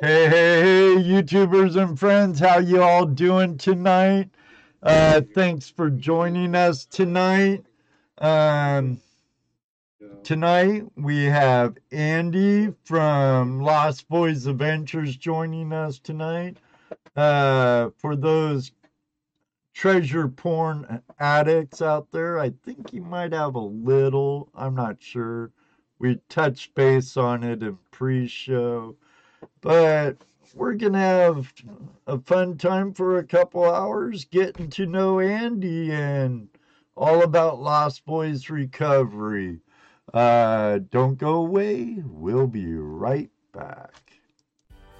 Hey, hey, hey, YouTubers and friends, how you all doing tonight? Uh, thanks for joining us tonight. Um, tonight we have Andy from Lost Boys Adventures joining us tonight. Uh, for those treasure porn addicts out there, I think he might have a little. I'm not sure. We touched base on it in pre-show. But we're going to have a fun time for a couple hours getting to know Andy and all about Lost Boys recovery. Uh, don't go away. We'll be right back.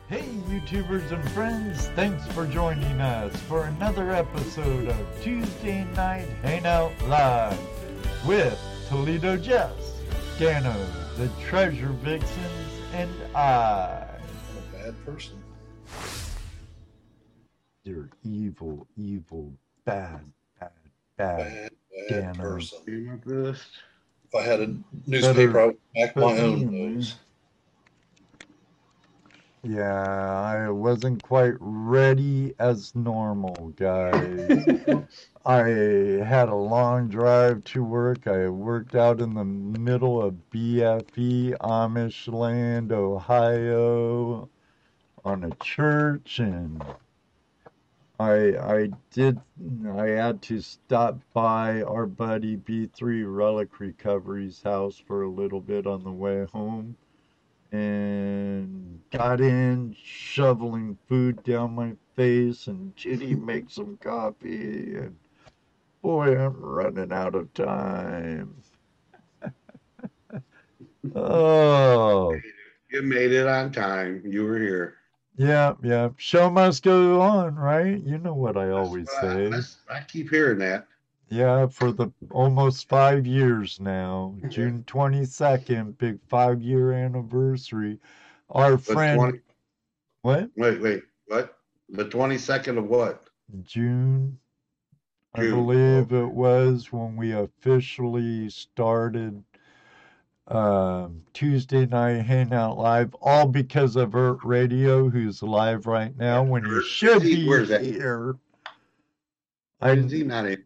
Hey, YouTubers and friends, thanks for joining us for another episode of Tuesday Night Hangout Live with Toledo Jess, Dano, the Treasure Vixens, and I bad person. You're evil, evil, bad, bad, bad, Bad, bad Dano. person. You want this? If I had a newspaper, I would back my own than news. Yeah, I wasn't quite ready as normal, guys. I had a long drive to work. I worked out in the middle of BFE, Amish land, Ohio, on a church, and I I did I had to stop by our buddy B3 Relic Recovery's house for a little bit on the way home and got in shoveling food down my face and Judy make some coffee and boy I'm running out of time. oh You made it on time. You were here. Yeah, yeah. Show must go on, right? You know what I always what say. I, I keep hearing that. Yeah, for the almost five years now. June 22nd, big five year anniversary. Our The friend, 20, what? wait, wait, what? The 22nd of what? June, June. I believe it was when we officially started um, Tuesday Night Hangout Live, all because of Ert Radio, who's live right now when he should he- be where's here. Is I, he not? I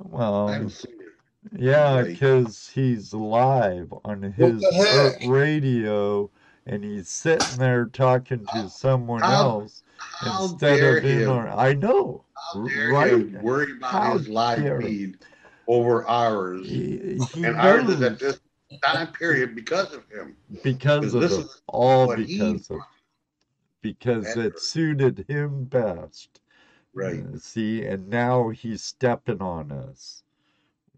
well, haven't seen him. Yeah, because he's live on his Earth radio and he's sitting there talking to someone how- else How instead of in our. I know, right? worry about How his live feed over ours? He, he and ours is at this time period because of him. because of this it, is all because of because it suited him best. Right. Uh, See, and now he's stepping on us.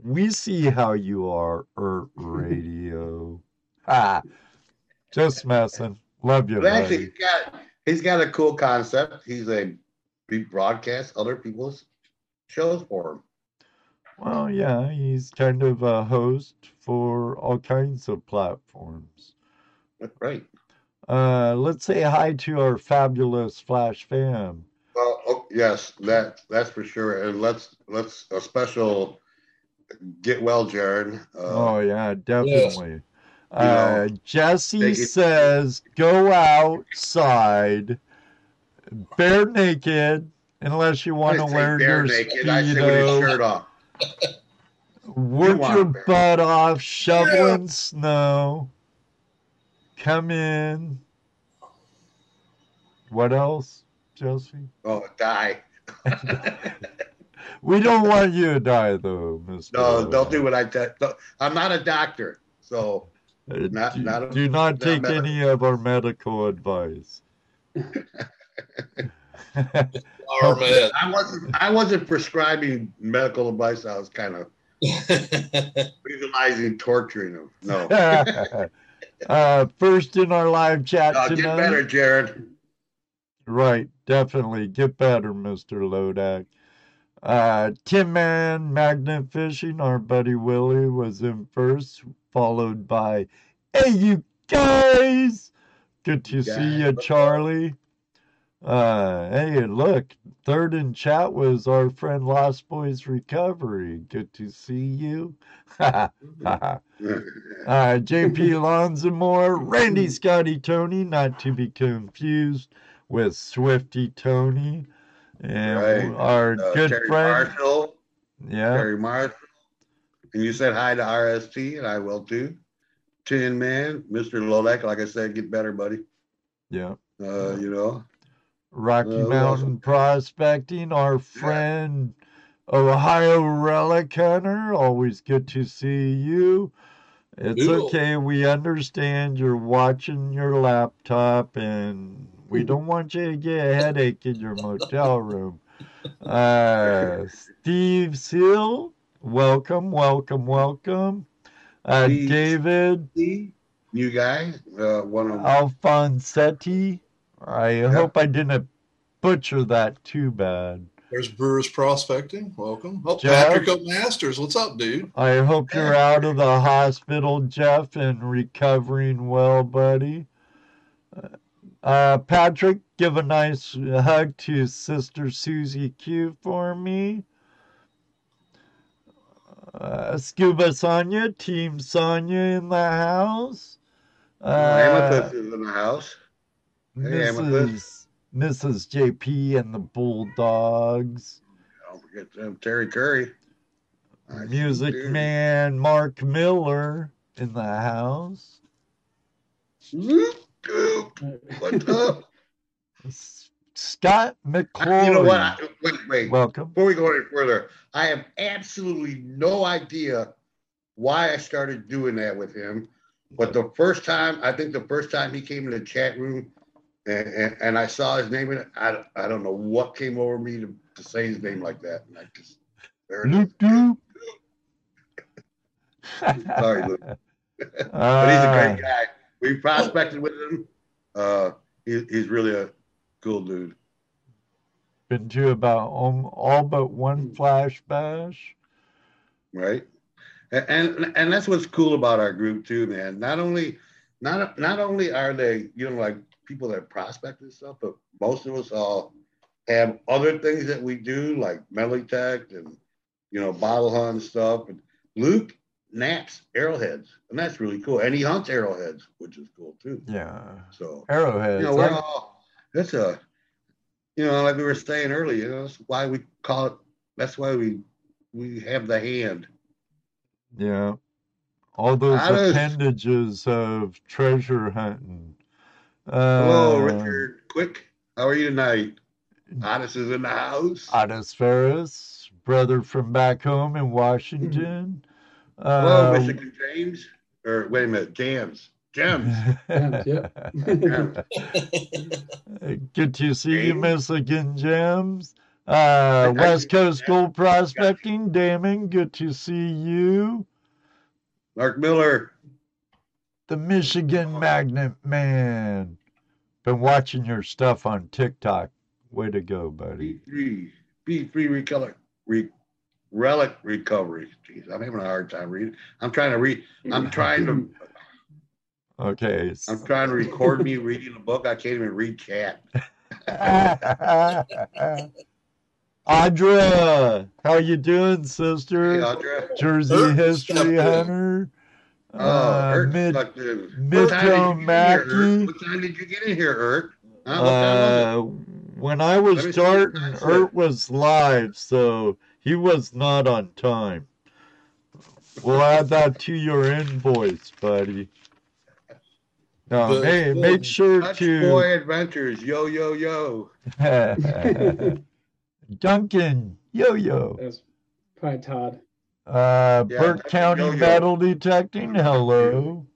We see how you are, Earth Radio. Ah, just messing. Love you, But actually, he's got he's got a cool concept. He's a he broadcasts other people's shows for him. Well, yeah, he's kind of a host for all kinds of platforms. Right. Uh, let's say hi to our fabulous Flash fam. Well, oh, yes, that that's for sure. And let's let's a special get well, Jared. Uh, Oh yeah, definitely. You Uh, Jesse says go outside, bare naked, unless you want to wear your naked. I said with his shirt off. Work want your butt off, shoveling snow. Come in. What else, Jesse? Oh, die. We don't want you to die, though, Mister. no, don't do what I tell. I'm not a doctor, so Uh, Not- do, not a- do not take any of our medical advice. I wasn't. I wasn't prescribing medical advice. I was kind of visualizing torturing him. No, uh, first in our live chat no get better, Jared. Right, definitely. Get better, Mr. Lodak. Uh, Tim Man, Magnet Fishing, our buddy Willie was in first, followed by, hey, you guys! Good to see Guys, you. Charlie. Uh, hey, look, third in chat was our friend Lost Boys Recovery. Good to see you. uh, JP Lonzamore, Randy Scotty Tony, not to be confused with Swifty Tony, and Right. our Uh, good Terry friend. Marshall. Yeah, Terry Marshall. And you said hi to RST, and I will too. Tin Man, Mr. Lolek, like I said, get better, buddy. yeah. Uh, you know, Rocky Uh, Mountain Prospecting, our friend Ohio Relic Hunter. Always good to see you. It's okay. We understand you're watching your laptop and we don't want you to get a headache in your motel room. Uh, Steve Seal, welcome, welcome, welcome. Uh, Steve. David Steve, new guy, uh, one of Alfonsetti. I hope I didn't butcher that too bad. There's Brewers Prospecting. Welcome. Oh, Jeff? Patrick O. Masters. What's up, dude? I hope you're out of the hospital, Jeff, and recovering well, buddy. Uh, Patrick, give a nice hug to Sister Susie Q for me. Uh, Scuba Sonia, Team Sonia in the house. Uh, Amethyst is in the house. Hey, Mrs. Mrs. JP and the Bulldogs. Don't forget them, Terry Curry. See Music you. man Mark Miller in the house. What's up? Scott McClory. You know what? I, wait, wait. Welcome. Before we go any further, I have absolutely no idea why I started doing that with him. But the first time, I think the first time he came in the chat room and, and, and I saw his name and I, I don't know what came over me to, to say his name like that. And I just, there. Loop doop. Sorry, Luke. But he's a great guy. We prospected with him. Uh, he, he's really a cool dude. Been to about um, all but one flash bash. right? And, and and that's what's cool about our group too, man. Not only not not only are they you know like people that prospect and stuff, but most of us all have other things that we do like melitech and you know bottle hunt and stuff. And Luke knaps arrowheads, and that's really cool. And he hunts arrowheads, which is cool too. Yeah. So Arrowheads. you know we're I- all that's a you know like we were saying earlier. You know that's why we call it. That's why we we have the hand. yeah. All those appendages of treasure hunting. Hello, Uh, Richard. Quick, how are you tonight? Otis is in the house. Otis Ferris, brother from back home in Washington. Hello, Uh, Michigan James. Or wait a minute, Jams. Gems. Gems, yep. Good to see you, James. Michigan Gems. Uh, West I- Coast Gold Prospecting, Damon. Good to see you. Mark Miller. The Michigan Magnet Man. Been watching your stuff on TikTok. Way to go, buddy. B3. B3 Recolor. Re, relic recovery. Jeez, I'm having a hard time reading. I'm trying to read. I'm trying to. Okay. I'm trying to record me reading a book. I can't even read cat. Audra, how you doing, sister? Hey, Audra. Jersey history hunter. Oh, Uh, Ert mid, sucked in. Mid- What time did you get in here, Mackey. What time did you get in here, Ert? Huh? What time was it? uh, when I was Let me see starting, your. Ert was live, so he was not on time. We'll add that to your invoice, buddy. No, But- hey, make sure Touch to Boy Adventures. Yo, yo, yo. Duncan, yo yo. That's probably Todd. Uh, Yeah, Burke County yo-yo. Metal Detecting, hello.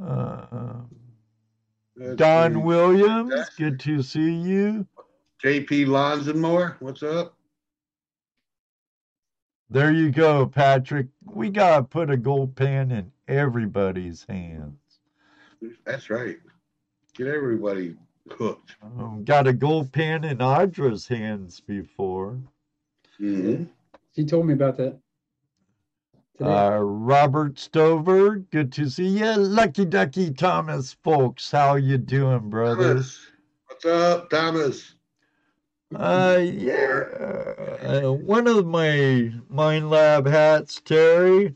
Uh, Don me. Williams, That's- good to see you. JP Lawns and more. What's up? There you go, Patrick. We gotta put a gold pen in everybody's hands. That's right. Get everybody hooked. Um, got a gold pen in Audra's hands before. hmm He told me about that. Today. Uh, Robert Stover, good to see you. Lucky Ducky Thomas, folks, how you doing, brother? What's What's up, Thomas? Uh, yeah. Uh, one of my Minelab hats, Terry.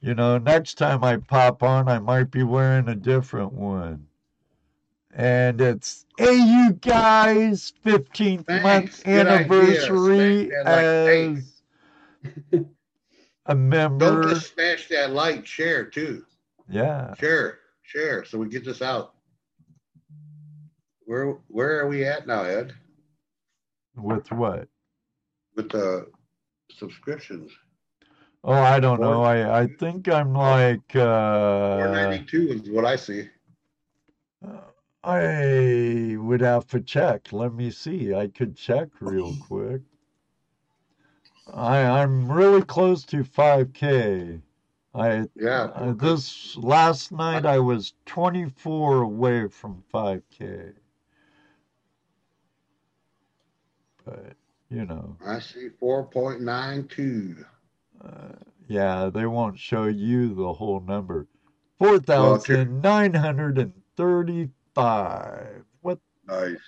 You know, next time I pop on, I might be wearing a different one. And it's Hey You Guys 15th Thanks. month Good anniversary Smack that like as a Don't just smash that like, share too. Yeah. Share, share, so we get this out. Where where are we at now, Ed? With what? With the subscriptions? Oh, I don't know. I, I think I'm like, Four uh, ninety two is what I see. I would have to check. Let me see. I could check real quick. I I'm really close to 5K. I yeah. Uh, this last night I was 24 away from 5K. But you know. I see 4.92. Uh, yeah, they won't show you the whole number. 4,933 five. What? Nice.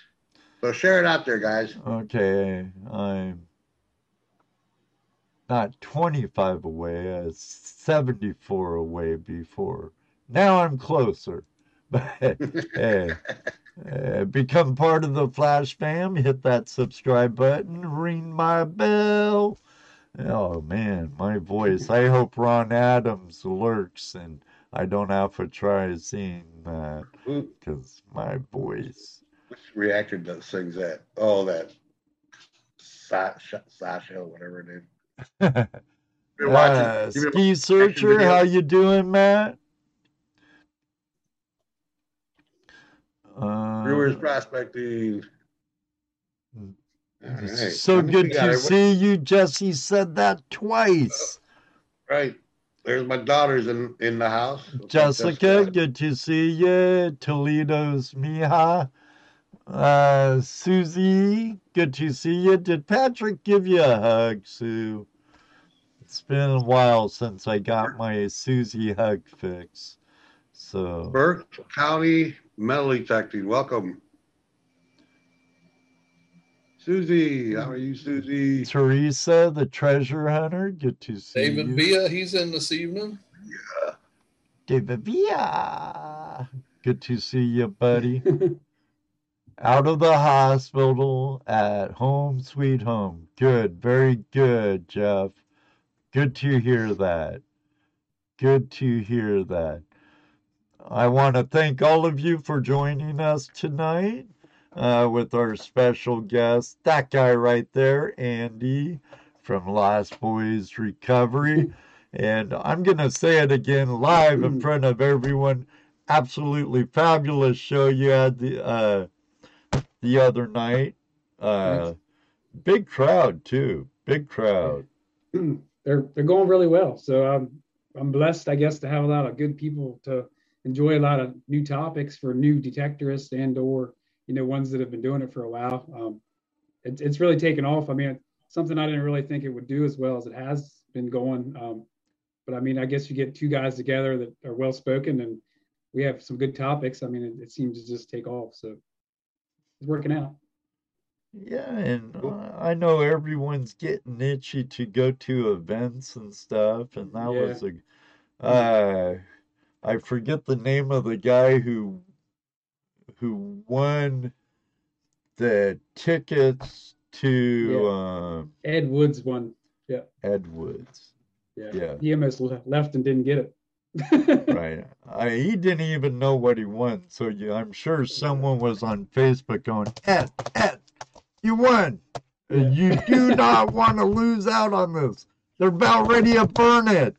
So share it out there, guys. Okay, I'm not 25 away, I was 74 away before. Now I'm closer. But hey, uh, become part of the Flash fam. Hit that subscribe button. Ring my bell. Oh man, my voice. I hope Ron Adams lurks and I don't have to try seeing that because my voice. which reactor does sings that? Oh, that Sasha, Sasha, whatever it is. Been watching- Uh, been Ski Searcher, how you doing, Matt? Uh, Brewers prospecting. Mm. All right. so I think we good to it. see you. Jesse said that twice. Right. There's my daughters in, in the house. Jessica, good to see you. Toledo's Miha. Uh, Susie, good to see you. Did Patrick give you a hug, Sue? It's been a while since I got my Susie hug fix. So, Burke County Metal Detecting. Welcome. Susie, how are you, Susie? Teresa, the treasure hunter, good to see you. David you. Villa, he's in this evening. Yeah. David Villa, good to see you, buddy. Out of the hospital, at home, sweet home. Good, very good, Jeff. Good to hear that. Good to hear that. I want to thank all of you for joining us tonight uh, with our special guest, that guy right there, Andy from Lost Boys Recovery. And I'm going to say it again live in front of everyone. Absolutely fabulous show you had the uh, the other night. Uh, big crowd too. Big crowd. they're they're going really well. So I'm I'm blessed, I guess, to have a lot of good people to enjoy a lot of new topics for new detectorists and or you know ones that have been doing it for a while. Um, it's it's really taken off. I mean, something I didn't really think it would do as well as it has been going. Um, but I mean, I guess you get two guys together that are well spoken and we have some good topics. I mean, it, it seems to just take off. So it's working out. Yeah, and uh, I know everyone's getting itchy to go to events and stuff, and that Yeah. was a uh I forget the name of the guy who who won the tickets to um Ed Woods won. Yeah. Ed Woods. Yeah. Yeah. Almost left and didn't get it. Right. I, he didn't even know what he won, so you, I'm sure someone was on Facebook going, Ed, Ed, you won. Uh, You do not want to lose out on this. They're about ready to burn it.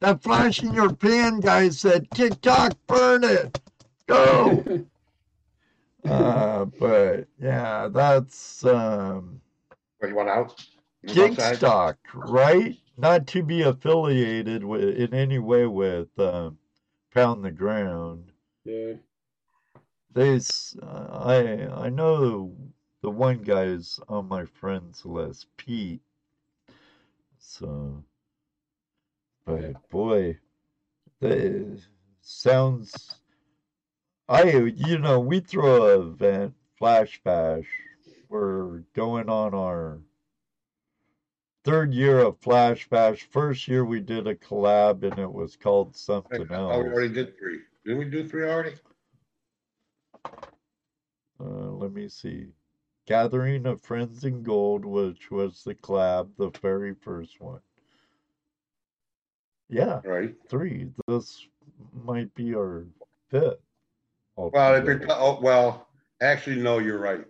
That flash in your pan guy said, TikTok, burn it. Go. Uh, but yeah, that's um, Where you want out? You want outside? Gigstock, right? Not to be affiliated with in any way with um, Pound the Ground. yeah. They, I know the one guy is on my friends list, Pete. So, but boy, they sounds I, you know, we throw an event, Flash Bash. We're going on our third year of Flash Bash. First year we did a collab and it was called something else. already did three. Didn't we do three already? Uh, let me see. Gathering of Friends in Gold, which was the collab, the very first one. Yeah, Right. three. This might be our fifth. Well, if you're, altogether. oh, well, actually, no, you're right.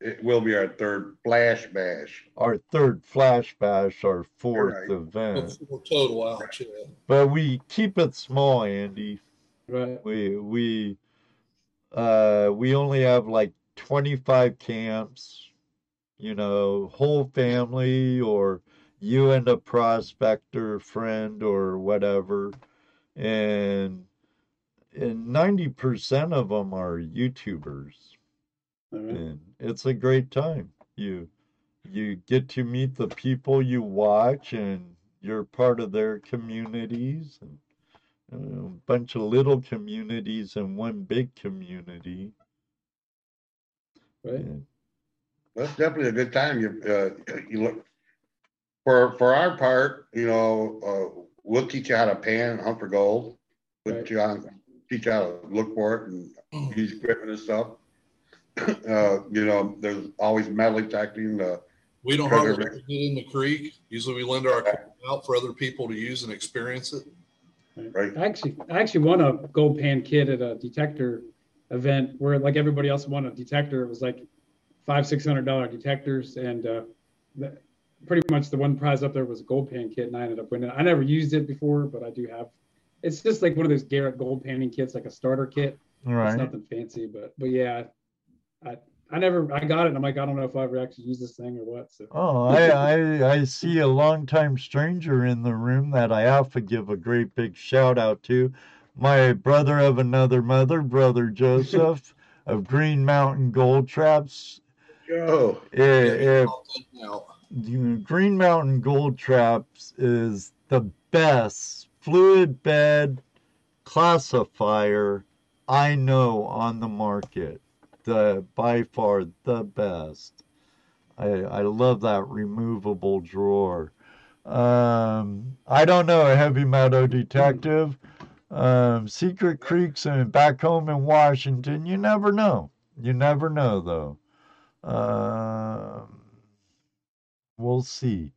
It will be our third flash bash. Our third Flash Bash, our fourth right. event. Four total out, yeah. But we keep it small, Andy. Right. We we uh we only have like 25 camps, you know, whole family or you and a prospector friend or whatever. And and 90% of them are YouTubers. All right. And it's a great time. You you get to meet the people you watch and you're part of their communities and a bunch of little communities and one big community. Right. And That's definitely a good time. You, uh, you look, for, for our part, you know, uh, we'll teach you how to pan, hunt for gold. We'll Right. you how, teach how to look for it and use equipment and stuff. Uh, you know, there's always metal detecting, uh, We don't have hardly ever get in the creek. Usually we lend our equipment out for other people to use and experience it. right? I actually, I actually won a gold pan kit at a detector event where, like everybody else, won a detector. It was like five, six hundred dollar detectors, and uh, the, pretty much the one prize up there was a gold pan kit, and I ended up winning. It. I never used it before, but I do have. It's just like one of those Garrett gold panning kits, like a starter kit. It's nothing fancy, but but yeah, I I never I got it. And I'm like I don't know if I ever actually use this thing or what. So Oh, I, I I see a longtime stranger in the room that I have to give a great big shout out to. My brother of another mother, brother Joseph of Green Mountain Gold Traps. Joe, I- If Now, Green Mountain Gold Traps is the best fluid bed classifier I know on the market. The by far the best. I I love that removable drawer. Um, I don't know, a Heavy metal Detective. Um, Secret Creeks and back home in Washington, you never know. You never know though. Um, we'll see.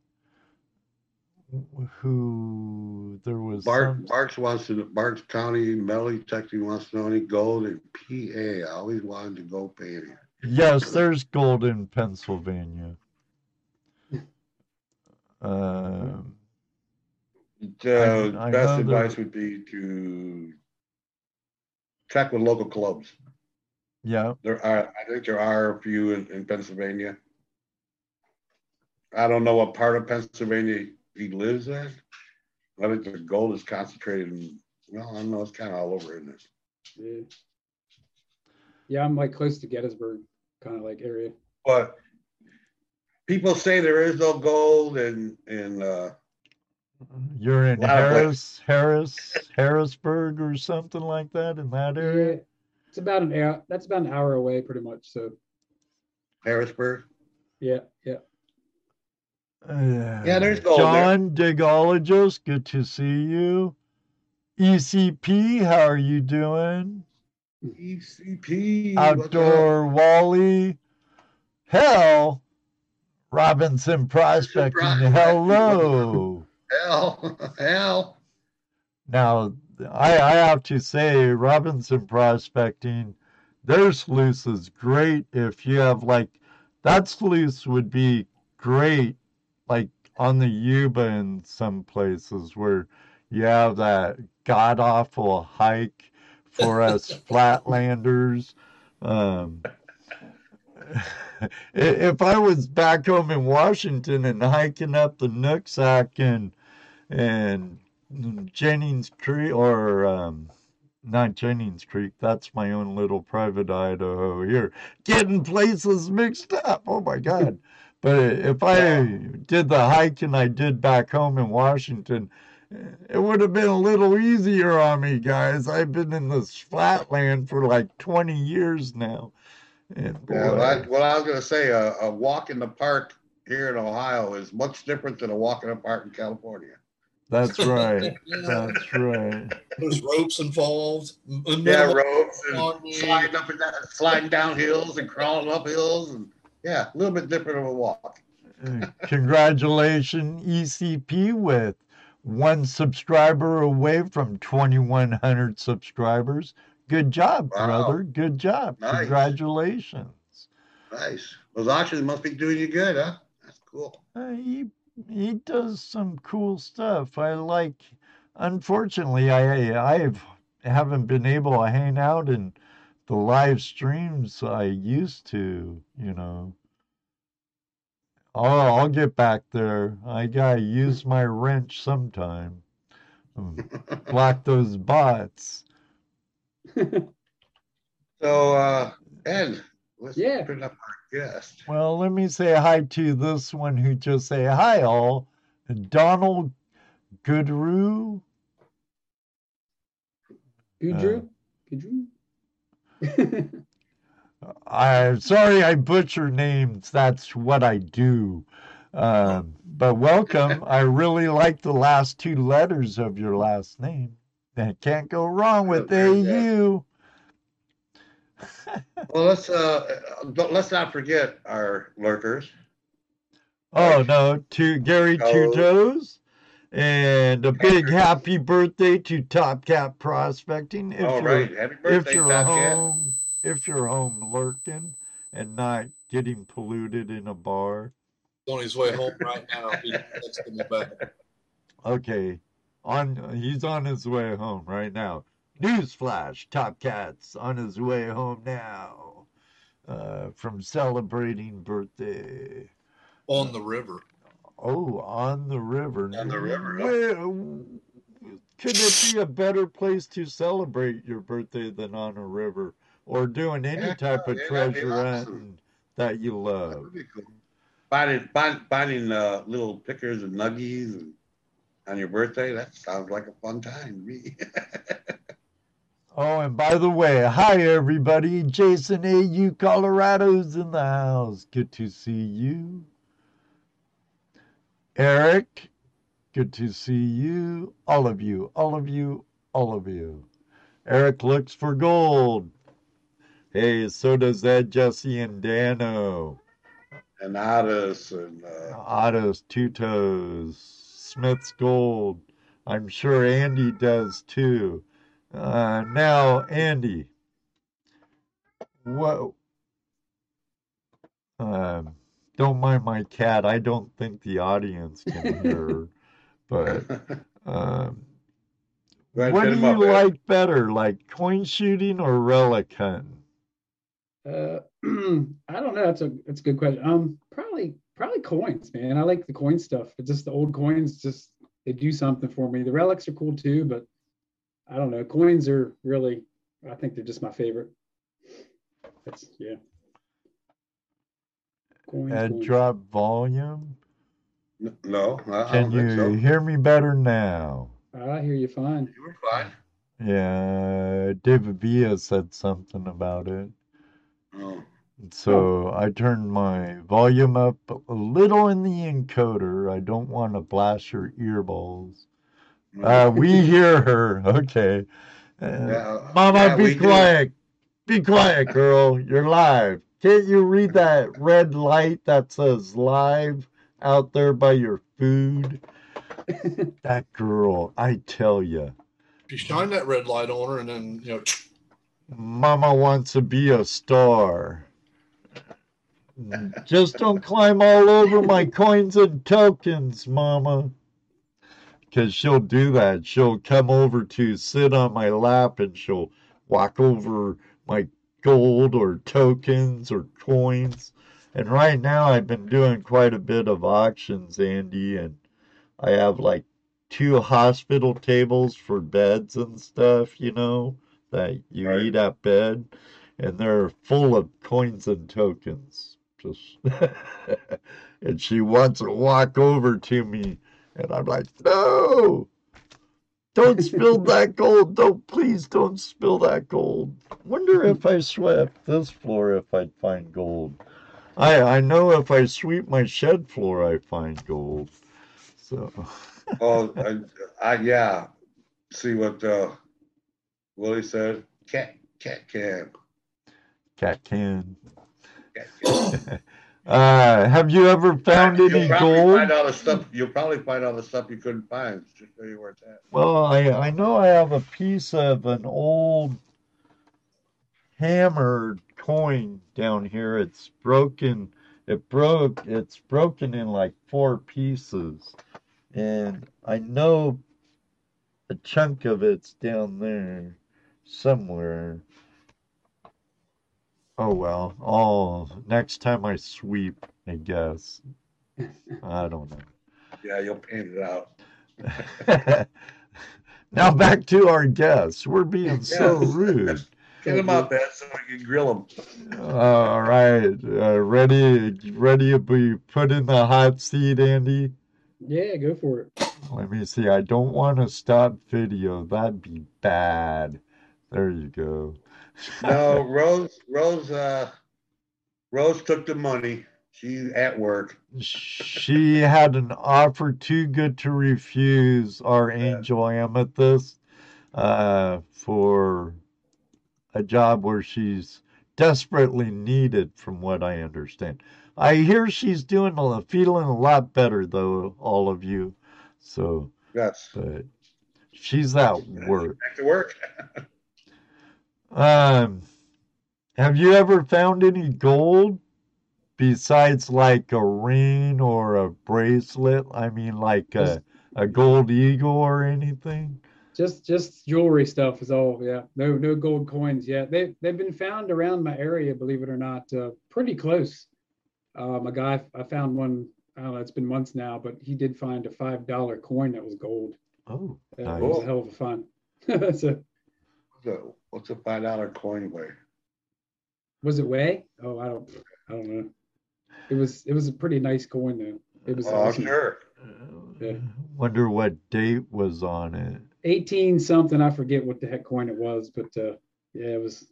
Who there was Bart, some- Barks wants to, Barks County metal detecting wants to know any gold in PA. I always wanted to go panning. Yes, there's gold in Pennsylvania. Um, The I best know there- advice would be to check with local clubs. yeah, There are, I think there are a few in, in Pennsylvania. I don't know what part of Pennsylvania he lives in. I think the gold is concentrated in, well, I don't know, it's kind of all over, isn't it? yeah, yeah, I'm like close to Gettysburg, kind of like area. But people say there is no gold in, in, uh, you're in Harris, Harris, Harrisburg or something like that in that area. Yeah, it's about an hour. That's about an hour away, pretty much. So Harrisburg. yeah, yeah. There's gold there. John Digologist, good to see you. ECP, how are you doing? ECP. Outdoor Wally. Hell, Robinson Prospecting. Prospecting, Hello. Hell, hell. Now, I, I have to say, Robinson Prospecting, their sluice is great if you have like, that sluice would be great like on the Yuba in some places where you have that god awful hike for us flatlanders. Um, if I was back home in Washington and hiking up the Nooksack and and Jennings Creek or um, not Jennings Creek, that's my own little private Idaho here, getting places mixed up. Oh my God. But if I did the hike and I did back home in Washington, it would have been a little easier on me, guys. I've been in this flatland for like 20 years now. And Yeah, boy, well, I, uh, well, I was gonna say, a, a walk in the park here in Ohio is much different than a walk in the park in California. that's right. That's right. There's ropes involved. Yeah, ropes and sliding up and down, sliding down hills and crawling up hills and, yeah, a little bit different of a walk. Congratulations, ECP, with one subscriber away from 2,100 subscribers. Good job, Wow. brother. Good job. Nice. Congratulations. Nice. Those auctions must be doing you good, huh? That's cool. Uh, he he does some cool stuff. I like. Unfortunately, I I've haven't been able to hang out in the live streams I used to. You know. Oh, I'll get back there. I gotta use my wrench sometime. Um, Block those bots. So, uh, Ed, let's Yeah. put up our guest. Well, let me say hi to this one who just say hi all. Donald Goodrue. Gudru? Gudru? I'm sorry I butcher names. That's what I do. Um, but welcome. I really like the last two letters of your last name. That can't go wrong with yeah. AU. Well, let's, uh, don't- let's not forget our lurkers. Oh no, to Gary Oh. Two Toes. And a big happy birthday to Top Cat Prospecting. If All you're if you're Top Cat. home if you're home lurking and not getting polluted in a bar. on his way home right now. He's texting me back. Okay. On he's on his way home right now. Newsflash, Top Cat's on his way home now. Uh, from celebrating birthday. on the river. Oh, on the river. On the river. Where, could it be a better place to celebrate your birthday than on a river? Or doing any Yeah, type of yeah, treasure awesome. hunting that you That love? be cool. Finding, find, finding uh, little pickers and nuggies and on your birthday, that sounds like a fun time to me. Oh, and by the way, hi everybody. Jason AU Colorado's in the house. Good to see you. Eric, good to see you. All of you, all of you, all of you. Eric looks for gold. Hey, so does Ed, Jesse, and Dano. and Otis and uh, Otto's Two Toes, Smith's Gold. I'm sure Andy does too. Uh, now, Andy, what? Um, don't mind my cat. I don't think the audience can hear, but um, Go what do him up, you Ed. like better, like coin shooting or relic hunting? Uh, I don't know. That's a that's a good question. Um, probably probably coins, man. I like the coin stuff. It's just the old coins. Just they do something for me. The relics are cool too, but I don't know. Coins are really. I think they're just my favorite. That's yeah. Coins, Ed, coins. drop volume. No, I, I Can don't think you so. hear me better now? I hear you fine. You were fine. Yeah, David Villa said something about it. Oh, So I turned my volume up a little in the encoder. I don't want to blast your earballs. Uh, we hear her. Okay. Uh, Yeah, Mama, yeah, be we do. quiet. Be quiet, girl. You're live. Can't you read that red light that says live out there by your food? That girl, I tell you. If you shine that red light on her and then, you know, Mama wants to be a star. Just don't climb all over my coins and tokens, Mama. Because she'll do that. She'll come over to sit on my lap and she'll walk over my gold or tokens or coins. And right now, I've been doing quite a bit of auctions, Andy, and I have like two hospital tables for beds and stuff, you know, that you Right. eat at bed, and they're full of coins and tokens. Just and she wants to walk over to me, and I'm like, no, Don't spill that gold. Don't please don't spill that gold. Wonder if I swept this floor if I'd find gold. I I know if I sweep my shed floor I find gold. So Oh, I, I, yeah. See what, uh, Willie said? Cat, cat can. cat can. Cat can. Uh, have you ever found You'll any probably gold? Find all the stuff, you'll probably find all the stuff you couldn't find. Just show you where it's at. Well, I I know I have a piece of an old hammered coin down here. It's broken. It broke. It's broken in like four pieces, and I know a chunk of it's down there somewhere. Oh well. Oh, next time I sweep, I guess. I don't know. Yeah, you'll paint it out. now back to our guests. We're being so rude. Get them up, Ed, so we can grill them. all right, uh, ready, ready to be put in the hot seat, Andy. Yeah, go for it. Let me see. I don't want to stop video. That'd be bad. There you go. No, Rose, Rose, uh, Rose took the money. She's at work. she had an offer too good to refuse our angel amethyst uh, for a job where she's desperately needed from what i understand i hear she's doing a feeling a lot better though all of you so Yes. but she's at work Back to work. um have you ever found any gold besides like a ring or a bracelet i mean like a, a gold eagle or anything Just just jewelry stuff is all. Yeah, no no gold coins yet. They they've been found around my area, believe it or not, uh, pretty close. Um, a guy I found one. I don't know. It's been months now, but he did find a five dollar coin that was gold. oh That nice. was a hell of a find. so What's a, what's a five dollar coin weigh? was it way? Oh, I don't I don't know. It was it was a pretty nice coin though. It was Oh, awesome. sure. Yeah. Wonder what date was on it. 18 something. I forget what the heck coin it was, but uh, yeah, it was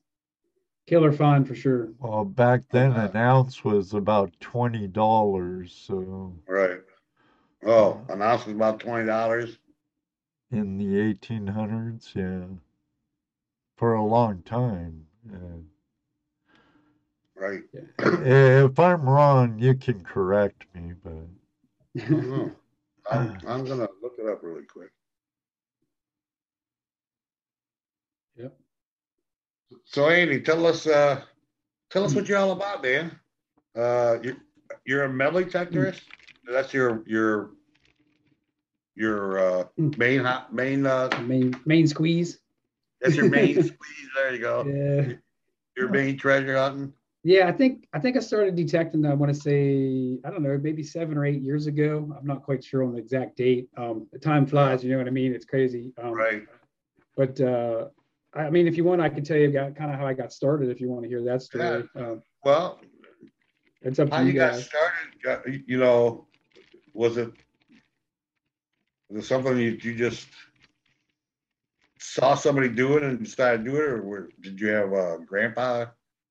killer find for sure. Well, back then an ounce was about twenty dollars, so Right. Oh, an ounce was about twenty dollars. in the eighteen hundreds, yeah. For a long time. Yeah. Right. If I'm wrong, you can correct me, but I don't know. I'm, I'm gonna look it up really quick. Yep. So Andy, tell us, uh, tell us what you're all about, man. Uh, you're, you're a metal detectorist? That's your, your, your, uh, main, hot main, uh, main main squeeze. That's your main squeeze. There you go. Yeah. Your main treasure hunting. Yeah, I think I think I started detecting. I want to say I don't know, maybe seven or eight years ago. I'm not quite sure on the exact date. Um, the time flies, you know what I mean? It's crazy. Um, Right. But uh, I mean, if you want, I can tell you got kind of how I got started. If you want to hear that story, um, Well, it's up to you. how you you got guys. started, you know, was it, was it something you, you just saw somebody do it and decided to do it, or were, did you have a grandpa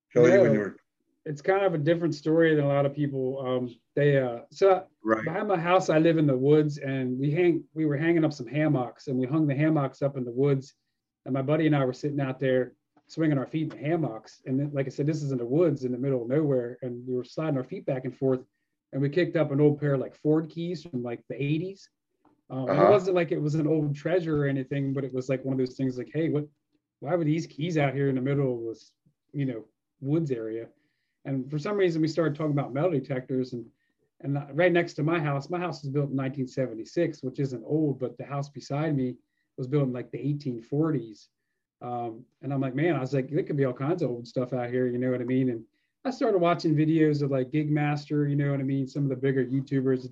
show you when you were, It's kind of a different story than a lot of people. Um, they uh, so right? behind my house i live in the woods and we hang we were hanging up some hammocks and we hung the hammocks up in the woods and my buddy and i were sitting out there swinging our feet in the hammocks and then, like i said this is in the woods in the middle of nowhere and we were sliding our feet back and forth and we kicked up an old pair of like ford keys from like the 80s um, Uh-huh. it wasn't like it was an old treasure or anything but it was like one of those things like hey what why were these keys out here in the middle of this you know woods area and for some reason we started talking about metal detectors and and right next to my house, my house was built in 1976, which isn't old, but the house beside me was built in like the 1840s. Um, and I'm like, man, I was like, there could be all kinds of old stuff out here, you know what I mean? And I started watching videos of like Gigmaster, you know what I mean? Some of the bigger YouTubers.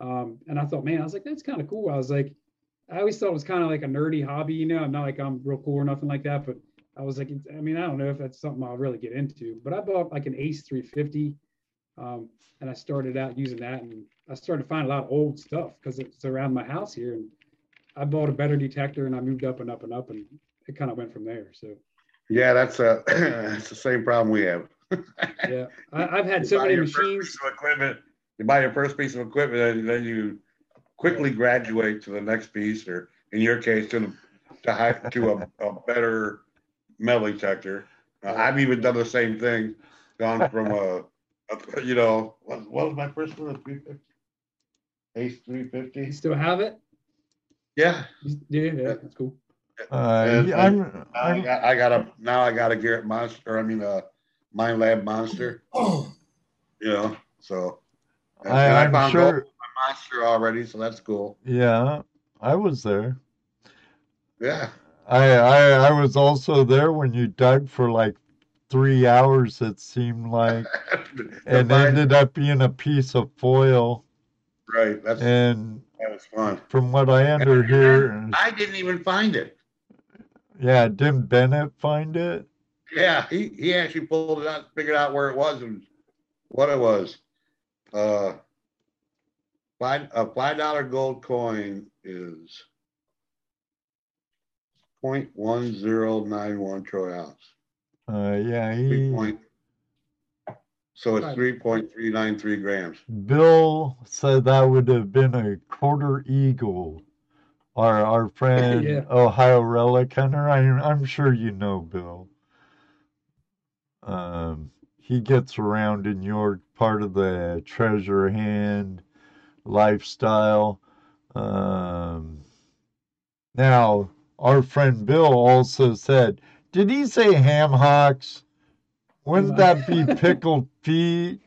Um, and I thought, man, I was like, that's kind of cool. I was like, I always thought it was kind of like a nerdy hobby, you know, I'm not like I'm real cool or nothing like that, but I was like, I mean, I don't know if that's something I'll really get into, but I bought like an Ace 350. Um, and I started out using that, and I started finding a lot of old stuff because it's around my house here. And I bought a better detector and I moved up and up and up and it kind of went from there. So Yeah, that's a that's the same problem we have. yeah, I, I've had You so many machines. piece of equipment. You buy your first piece of equipment, and then you quickly graduate to the next piece, or in your case, to the, to high, to a, a better metal detector. Uh, I've even done the same thing, gone from a, a you know, what, what was my first one? A 350? Ace three You still have it? Yeah. Yeah, yeah, that's cool. Uh, And- yeah, I'm, Now I I'm, got, I got a now I got a Garrett monster. I mean, a Minelab monster. Oh, You know, so. And I, I'm found sure. monster already, so that's cool. Yeah, I was there. Yeah. I, I I was also there when you dug for like three hours. It seemed like, and find- ended up being a piece of foil. right. That's And that was fun. from what I under here, I didn't even find it. yeah, didn't Bennett find it? Yeah, he, he actually pulled it out, figured out where it was and what it was. Uh, five a five dollar gold coin is point one zero nine one troy ounce. Uh, yeah, Three he. point. So it's three point three nine three grams. Bill said that would have been a quarter eagle. Our our friend Yeah. Ohio Relic Hunter. I, I'm sure you know Bill. Um, he gets around in your part of the treasure hand lifestyle. Um, now, our friend Bill also said, did he say ham hocks? Wouldn't that be pickled feet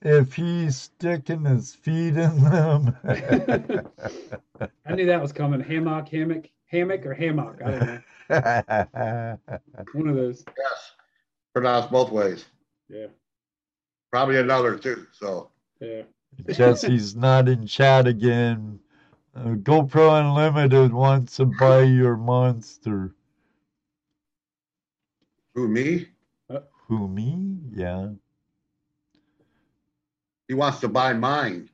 if he's sticking his feet in them? I knew that was coming. Hammock, hammock, hammock, or hammock. I don't know. One of those. Yes. Pronounced both ways. Yeah, Probably another too. So yeah. Jesse's not in chat again. Uh, GoPro Unlimited wants to buy your monster. who me? Who me? Yeah, He wants to buy mine.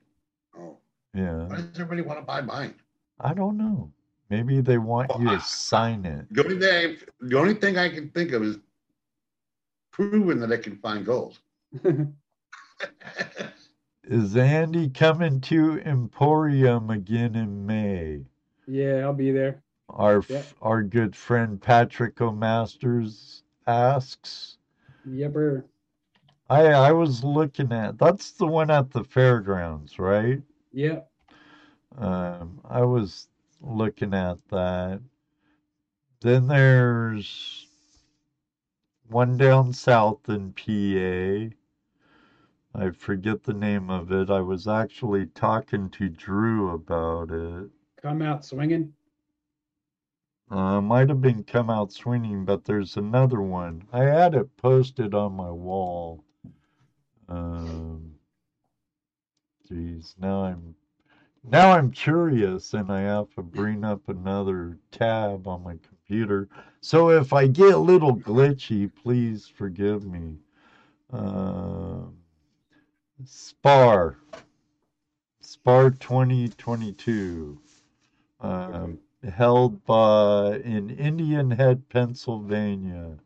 Oh, yeah. why does everybody want to buy mine? I don't know. Maybe they want you to sign it. The only thing, the only thing I can think of is proving that I can find gold. Is Andy coming to Emporium again in May? yeah, I'll be there. Our Yeah. our good friend Patrick O'Masters asks. Yepper. I I was looking at that's the one at the fairgrounds, right? Yep. Um, I was looking at that. Then there's one down south in PA. I forget the name of it. I was actually talking to Drew about it. Come out swinging. Uh, might have been come out swinging, but there's another one. I had it posted on my wall. Um, geez, now I'm now I'm curious, and I have to bring up another tab on my computer. So if I get a little glitchy, please forgive me. Um, Spar, Spar 2022. Um, held by in Indian Head, Pennsylvania,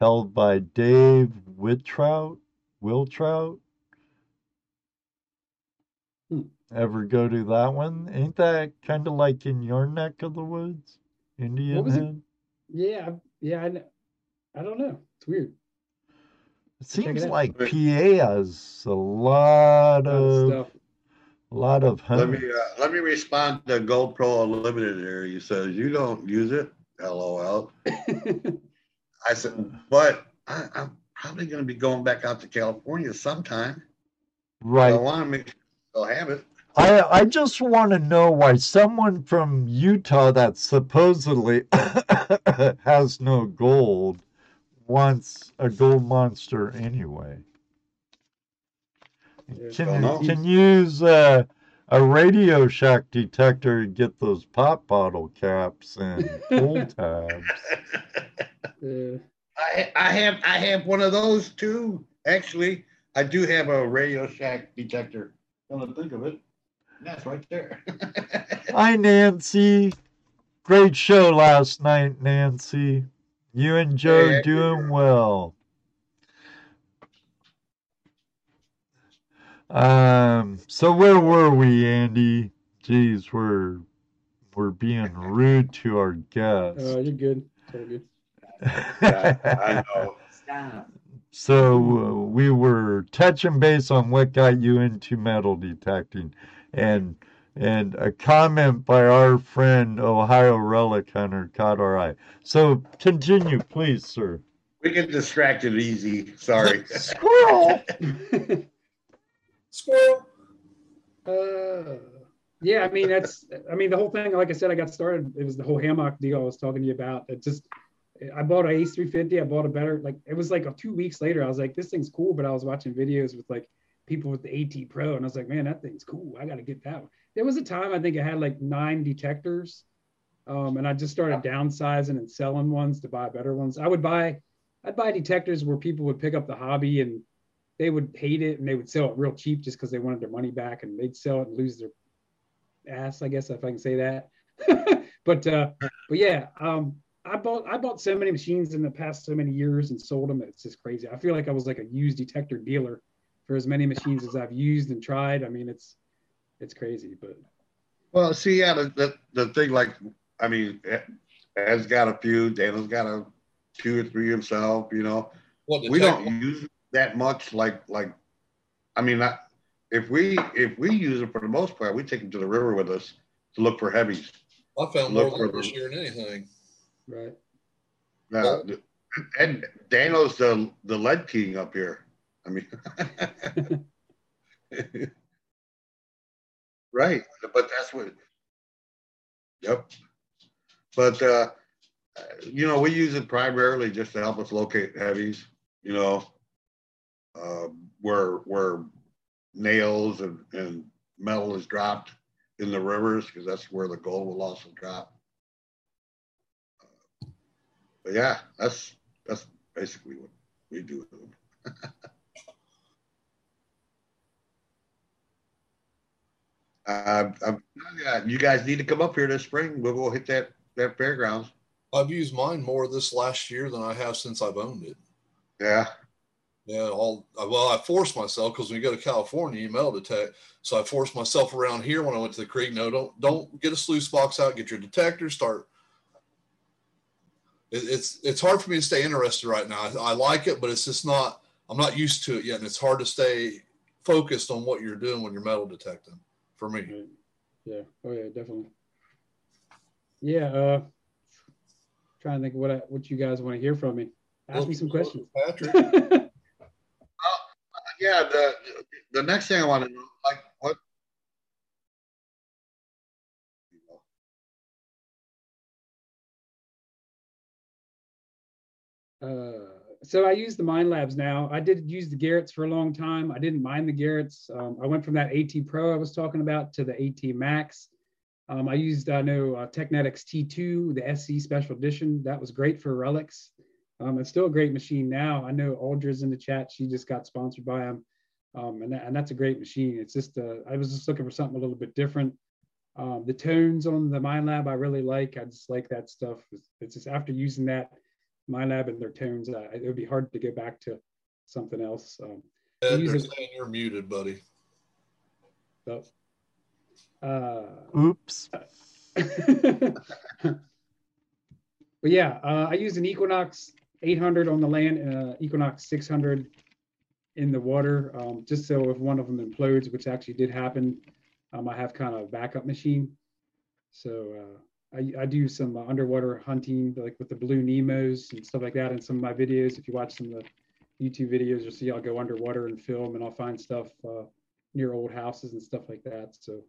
held by Dave Whitrout. Wiltrout. Hmm. Ever go to that one? Ain't that kind of like in your neck of the woods? Indian it? Head? Yeah, yeah. I, kn- I don't know. It's weird. It check it seems like PA has a lot Lot of of stuff. a lot of Let me uh, let me respond to GoPro Unlimited here. You said you don't use it. LOL. I said, but I, I'm probably going to be going back out to California sometime. Right. I want to make sure they'll have it. I I just want to know why someone from Utah that supposedly has no gold wants a gold monster anyway. Can can use uh, a Radio Shack detector to get those pop bottle caps and pull tabs. I I have I have one of those too. Actually, I do have a Radio Shack detector. Come to think of it, That's right there. Hi, Nancy. Great show last night, Nancy. You and Joe Hey, doing well. Um, so where were we, Andy? Jeez, we're we're being rude to our guests. Uh, you're good. It's all good. Yeah, I know. Stop. So uh, we were touching base on what got you into metal detecting, and and a comment by our friend Ohio Relic Hunter caught our eye. So continue, please, sir. We get distracted easy. Sorry. Squirrel. Squirrel. Uh, yeah, I mean that's I mean the whole thing. Like I said, I got started. It was the whole hammock deal I was talking to you about. It just I bought an Ace 350. I bought a better like it was like a two weeks later. I was like, this thing's cool, but I was watching videos with like people with the AT Pro, and I was like, man, that thing's cool. I got to get that one. There was a time I think it had like nine detectors, um, and I just started downsizing and selling ones to buy better ones. I would buy I'd buy detectors where people would pick up the hobby and they would hate it and they would sell it real cheap just because they wanted their money back and they'd sell it and lose their ass, I guess if I can say that. but uh, but yeah, um, I bought I bought so many machines in the past so many years and sold them. It's just crazy. I feel like I was like a used detector dealer for as many machines as I've used and tried. I mean, it's it's crazy, but Well, see, yeah, the, the, the thing, like, I mean, Ed's got a few, Daniel's got a two or three himself, you know. What We don't use that much, like, like, I mean, not, if we, if we use it for the most part, we take them to the river with us to look for heavies. I found more Look for than this year than anything. right. Now, and Daniel's the, the lead king up here. I mean, right, but that's what, yep. But, uh, you know, we use it primarily just to help us locate heavies, you know, uh, where, where nails and, and metal is dropped in the rivers, because that's where the gold will also drop. But yeah, that's, that's basically what we do I'm, you guys need to come up here this spring. We'll go hit that, that fairgrounds. I've used mine more this last year than I have since I've owned it. Yeah. Yeah, all well, I forced myself because when you go to California, you metal detect. So I forced myself around here when I went to the creek. No, don't don't get a sluice box out. Get your detector. Start. It, it's it's hard for me to stay interested right now. I, I like it, but it's just not. I'm not used to it yet, and it's hard to stay focused on what you're doing when you're metal detecting. For me, Right. Yeah. Oh yeah, definitely. Yeah. Uh, trying to think what I, what you guys want to hear from me. Ask me some questions. Patrick. Yeah. The, the next thing I want to know, like, what? Uh, so I use the Minelabs now. I did use the Garrett's for a long time. I didn't mind the Garrett's. Um, I went from that AT Pro I was talking about to the AT Max. Um, I used, I know, uh, Teknetics T2, the SC Special Edition. That was great for relics. Um, it's still a great machine now. I know Aldra's in the chat. She just got sponsored by them. Um, and, that, and that's a great machine. It's just, uh, I was just looking for something a little bit different. Um, the tones on the Minelab I really like. I just like that stuff. It's, it's just after using that, Minelab and their tones, uh, it would be hard to go back to something else. Um, Ed, they're it- saying you're muted, buddy. so, uh, Oops. but yeah, uh, I used an Equinox 800 on the land, uh, Equinox 600 in the water, um, just so if one of them implodes, which actually did happen, um, I have kind of a backup machine. So uh, I, I do some uh, underwater hunting, like with the blue Nemos and stuff like that in some of my videos. If you watch some of the YouTube videos, you'll see I'll go underwater and film, and I'll find stuff uh, near old houses and stuff like that. So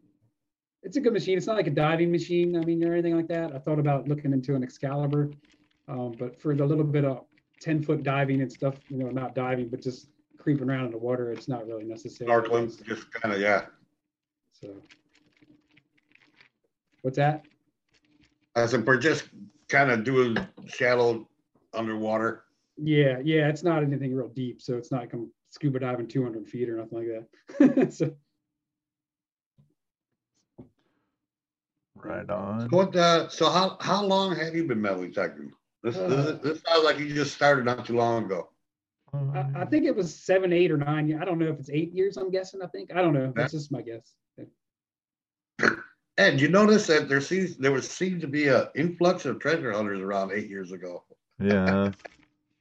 it's a good machine. It's not like a diving machine, I mean, or anything like that. I thought about looking into an Excalibur, um, but for the little bit of 10 foot diving and stuff, you know, not diving, but just creeping around in the water, it's not really necessary. Snorkeling, just kind of, yeah. So, what's that? I said, we're just kind of doing shallow underwater. Yeah, yeah, it's not anything real deep, so it's not like scuba diving 200 feet or nothing like that. so, Right on. What? Uh, so how how long have you been metal detecting? This this, this sounds like you just started not too long ago. I, I think it was seven, eight, or nine. I don't know if it's eight years. I'm guessing. I think. I don't know. That's just my guess. Ed, you notice that there seems there was seemed to be a influx of treasure hunters around eight years ago. Yeah.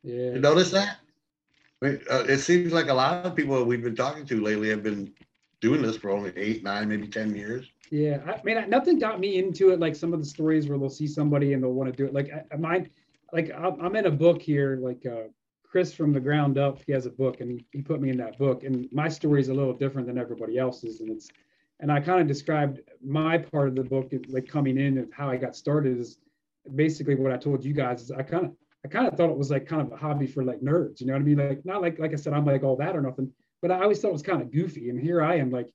Yeah. You notice that? I mean, uh, it seems like a lot of people we've been talking to lately have been doing this for only eight, nine, maybe ten years. Yeah, I mean, I- nothing got me into it. Like some of the stories where they'll see somebody and they'll want to do it. Like I, I mine, like I'm, I'm in a book here. Like uh, Chris from the ground up, he has a book, and he, he put me in that book. And my story is a little different than everybody else's, and it's, and I kind of described my part of the book, like coming in and how I got started is basically what I told you guys. Is I kind of, I kind of thought it was like kind of a hobby for like nerds. You know what I mean? Like not like like I said, I'm like all that or nothing. But I always thought it was kind of goofy, and here I am like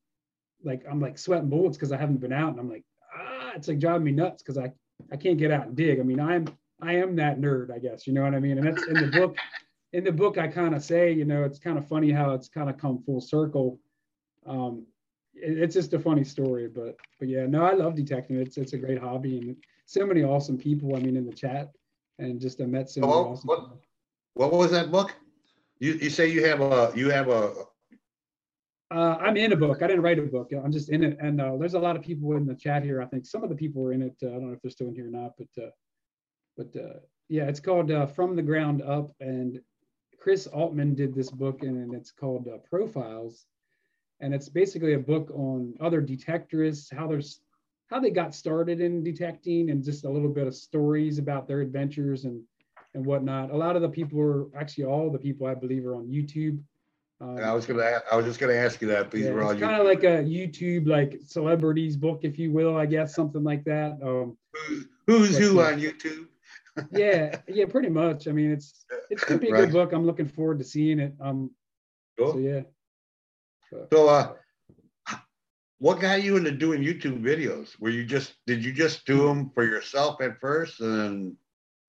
like I'm like sweating bullets because I haven't been out, and I'm like, ah, it's like driving me nuts because I I can't get out and dig. I mean, I'm I am that nerd, I guess. You know what I mean? And that's in the book. In the book, I kind of say, you know, it's kind of funny how it's kind of come full circle. Um, it's just a funny story, but but yeah, no, I love detecting. It's it's a great hobby, and so many awesome people. I mean, in the chat, and just I met so many awesome. what- people. What was that book? You you say you have a you have a Uh, I'm in a book. I didn't write a book. I'm just in it. And uh, there's a lot of people in the chat here. I think some of the people were in it. Uh, I don't know if they're still in here or not, but uh, but uh, yeah, it's called uh, From the Ground Up. And Chris Altman did this book, and it's called uh, Profiles. And it's basically a book on other detectorists, how there's how they got started in detecting, and just a little bit of stories about their adventures and and whatnot. A lot of the people are actually all the people I believe are on YouTube. Um, I was gonna I was just gonna ask you that. These yeah, it's kind of like a YouTube like celebrities book, if you will, I guess something like that. Um, Who's, who's who on YouTube? yeah, yeah, pretty much. I mean, it's it should be a Right. good book. I'm looking forward to seeing it. Um, so Cool. yeah, So uh, what got you into doing YouTube videos? Were you just did you just do them for yourself at first, and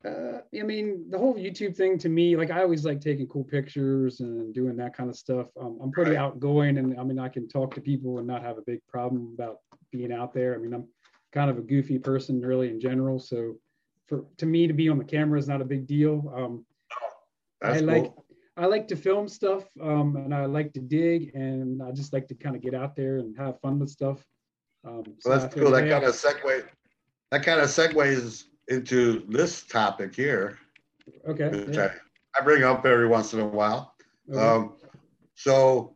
uh, I mean, the whole YouTube thing to me, like I always like taking cool pictures and doing that kind of stuff. Um, I'm pretty Right. outgoing, and I mean, I can talk to people and not have a big problem about being out there. I mean, I'm kind of a goofy person, really, in general. So, for to me to be on the camera is not a big deal. Um, that's I like cool. I like to film stuff, um, and I like to dig, and I just like to kind of get out there and have fun with stuff. Um, so Well, that's cool. That kind of segue. That kind of segues into this topic here, okay, which yeah, I, I bring up every once in a while. okay. Um, so,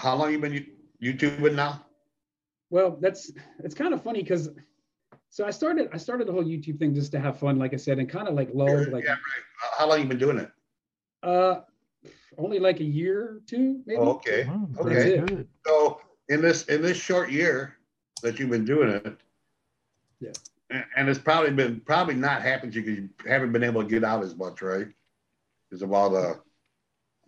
how long you been you- YouTubing now? Well, that's it's kind of funny because so I started I started the whole YouTube thing just to have fun, like I said, and kind of like lulled, like yeah, right. How long you been doing it? uh, only like a year or two, maybe. Oh, okay. Oh, Okay. very That's good. So in this in this short year that you've been doing it, Yeah. and, and it's probably been probably not happened to you because you haven't been able to get out as much, right? Because of all the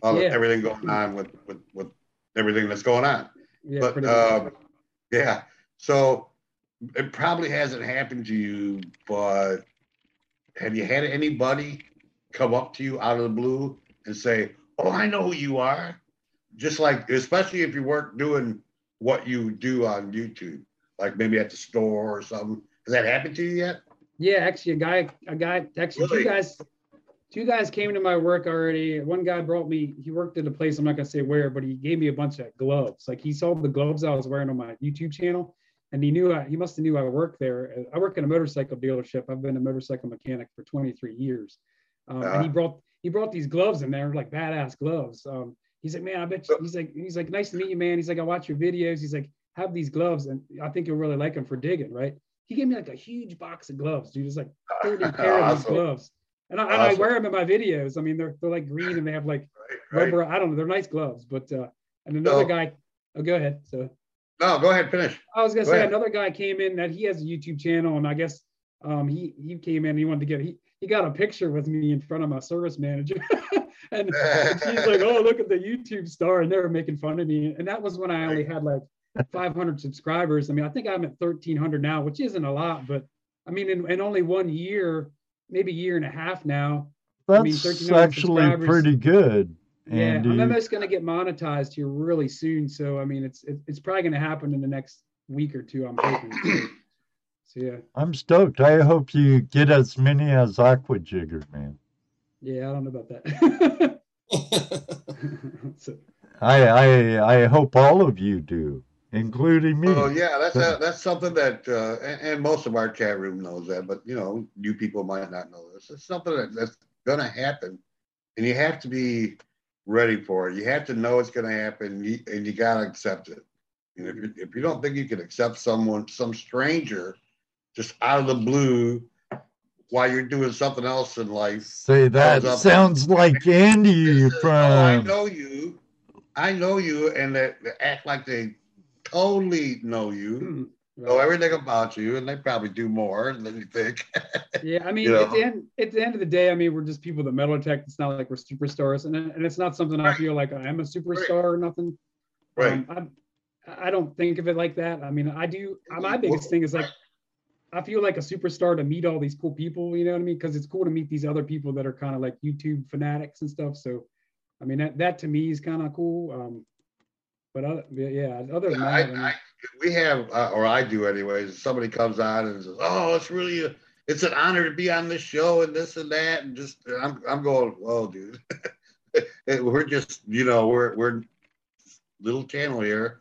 all the, everything going on with with with everything that's going on. Yeah, but pretty much. uh, yeah, so it probably hasn't happened to you, but have you had anybody come up to you out of the blue and say, "Oh, I know who you are," just like especially if you weren't doing what you do on YouTube, like maybe at the store or something. Has that happened to you yet? Yeah, actually, a guy, a guy, actually, Really? two guys, two guys came to my work already. One guy brought me. He worked at a place. I'm not gonna say where, but he gave me a bunch of gloves. Like he saw the gloves I was wearing on my YouTube channel, and he knew I. He must have knew I worked there. I work in a motorcycle dealership. I've been a motorcycle mechanic for 23 years, um, and he Ah. brought he brought these gloves in there, like badass gloves. Um, he's like, man, I bet you. He's like, he's like, nice to meet you, man. He's like, I watch your videos. He's like, have these gloves, and I think you'll really like them for digging, right? He gave me like a huge box of gloves, dude. It's like 30 pair of these gloves. And I, and I wear them in my videos. I mean, they're they're like green and they have like Right, right. rubber. I don't know. They're nice gloves, but uh, and another guy. Oh, go ahead. So No, go ahead, finish. I was gonna Go say ahead. another guy came in that he has a YouTube channel, and I guess um, he he came in. He wanted to get he he got a picture with me in front of my service manager, and, and she's like, "Oh, look at the YouTube star," and they were making fun of me. And that was when I only had like 500 subscribers. I mean, I think I'm at 1,300 now, which isn't a lot, but I mean, in, in only one year, maybe a year and a half now, I mean, That's 1,300 actually pretty good. yeah, I'm almost going to get monetized here really soon. So I mean, it's it, it's probably going to happen in the next week or two. I'm hoping. So, So yeah, I'm stoked. I hope you get as many as Aquachigger, man. yeah, I don't know about that. so, I I I hope all of you do, including me. Oh yeah, that's a, that's something that, uh, and, and most of our chat room knows that, but you know, new people might not know this. It's something that, that's gonna happen, and you have to be ready for it. You have to know it's gonna happen, you, and you gotta accept it. And if you, if you don't think you can accept someone, some stranger, just out of the blue, while you're doing something else in life, Say that up. sounds like Andy This is, "Oh, I know you, I know you, and they, they act like they totally know you, hmm, know everything about you, and they probably do more than you think. Yeah, I mean, You at the end, at the end of the day, I mean, we're just people that metal detect. It's not like we're superstars, and and it's not something I feel like I am a superstar or nothing. right. Um, I, I don't think of it like that. I mean, I do. My biggest thing is like, I feel like a superstar to meet all these cool people. You know what I mean? Because it's cool to meet these other people that are kind of like YouTube fanatics and stuff. So, I mean, that that to me is kind of cool. Um, but other, yeah, other than that, I, I mean, I, we have, uh, or I do anyways. Somebody comes on and says, "Oh, it's really, a, it's an honor to be on this show and this and that," and just, I'm, I'm going, "Whoa, dude, we're just, you know, we're, we're little channel here.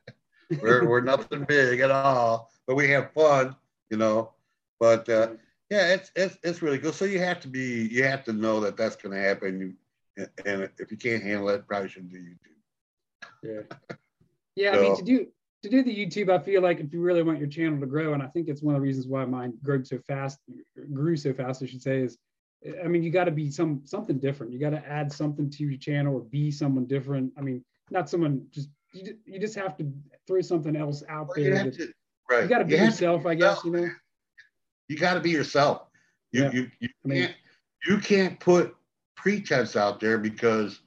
we're, we're nothing big at all, but we have fun, you know. But uh, yeah, it's, it's, it's really good. So you have to be, you have to know that that's going to happen. You, and if you can't handle it, probably shouldn't do YouTube. Yeah. Yeah, I mean to do to do the YouTube, I feel like if you really want your channel to grow, and I think it's one of the reasons why mine grew so fast, grew so fast, I should say, is I mean, you got to be some something different. You got to add something to your channel or be someone different. I mean, not someone just you, you just have to throw something else out Well, you there. have that- to, right? you got to be have to yourself, I guess. You know. you got to be yourself. You Yeah. you, you I mean- can't you can't put pretense out there because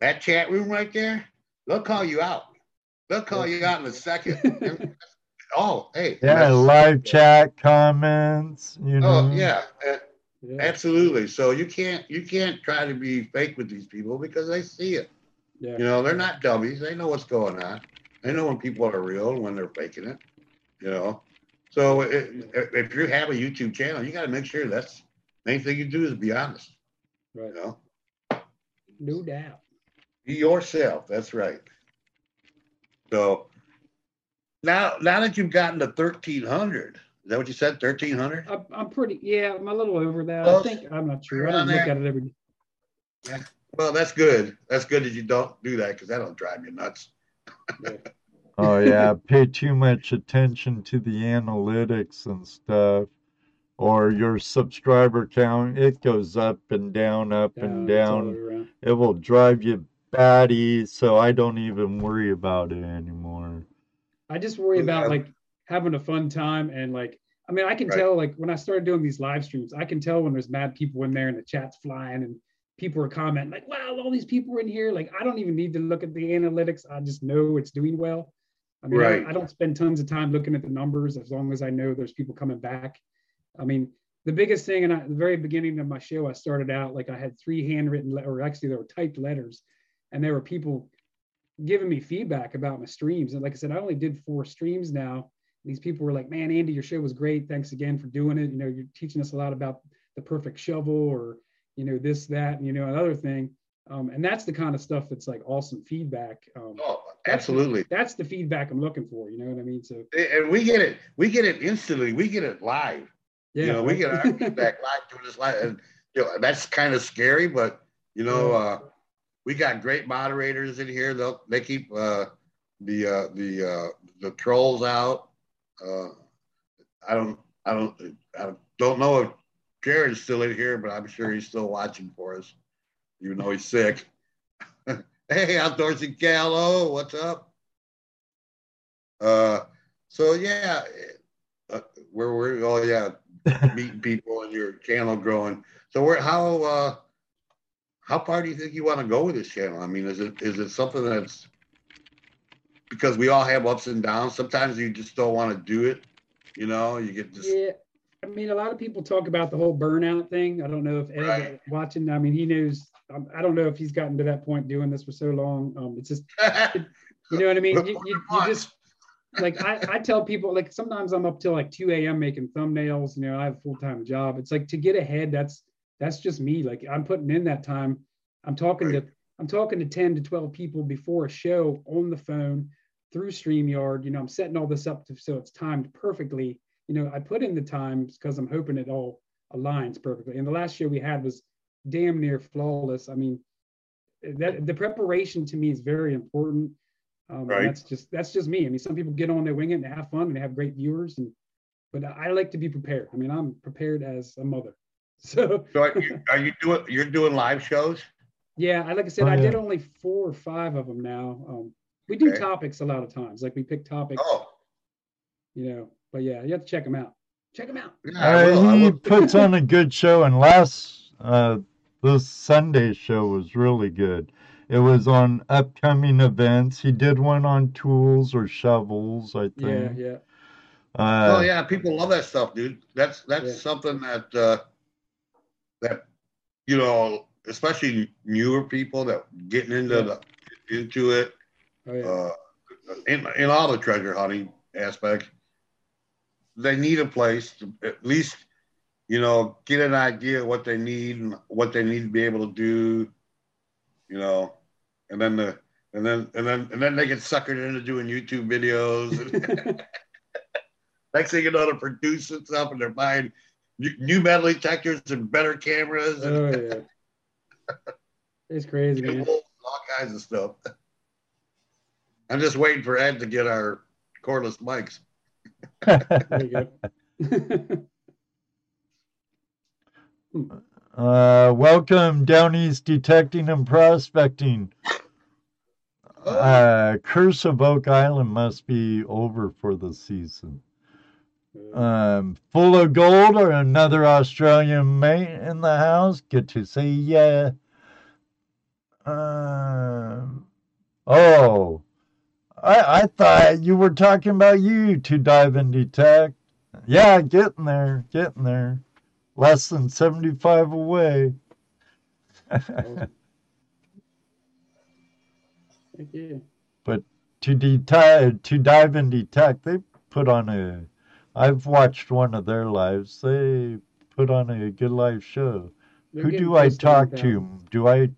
that chat room right there, they'll call you out. They'll call you out in a second. oh, hey. Yeah, live chat comments. You know. Oh yeah, uh, Yeah. absolutely. So you can't you can't try to be fake with these people because they see it. Yeah. You know, they're not dummies. They know what's going on. They know when people are real and when they're faking it. You know, so it, if you have a YouTube channel, you got to make sure that's the main thing you do is be honest. Right. You know, No doubt. be yourself. That's right. So now, now that you've gotten to thirteen hundred, is that what you said? Thirteen hundred? I'm, pretty. Yeah, I'm a little over that. Close. I think I'm not sure. I don't look there. at it every. Well, that's good. That's good that you don't do that because that'll drive you nuts. Oh yeah, pay too much attention to the analytics and stuff. Or your subscriber count, it goes up and down, up and it's all the down. It will drive you batty, so I don't even worry about it anymore. I just worry Yeah. about like having a fun time and like I mean I can Right. tell like when I started doing these live streams, I can tell when there's mad people in there and the chat's flying and people are commenting like, wow, all these people are in here. Like I don't even need to look at the analytics. I just know it's doing well. I mean, I- Right. I, don't spend tons of time looking at the numbers as long as I know there's people coming back. I mean, the biggest thing, and at the very beginning of my show, I started out like I had three handwritten, le- or actually there were typed letters, and there were people giving me feedback about my streams. And like I said, I only did four streams now. These people were like, "Man, Andy, your show was great. Thanks again for doing it. You know, you're teaching us a lot about the perfect shovel, or you know, this, that, and you know, another thing." Um, and that's the kind of stuff that's like awesome feedback. Um, Oh, absolutely. that's the feedback I'm looking for. You know what I mean? So And we get it. We get it instantly. We get it live. yeah, you know, we get our feedback live doing this live, and you know that's kind of scary. But you know, uh, we got great moderators in here. they'll they keep uh, the uh, the uh, the trolls out. Uh, I don't I don't I don't know if Jared's still in here, but I'm sure he's still watching for us, even though he's sick. Hey, outdoors outdoorsy Gallo, what's up? Uh, so yeah, uh, where we're oh yeah, meeting people and your channel growing. So where how uh how far do you think you want to go with this channel? I mean, is it is it something that's because we all have ups and downs. Sometimes you just don't want to do it. You know, you get just Yeah, I mean, a lot of people talk about the whole burnout thing. I don't know if Ed Right. watching. I mean, he knows. Um, I don't know if he's gotten to that point doing this for so long. Um, it's just, you know what I mean. You, you, you just like I, I tell people like sometimes I'm up till like 2 a.m. making thumbnails. You know, I have a full time job. It's like to get ahead. That's that's just me. Like I'm putting in that time. I'm talking Right. to I'm talking to 10 to 12 people before a show on the phone through StreamYard. You know, I'm setting all this up to, so it's timed perfectly. You know, I put in the times because I'm hoping it all aligns perfectly. And the last show we had was damn near flawless. I mean, that the preparation to me is very important. Um, Right. That's just that's just me. I mean, some people get on, their wing it, and they have fun, and they have great viewers. And but I like to be prepared. I mean, I'm prepared as a mother. So So are you, are you doing? You're doing live shows? yeah, I like I said, Oh, I did only four or five of them now. Um, we do Okay. topics a lot of times. Like we pick topics, Oh, you know. But yeah, you have to check them out. Check them out. yeah, I will. Uh, I he puts on a good show, and last uh, this Sunday show was really good. It was on upcoming events. He did one on tools or shovels, I think. yeah. Uh, oh yeah, people love that stuff, dude. That's that's Yeah. something that uh, that you know, especially newer people that getting into Yeah. the into it. Oh yeah. uh, in in all the treasure hunting aspect, they need a place to at least, you know, get an idea of what they need and what they need to be able to do, you know, and then the and then and then and then they get suckered into doing YouTube videos. Next thing you know, they're producing stuff and they're buying new, new metal detectors and better cameras and oh yeah. It's crazy, man. all kinds of stuff. I'm just waiting for Ed to get our cordless mics. There you go. Uh, welcome, Down East Detecting and Prospecting. Uh, Curse of Oak Island must be over for the season. Um, full of gold or another Australian mate in the house. Good to see ya. Um, oh, I I thought you were talking about you to dive and detect. Yeah, getting there, getting there. Less than seventy-five away. Awesome. Heck yeah. to detect to dive and detect they put on a i've watched one of their lives they put on a good live show They're who do i talk to do i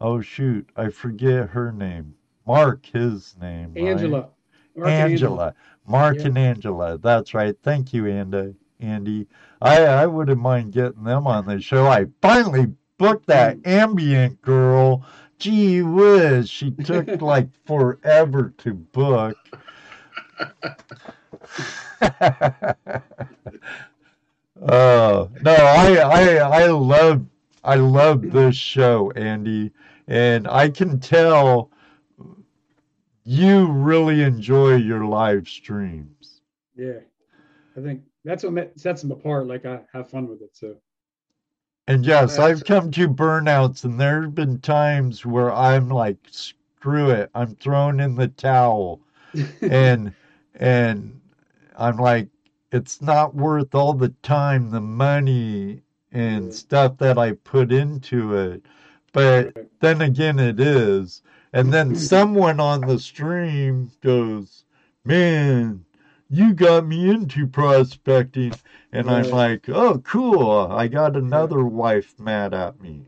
oh shoot i forget her name mark his name right? Angela. Mark and angela mark Yeah. and angela that's right thank you andy andy. I i wouldn't mind getting them on the show. I finally booked that Mm. ambient girl. Gee whiz she took like forever to book. Oh no i i i love i love this show andy. And i can tell you really enjoy your live streams. Yeah. I think that's what sets them apart. Like I have fun with it. So and yes i've come to burnouts and there have been times where i'm like screw it i'm thrown in the towel and and i'm like it's not worth all the time the money and stuff that i put into it but then again it is and then someone on the stream goes man you got me into prospecting and i'm like oh cool i got another wife mad at me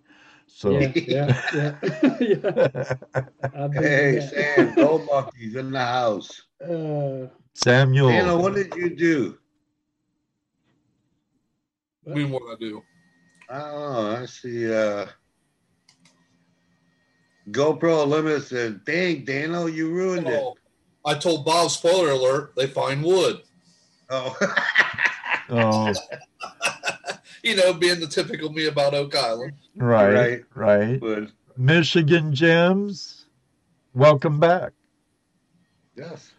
so yeah, yeah, yeah. yeah. I've been Hey, there. Sam, Gold Monkeys in the house. Uh, samuel Anna, what did you do? I mean, what I do. Oh, I see. Uh, GoPro Limit said, "Dang, Dano, you ruined it." I told Bob, spoiler alert, they find wood. Oh, oh You know, being the typical me about Oak Island. right Right. right good. michigan gems welcome back Yes.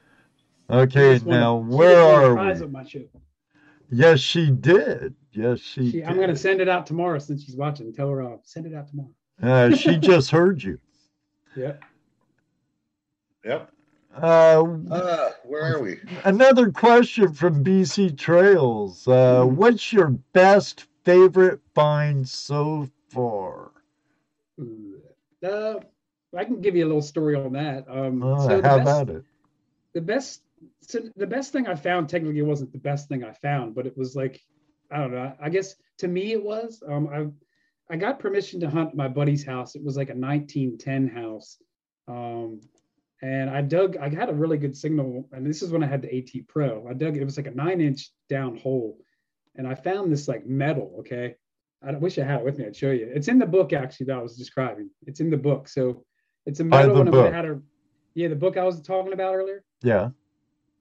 okay just now she where are prize we on my show. yes she did yes she, She, did. I'm gonna send it out tomorrow since she's watching. Tell her I'll send it out tomorrow. uh, she just heard you Yep. Yep. Uh, Uh, where are we? Another question from BC Trails. Uh, Hmm. what's your best favorite find so far? Uh, I can give you a little story on that. Um, so how best, about it? the best so the best thing I found technically wasn't the best thing I found, but it was like, I don't know. I guess to me it was. Um, I I got permission to hunt my buddy's house. It was like a 1910 house. Um, and I dug, I had a really good signal. And this is when I had the AT Pro. I dug, it was like a nine inch down hole. And I found this like medal. Okay. I wish I had it with me. I'd show you. It's in the book actually that I was describing. It's in the book. So it's a metal the and book. Had a, yeah, the book I was talking about earlier. Yeah.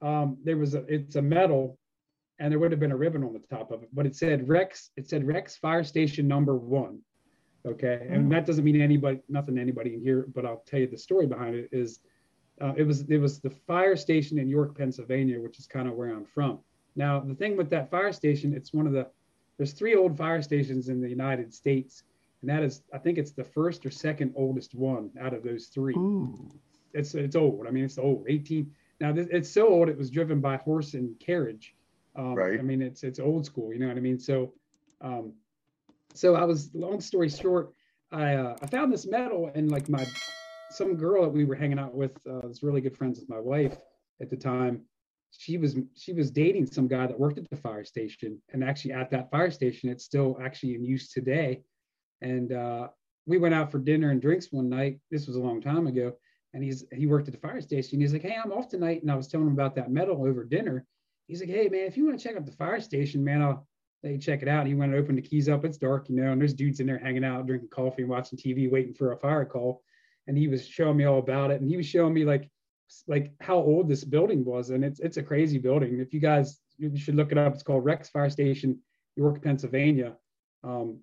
Um, there was a, it's a medal and there would have been a ribbon on the top of it, but it said Rex, it said Rex Fire Station number one. Okay. And that doesn't mean anybody, nothing to anybody in here, but I'll tell you the story behind it is uh, it was it was the fire station in York, Pennsylvania, which is kind of where I'm from. Now, the thing with that fire station, it's one of the there's three old fire stations in the United States, and that is I think it's the first or second oldest one out of those three. Ooh. It's it's old. I mean, it's old. 18. Now this, it's so old it was driven by horse and carriage. Um, Right. I mean, it's it's old school. You know what I mean? So, um, so I was long story short, I uh, I found this medal and like my some girl that we were hanging out with uh, was really good friends with my wife at the time. She was she was dating some guy that worked at the fire station, and actually at that fire station, it's still actually in use today. And uh, we went out for dinner and drinks one night. This was a long time ago, and he's he worked at the fire station. He's like, "Hey, I'm off tonight," and I was telling him about that medal over dinner. He's like, "Hey, man, if you want to check out the fire station, man, I'll let you check it out." He went and opened the keys up. It's dark, you know, and there's dudes in there hanging out, drinking coffee and watching TV, waiting for a fire call. And he was showing me all about it, and he was showing me like like how old this building was, and it's it's a crazy building. If you guys you should look it up. It's called Rex Fire Station, York, Pennsylvania. Um,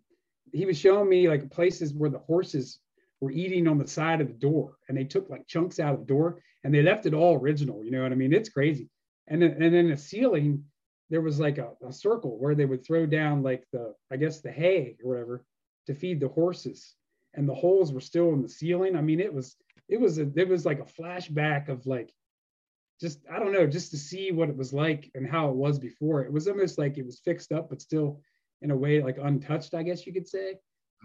he was showing me like places where the horses were eating on the side of the door and they took like chunks out of the door and they left it all original you know what i mean it's crazy and then and then the ceiling there was like a, a circle where they would throw down like the i guess the hay or whatever to feed the horses and the holes were still in the ceiling i mean it was it was a it was like a flashback of like just i don't know just to see what it was like and how it was before it was almost like it was fixed up but still in a way like untouched i guess you could say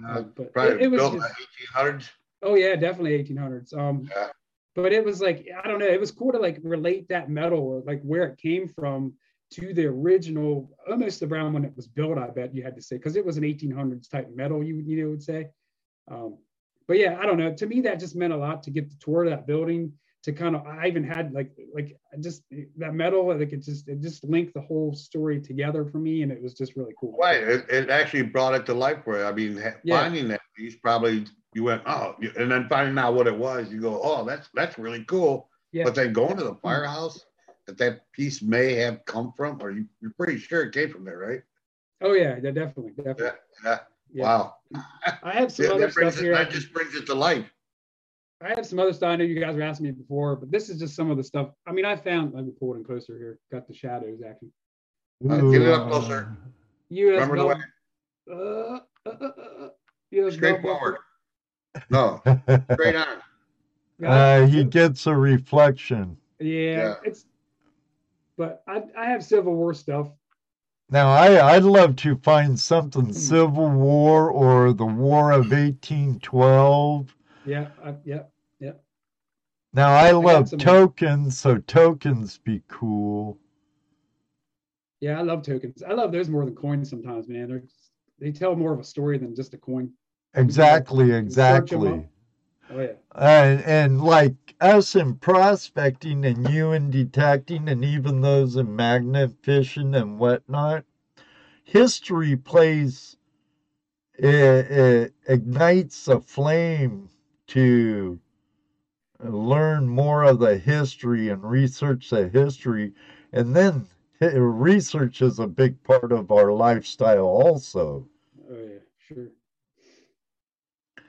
Uh, but it, it was built just- 1800s. Oh yeah, definitely 1800s. Um, Yeah. but it was like I don't know. It was cool to like relate that medal or like where it came from to the original, almost around when it was built. I bet you had to say because it was an 1800s type medal. You you know would say. Um, but yeah, I don't know. To me, that just meant a lot to get the tour of that building. To kind of, I even had like like just that medal, like it just it just linked the whole story together for me, and it was just really cool. Right. It, it actually brought it to life for you. I mean, Yeah. finding that piece probably you went, oh, and then finding out what it was, you go, oh, that's that's really cool. Yeah. But then going to the firehouse that that piece may have come from, or you, you're pretty sure it came from there, right? Oh yeah, yeah, definitely, definitely. Yeah. Yeah. Yeah. Wow. I have some Yeah, other stuff it, here. that just brings it to life. I have some other stuff. I know you guys were asking me before, but this is just some of the stuff. I mean, I found. Let me pull it in closer here. Got the shadows actually. Uh, get it up closer. U.S. Remember the way. uh, uh, uh, uh, uh, U.S. Straight Bell- forward. No, straight on. uh, he gets a reflection. yeah, Yeah. it's. But I, I have Civil War stuff. Now, I, I'd love to find something Hmm. Civil War or the War of 1812. Yeah, I, yeah. Now, I love some- tokens, so tokens be cool. Yeah, I love tokens. I love those more than coins sometimes, man. They're, they tell more of a story than just a coin. Exactly, exactly. Oh yeah. And, and like us in prospecting and you in detecting and even those in magnet fishing and whatnot, history plays, it, it ignites a flame to learn more of the history and research the history. And then research is a big part of our lifestyle also. Oh yeah, sure.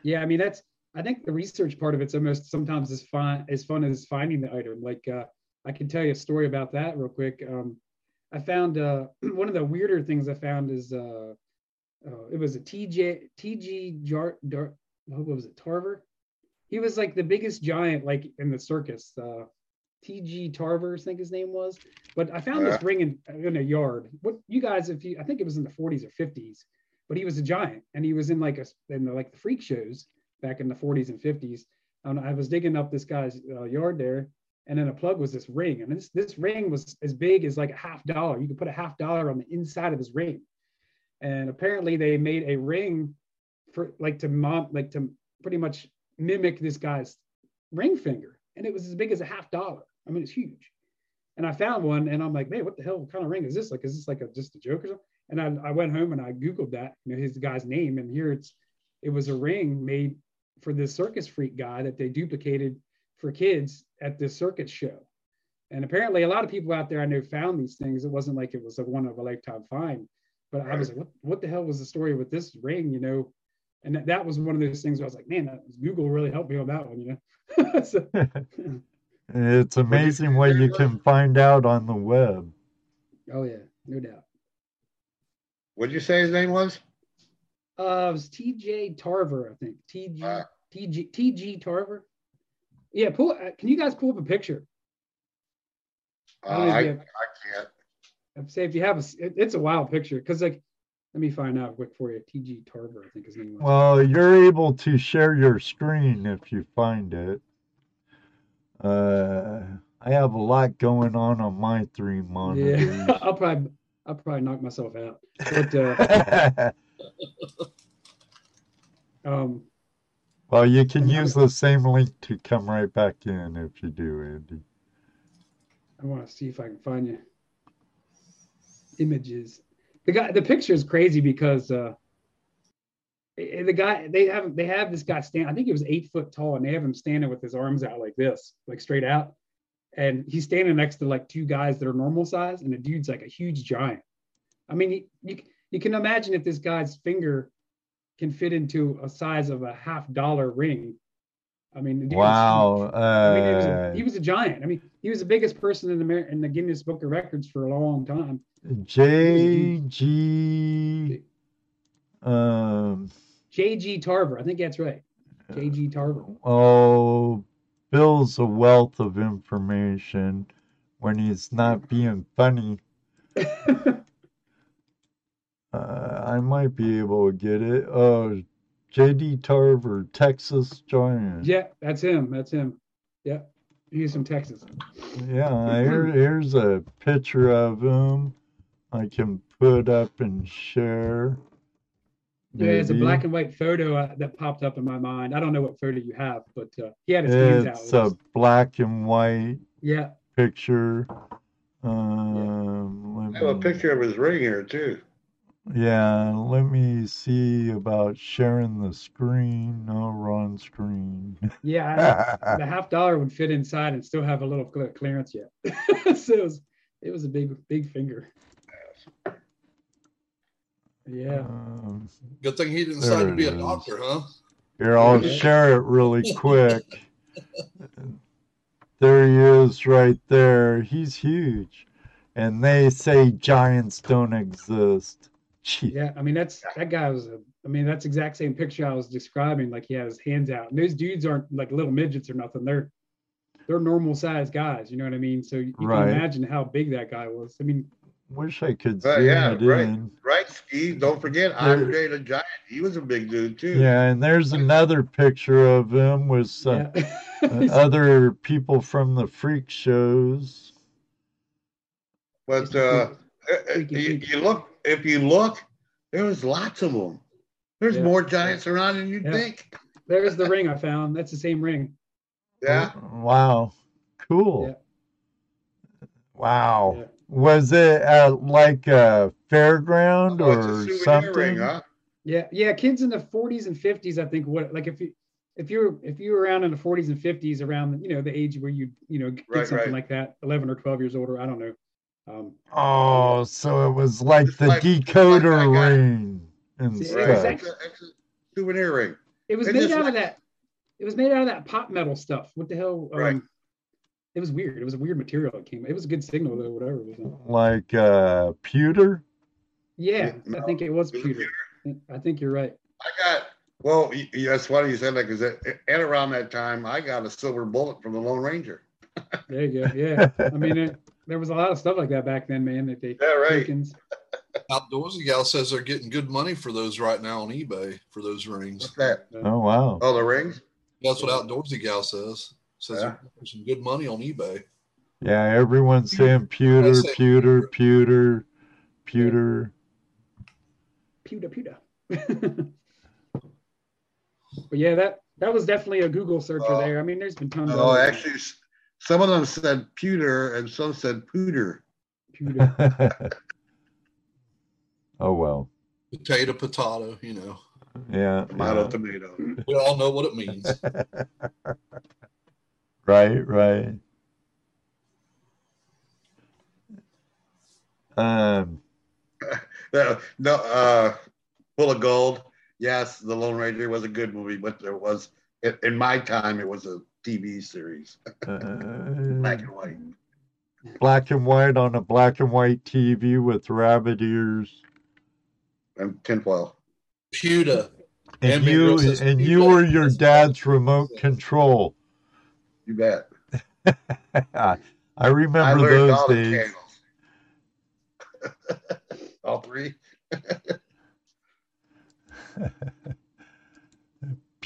Yeah, I mean that's I think the research part of it's almost sometimes as fun as fun as finding the item. Like uh, I can tell you a story about that real quick. Um, I found uh, one of the weirder things I found is uh, uh, it was a TJ TG Jar Dar, what was it Tarver? He was like the biggest giant like in the circus. Uh, TG Tarver, I think his name was. But I found this ring in, in a yard. What you guys, if you, I think it was in the 40s or 50s, but he was a giant and he was in like a in the, like the freak shows back in the 40s and 50s. And I was digging up this guy's uh, yard there, and then a plug was this ring, and this this ring was as big as like a half dollar. You could put a half dollar on the inside of this ring, and apparently they made a ring for like to mom like to pretty much mimic this guy's ring finger, and it was as big as a half dollar. I mean, it's huge. And I found one, and I'm like, man, what the hell kind of ring is this? Like, is this like a just a joke or something? And I, I went home and I googled that, you know, his guy's name, and here it's it was a ring made for this circus freak guy that they duplicated for kids at this circuit show. And apparently, a lot of people out there I know found these things. It wasn't like it was a one of a lifetime find, but I was like, what, what the hell was the story with this ring? You know, and that, that was one of those things where I was like, man, that, Google really helped me on that one. You know, so, it's amazing what you can find out on the web. oh yeah, no doubt. What did you say his name was? Uh, it was TJ Tarver, I think. TG TG TG Tarver. Yeah, pull. uh, Can you guys pull up a picture? Uh, I don't know if I, you I can't. I'd say if you have a, it- it's a wild picture because like, let me find out quick for you. TG Tarver, I think his name was. Well, you're able to share your screen if you find it. Uh, I have a lot going on on my three monitors. yeah, I'll probably I'll probably knock myself out. But uh, um, well, you can use the same link to come right back in if you do, Andy. I want to see if I can find you images. The guy, the picture is crazy because uh, eh, the guy they have they have this guy stand. I think he was eight foot tall, and they have him standing with his arms out like this, like straight out, and he's standing next to like two guys that are normal size, and the dude's like a huge giant. I mean, you you, you can imagine if this guy's finger can fit into a size of a half dollar ring. I mean, the dude's Wow. I mean, he was, a, Uh, he was a giant. I mean, he was the biggest person in the in the Guinness Book of Records for a long time. JG. Um, J.G. Tarver, I think that's right. J.G. Tarver. oh, Bill's a wealth of information when he's not being funny. Uh, I might be able to get it. Oh, JD Tarver, Texas Giant. yeah, that's him. That's him. Yeah, he's from Texas. Yeah, here, here's a picture of him. I can put up and share. Yeah, it's a black and white photo uh, that popped up in my mind. I don't know what photo you have, but uh, he had his hands out. It's a black and white yeah, picture. Um, I have a picture of his ring here too. Yeah, let me see about sharing the screen. No, wrong screen. yeah. The half dollar would fit inside and still have a little clearance yet. so it was, it was a big, big finger. Yeah. Um, Good thing he didn't decide to be it a doctor, huh? Here, I'll Yeah. share it really quick. There he is right there. He's huge. And they say giants don't exist. Gee, Yeah, I mean that's that guy was a. I mean that's exact same picture I was describing. Like he had his hands out. And those dudes aren't like little midgets or nothing. They're they're normal sized guys. You know what I mean? So you Right. can imagine how big that guy was. I mean, Wish I could Uh, yeah, it right. in. Right, Steve. Don't forget There- Andre the Giant. He was a big dude too. Yeah, and there's another picture of him with some yeah. uh, other people from the freak shows. But uh, uh, you, you look, if you look, there was lots of them. There's Yeah. more giants around than you'd Yeah. think. There's the ring I found. That's the same ring. Yeah. Wow. Cool. Yeah. Wow. Yeah. Was it at like a fairground Oh, it's a or something? ring, huh? Yeah, yeah. Kids in the 40s and 50s, I think. What like if you if you're if you were around in the 40s and 50s, around you know the age where you you know get Right, something right. like that, 11 or 12 years older. I don't know. Um, Oh, so it was like the like- decoder like ring and See, stuff. Right. exactly. It's a, it's a souvenir ring. It was It made just out of that. It was made out of that pop metal stuff. What the hell? Um, Right. It was weird. It was a weird material. It came. It was a good signal though. Whatever it was. Like uh pewter? Yeah, Yeah, I think it was it was pewter. I think you're right. I got. Well, y- y- that's funny you said that because at, at around that time, I got a silver bullet from the Lone Ranger. There you go. Yeah. I mean, it, there was a lot of stuff like that back then, man. That they Yeah, right. tokens. Outdoorsy gal says they're getting good money for those right now on eBay for those rings. What's that? Oh wow. Oh, the rings. That's what Outdoorsy gal says. Says Yeah. there's some good money on eBay. Yeah, everyone's saying pewter, say pewter, pewter, pewter. Pewter, pewter. but yeah, that that was definitely a Google searcher Oh. there. I mean, there's been tons. Oh, of actually, s- some of them said pewter and some said pooter. pewter. oh well. Potato, potato, you know. Yeah. Tomato, yeah. tomato. We all know what it means. Right, right. Um No, no, uh, Full of Gold. Yes, The Lone Ranger was a good movie, but there was, in, in my time, it was a TV series, uh, black and white. black and white on a black and white TV with rabbit ears. And tinfoil. Pewter. And And you and "You you bet were your dad's remote control. You bet. I I remember learned those all days. all three.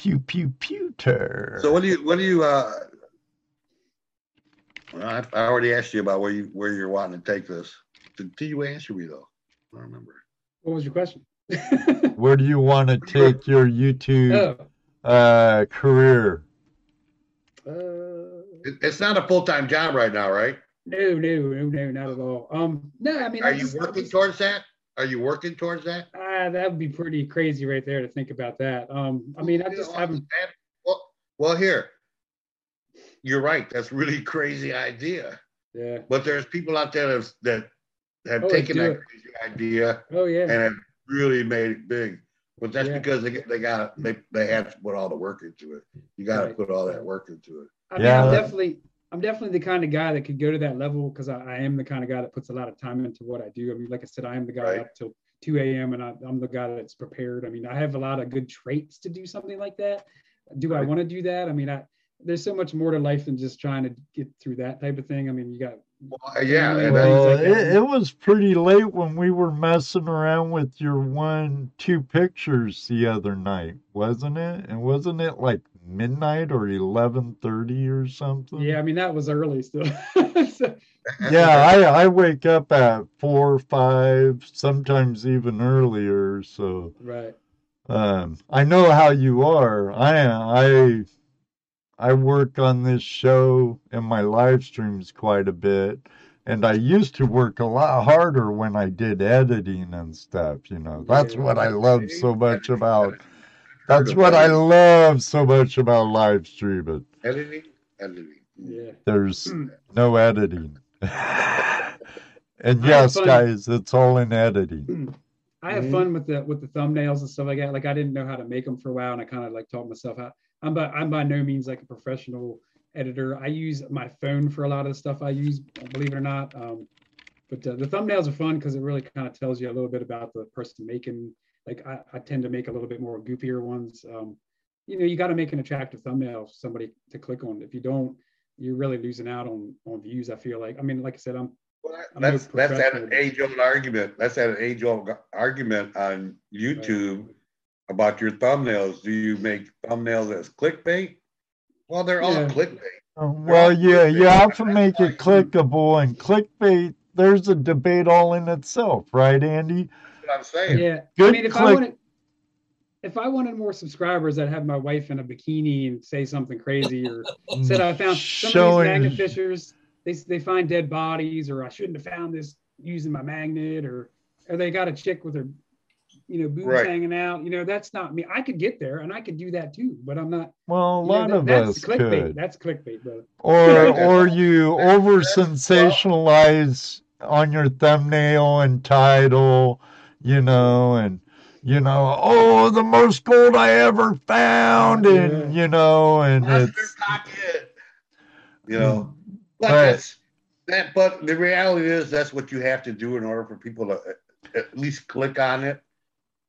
Pew pew pewter. So what do you, what do you, uh, well, I, I already asked you about where you, where you're wanting to take this. Did, did you answer me though? I don't remember. what was your question? Where do you want to take your YouTube oh, uh, career? uh, It, it's not a full-time job right now, right? no, no, no, no, not at all. Um, no, I mean, Are I you just, I working towards that? Are you working towards that? Ah, that would be pretty crazy right there to think about that. Um, I mean, I just haven't. Well, well, here, you're right. That's a really crazy idea. Yeah. But there's people out there that that have Oh, taken that it. crazy idea Oh yeah. and have really made it big. But that's Yeah. because they get, they got they they have to put all the work into it. You got to Right. put all that work into it. I mean, Yeah. I'm definitely, I'm definitely the kind of guy that could go to that level because I, I am the kind of guy that puts a lot of time into what I do. I mean, like I said, I am the guy Right. up till 2 a.m. and I, I'm the guy that's prepared. I mean, I have a lot of good traits to do something like that. Do I want to do that? I mean, I there's so much more to life than just trying to get through that type of thing. I mean, you got Well, yeah, and Well, like it, it was pretty late when we were messing around with your one, two pictures the other night, wasn't it? And wasn't it like midnight or eleven thirty or something? yeah. I mean, that was early still. So, Yeah, I I wake up at four, five, sometimes even earlier. So right. um, I know how you are. I I I work on this show and my live streams quite a bit. And I used to work a lot harder when I did editing and stuff, you know. That's Yeah. what I love so much about Heard that's what I love so much about live streaming. editing, editing. Yeah. There's Hmm. no editing. and yes, guys, it's all in editing. I have fun with the with the thumbnails and stuff like that. Like I didn't know how to make them for a while, and I kind of like taught myself how. I'm by I'm by no means like a professional editor. I use my phone for a lot of the stuff I use, believe it or not. Um, but uh, the thumbnails are fun because it really kind of tells you a little bit about the person making. Like I, I tend to make a little bit more goofier ones. Um, you know, you got to make an attractive thumbnail for somebody to click on. If you don't, you're really losing out on on views. I feel like. I mean, like I said, I'm Well, I'm no that's that's that professional. age old argument. That's an age old argument on YouTube about your thumbnails. Do you make thumbnails as clickbait? Well, they're all clickbait. Uh, Well, yeah, you have to make it clickable and clickbait. There's a debate all in itself, right, Andy? That's what I'm saying. Yeah. Good I mean, if I wanted, if I wanted more subscribers, I'd have my wife in a bikini and say something crazy, or said I found some Showing- of these magnet fishers. They they find dead bodies, or I shouldn't have found this using my magnet, or or they got a chick with her, you know, boobs Right. hanging out. You know, that's not me. I could get there, and I could do that too, but I'm not. Well, a you know, lot that- of that's us clickbait. could. That's clickbait, brother. Or or you over sensationalize on your thumbnail and title, you know, and you know, oh, the most gold I ever found, and Yeah. you know, and it's pocket. You know, but Right. that's that. But the reality is, that's what you have to do in order for people to uh, at least click on it.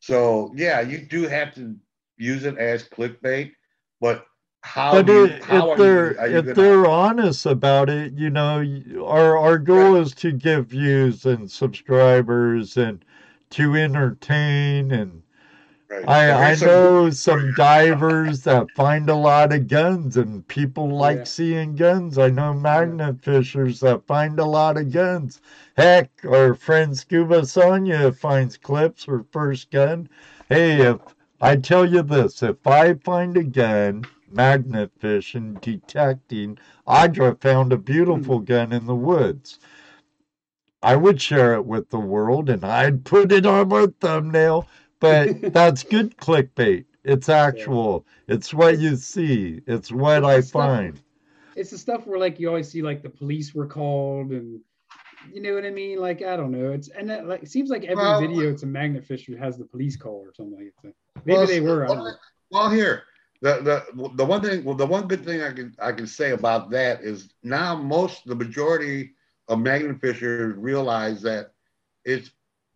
So yeah, you do have to use it as clickbait, but how? but you, if they're you if they're honest about it, you know, our our goal is to give views and subscribers and to entertain and Right. I, I Here's some- know some divers that find a lot of guns and people like Yeah. seeing guns. I know magnet fishers that find a lot of guns. Heck, our friend Scuba Sonia finds clips, her first gun. Hey, if I tell you this, if I find a gun, magnet fishing, detecting, Audra found a hmm. beautiful gun in the woods. I would share it with the world and I'd put it on my thumbnail but that's good clickbait. It's actual. It's what you see. It's what I stuff- find. It's the stuff where like you always see like the police were called and you know what I mean? Like I don't know. It's and that, like it seems like every Well- video uh it's a magnet fisher has the police call or something like that. Maybe Well, they were. Well, well, here, the, the the one thing, well, the one good thing I can I can say about that is now most the majority of magnet fishers realize that it's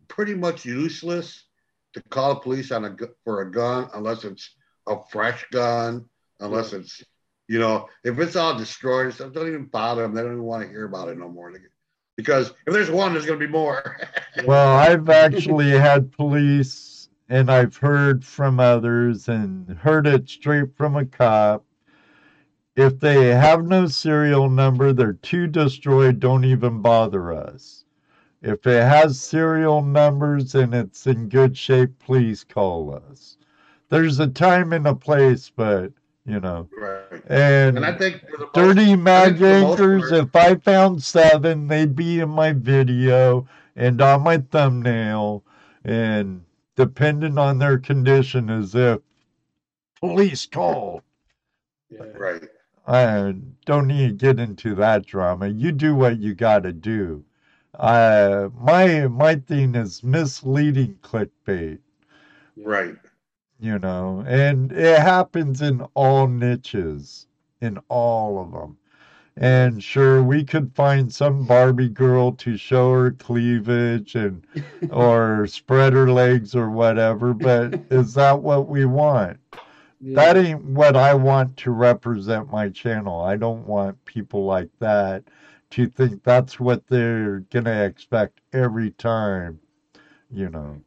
pretty much useless to call the police on a for a gun unless it's a fresh gun, unless it's you know if it's all destroyed and stuff. Don't even bother them. They don't even want to hear about it no more. Because if there's one, there's going to be more. Well, I've actually had police and I've heard from others and heard it straight from a cop. If they have no serial number, they're too destroyed, don't even bother us. If it has serial numbers and it's in good shape, please call us. There's a time and a place, but you know, right. and, And I think most- dirty mag for the most anchors, if I found seven, they'd be in my video and on my thumbnail, and depending on their condition, as if police called. Yeah. right. I don't need to get into that drama. You do what you got to do. Uh, my my thing is misleading clickbait. Right. you know, and it happens in all niches, in all of them. And sure, we could find some Barbie girl to show her cleavage and or spread her legs or whatever, but is that what we want? Yeah. That ain't what I want to represent my channel. I don't want people like that to think that's what they're gonna expect every time, you know.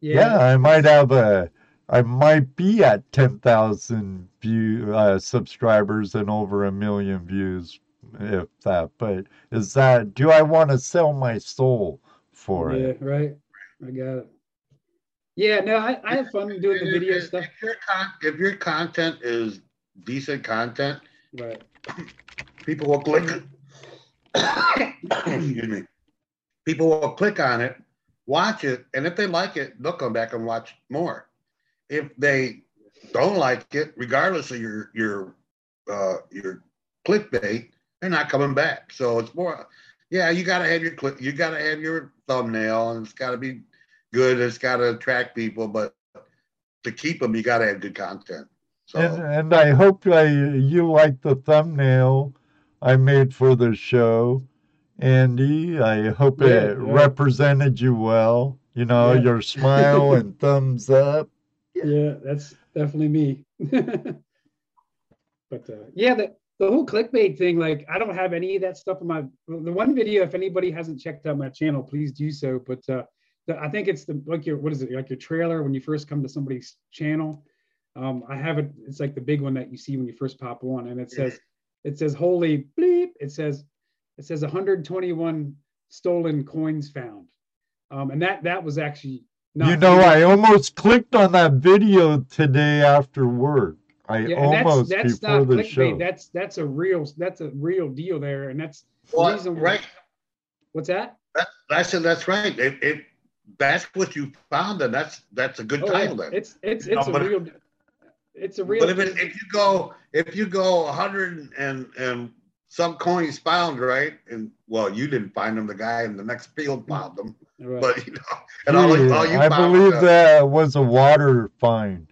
Yeah, yeah, I might have a, I might be at ten thousand view uh, subscribers and over a million views, if that. But is that? Do I want to sell my soul for yeah, it? right. I got it. Yeah, no, I, I have fun doing the video if, stuff. If your, con- if your content is decent content, Right. people will click. excuse me. People will click on it, watch it, and if they like it, they'll come back and watch more. If they don't like it, regardless of your your uh, your clickbait, they're not coming back. So it's more, yeah, you got to have your click, you got to have your thumbnail, and it's got to be good. It's got to attract people, but to keep them, you got to have good content. So And and I hope I you like the thumbnail I made for the show, Andy. I hope Yeah, it yeah. represented you well. You know, Yeah. your smile and thumbs up. Yeah, that's definitely me. but uh, yeah, the, the whole clickbait thing, like I don't have any of that stuff in my the one video. If anybody hasn't checked out my channel, please do so. But uh, the, I think it's the like your what is it like your trailer when you first come to somebody's channel. Um, I have it. It's like the big one that you see when you first pop on, and it says it says holy bleep. It says it says 121 stolen coins found. Um, and that that was actually not you know. I almost clicked on that video today after work. I Yeah, and that's almost that's before not the clickbait. show. That's that's a real that's a real deal there, and that's the Well, reason. right. What's that? That, I said that's right. If, if that's what you found, and that's that's a good Oh, title. Then. It's it's it's know, a real. It's a real. But if, it, if you go if you go 100 and and some coins found, right? And well, you didn't find them. The guy in the next field found them. Right. But you know, and all, Gee, all you I found believe was, uh, that was a water find.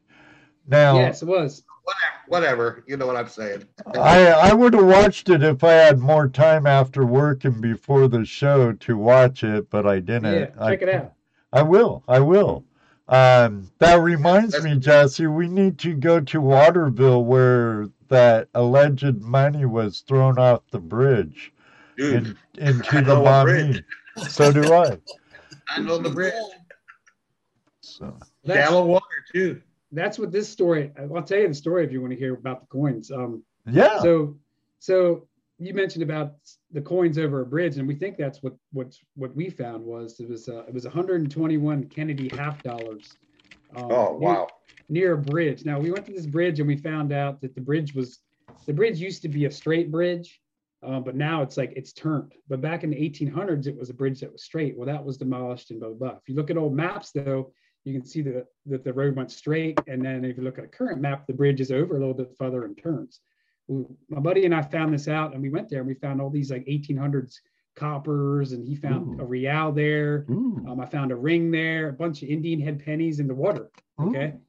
Now, yes, it was. whatever, whatever. You know what I'm saying? I I would have watched it if I had more time after work and before the show to watch it, but I didn't. Yeah, I, check it out. I will. I will. Um, that reminds That's- me, Jesse, we need to go to Waterville where that alleged money was thrown off the bridge Dude, in, into I the know what Maumee. bridge. So do I. I know the bridge. So That's, Shallow water too. that's what this story. I'll tell you the story if you want to hear about the coins. Um, Yeah. So, so you mentioned about the coins over a bridge, and we think that's what what what we found was it was uh, it was 121 Kennedy half dollars. um, Oh near- wow. Near a bridge. Now we went to this bridge and we found out that the bridge was the bridge used to be a straight bridge, uh, but now it's like it's turned. But back in the 1800s, it was a bridge that was straight. Well, that was demolished and blah blah. blah. If you look at old maps, though, you can see that that the road went straight, and then if you look at a current map, the bridge is over a little bit further and turns. My buddy and I found this out, and we went there and we found all these like 1800s coppers, and he found Ooh. a real there. Um, I found a ring there, a bunch of Indian head pennies in the water. Okay. Ooh.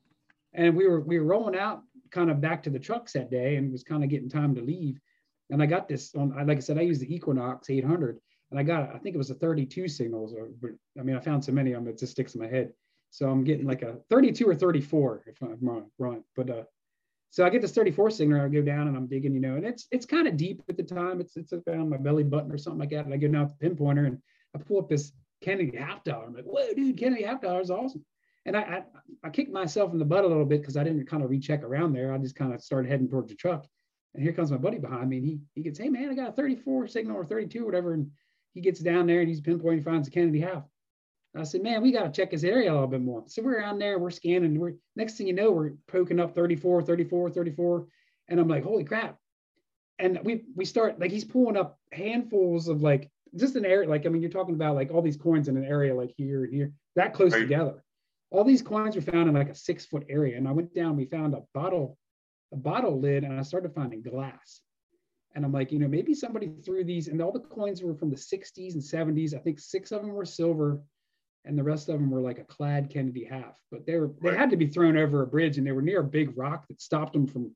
And we were we were rolling out kind of back to the trucks that day, and it was kind of getting time to leave. And I got this on. Like I said, I used the Equinox 800, and I got I think it was a 32 signals, or I mean I found so many of them it just sticks in my head. So I'm getting like a 32 or 34 if I'm wrong. wrong. But uh, so I get this 34 signal, I go down and I'm digging, you know, and it's it's kind of deep at the time. It's it's around my belly button or something like that. And I go down with the pinpointer and I pull up this Kennedy half dollar. I'm like, whoa, dude, Kennedy half dollar is awesome. And I, I I kicked myself in the butt a little bit because I didn't kind of recheck around there. I just kind of started heading towards the truck. And here comes my buddy behind me. And he he gets, hey man, I got a 34 signal or 32 or whatever. And he gets down there and he's pinpointing, finds the Kennedy half. I said, man, we got to check this area a little bit more. So we're on there, we're scanning. We're next thing you know, we're poking up 34, 34, 34. And I'm like, holy crap. And we we start like he's pulling up handfuls of like just an area, like I mean, you're talking about like all these coins in an area like here and here, that close Right. together. All these coins were found in like a six foot area. And I went down, we found a bottle, a bottle lid, and I started finding glass. And I'm like, you know, maybe somebody threw these, and all the coins were from the 60s and 70s. I think six of them were silver, and the rest of them were like a clad Kennedy half. But they were they had to be thrown over a bridge, and they were near a big rock that stopped them from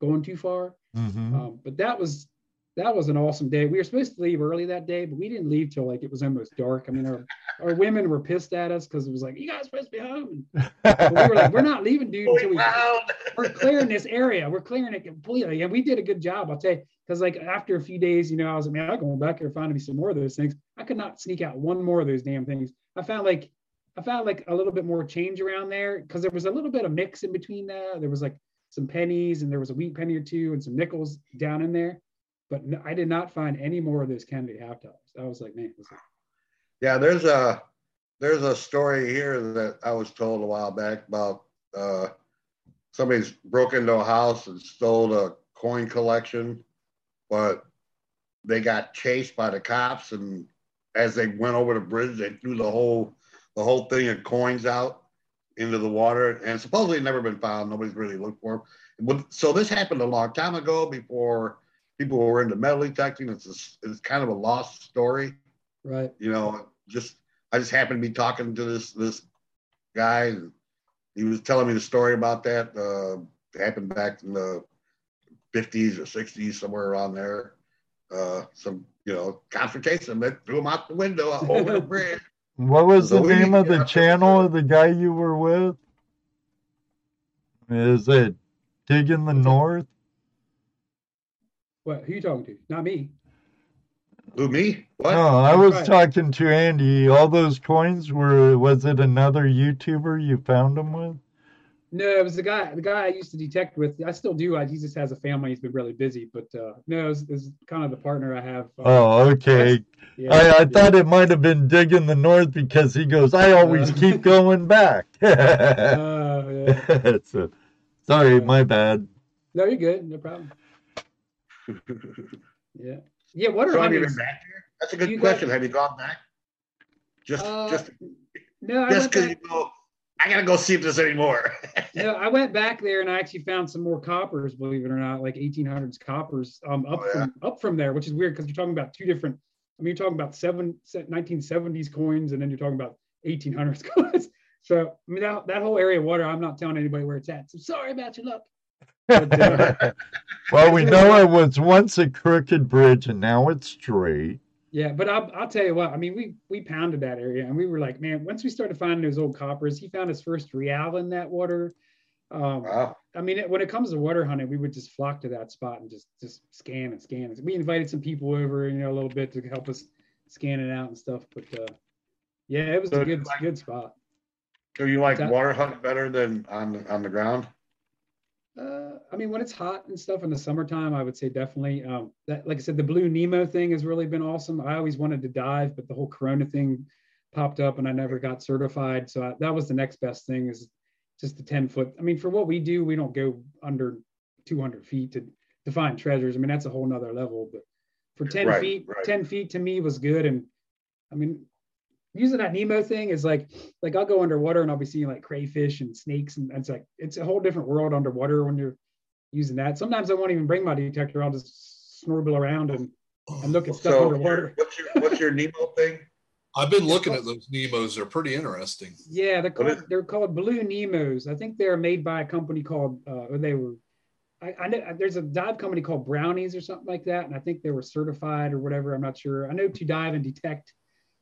going too far. Mhm. Um, but that was that was an awesome day. We were supposed to leave early that day, but we didn't leave till like it was almost dark. I mean, our, our women were pissed at us because it was like, you guys supposed to be home. And, but we were like, we're not leaving, dude, until We we're clearing this area. We're clearing it completely. And we did a good job, I'll tell you. Because like after a few days, you know, I was like, man, I'm going back here finding me some more of those things. I could not sneak out one more of those damn things. I found like I found like a little bit more change around there because there was a little bit of mix in between there. There was like some pennies and there was a wheat penny or two and some nickels down in there. But no, I did not find any more of those Kennedy half dollars. I was like, man, is- Yeah, there's a there's a story here that I was told a while back about uh, somebody's broke into a house and stole a coin collection, but they got chased by the cops, and as they went over the bridge, they threw the whole the whole thing of coins out into the water, and supposedly never been found. Nobody's really looked for them. So this happened a long time ago, before people were into metal detecting. It's a, it's kind of a lost story right. you know, just I just happened to be talking to this this guy, and he was telling me the story about that. Uh, happened back in the fifties or sixties, somewhere around there. Uh, some you know confrontation that threw him out the window over the bridge. What was the So we- name of the yeah. channel of the guy you were with? Is it Digging the North? What who you talking to? Not me. Who me? What? No, I was Right. talking to Andy. All those coins were, was it another YouTuber you found them with? No, it was the guy. The guy I used to detect with. I still do. I, he just has a family. He's been really busy. But uh, no, it was, it was kind of the partner I have. uh, Oh, okay. yeah, I, I yeah. thought it might have been Digging the North because he goes, I always Uh. keep going back. Uh, yeah. So, sorry, my bad. No, you're good. No problem. Yeah. Yeah. What are So have you hunting? been back there? That's a good You got- question. have you gone back? Just Uh, just No, I just because you back, go. I gotta go see if there's any more. no, I went back there and I actually found some more coppers, believe it or not, like 1800s coppers um, up Oh, yeah. from up from there, which is weird because you're talking about two different. I mean, you're talking about seven 1970s coins, and then you're talking about 1800s coins. So I mean, that, that whole area of water, I'm not telling anybody where it's at. So sorry about your luck. But, uh, well, we know it was once a crooked bridge and now it's straight. Yeah, but I'll, I'll tell you what. I mean, we we pounded that area, and we were like, man. Once we started finding those old coppers, he found his first real in that water. Um, wow. I mean, when it comes to water hunting, we would just flock to that spot and just just scan and scan. We invited some people over, you know, a little bit to help us scan it out and stuff. But uh, yeah, it was So a good like- good spot. So you like water hunt better than on on the ground? Uh, I mean, when it's hot and stuff in the summertime, I would say definitely. Um, that, like I said, the Blue Nemo thing has really been awesome. I always wanted to dive, but the whole Corona thing popped up, and I never got certified. So I, that was the next best thing is just the 10 foot. I mean, for what we do, we don't go under 200 feet to to find treasures. I mean, that's a whole nother level. But for 10 Right, feet, right. 10 feet to me was good. And I mean, using that Nemo thing is like like I'll go underwater and I'll be seeing like crayfish and snakes and it's like it's a whole different world underwater when you're using that. Sometimes I won't even bring my detector. I'll just snorkel around and, and look at stuff So underwater. what's your what's your Nemo thing? I've been looking at those Nemos. They're pretty interesting. Yeah, they're What is- called they're called Blue Nemos. I think they're made by a company called uh, or they were. I, I know there's a dive company called Brownies or something like that, and I think they were certified or whatever. I'm not sure. I know To Dive and Detect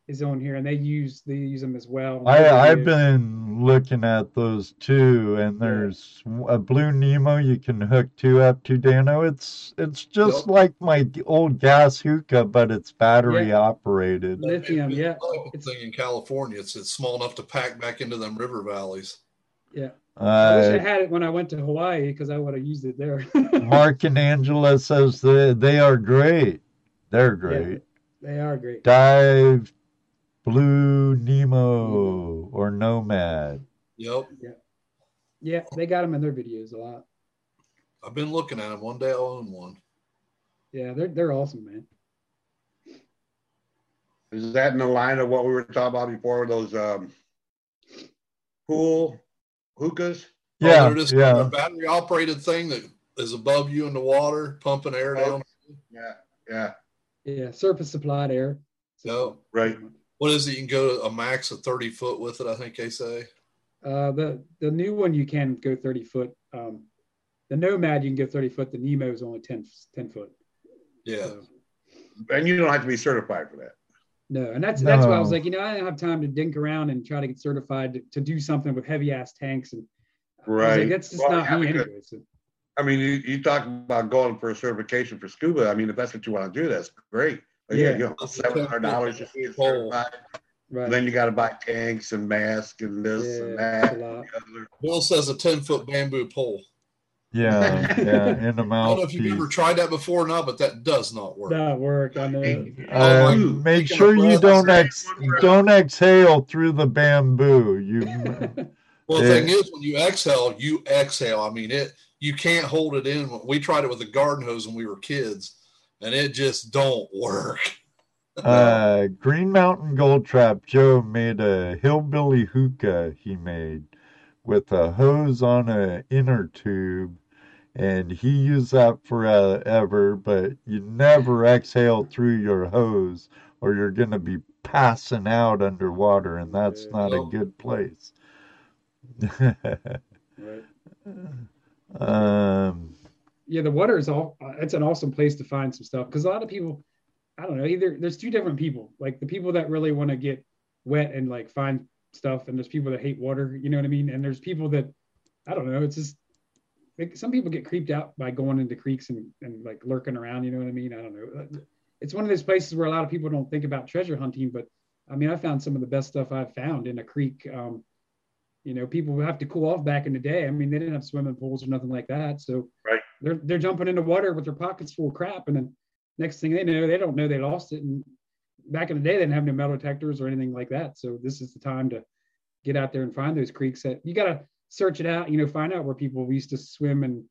is on here, and they use they use them as well. I I've been looking at those too, and there's a blue Nemo you can hook two up to Dano. It's it's just Yep. like my old gas hookah, but it's battery Yeah. operated. Lithium, It's yeah. a type of thing in California. It's it's small enough to pack back into them river valleys. Yeah, I wish I Uh, had it when I went to Hawaii because I would have used it there. Mark and Angela says they they are great. They're great. they are great. Dive Blue Nemo or Nomad. Yep. Yeah, they got them in their videos a lot. I've been looking at them. One day I'll own one. Yeah, they're they're awesome, man. Is that in the line of what we were talking about before? Those um, pool hookahs? Oh, Yeah, they're just yeah. a battery operated thing that is above you in the water, pumping air Oh. down. Yeah, yeah, Yeah, surface supplied air. Yep. right. What is it? You can go to a max of 30 foot with it, I think they say. Uh, the the new one you can go 30 foot. Um, the Nomad you can go 30 foot. The Nemo is only 10, 10 foot. Yeah. So, And you don't have to be certified for that. no, and that's that's why I was like, you know, I don't have time to dink around and try to get certified to, to do something with heavy ass tanks and I was Right. Like, that's just Well, not yeah, me because- anyway. So, I mean, you, you talk about going for a certification for scuba. I mean, if that's what you want to do, that's great. But yeah, Yeah. you know, seven hundred dollars just to get certified. right. Then you got to buy tanks and masks and this yeah, and that. a lot. the other. Bill says a 10 foot bamboo pole. Yeah, yeah, in the mouth. I don't know if you've ever tried that before or not, but that does not work. That work. I know. Uh, like, make sure you don't ex don't exhale through the bamboo. You Well, the Yeah. thing is, when you exhale, you exhale. I mean, it you can't hold it in. We tried it with a garden hose when we were kids, and it just don't work. uh, Green Mountain Gold Trap Joe made a hillbilly hookah he made with a hose on a inner tube, and he used that forever. But you never exhale through your hose, or you're gonna be passing out underwater, and that's not a good place. Right. um, yeah, the water is all. uh, It's an awesome place to find some stuff because a lot of people, I don't know, either there's two different people. Like the people that really want to get wet and like find stuff, and there's people that hate water. You know what I mean? And there's people that, I don't know. It's just like some people get creeped out by going into creeks and and like lurking around. You know what I mean? I don't know. It's one of those places where a lot of people don't think about treasure hunting, but I mean, I found some of the best stuff I've found in a creek. Um, you know, people have to cool off back in the day. I mean, they didn't have swimming pools or nothing like that. So Right. They're they're jumping into water with their pockets full of crap, and then next thing they know, they don't know they lost it. And back in the day, they didn't have no metal detectors or anything like that. So this is the time to get out there and find those creeks that you got to search it out. You know, find out where people used to swim and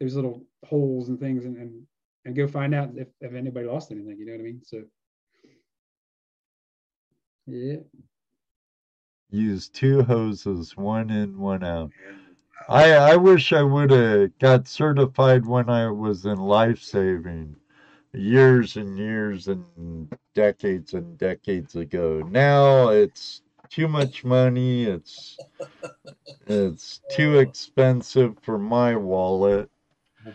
there's little holes and things, and and, and go find out if, if anybody lost anything. You know what I mean? So yeah. use two hoses, one in, one out. I I wish I would have got certified when I was in life saving years and years and decades and decades ago. Now it's too much money. It's it's too expensive for my wallet.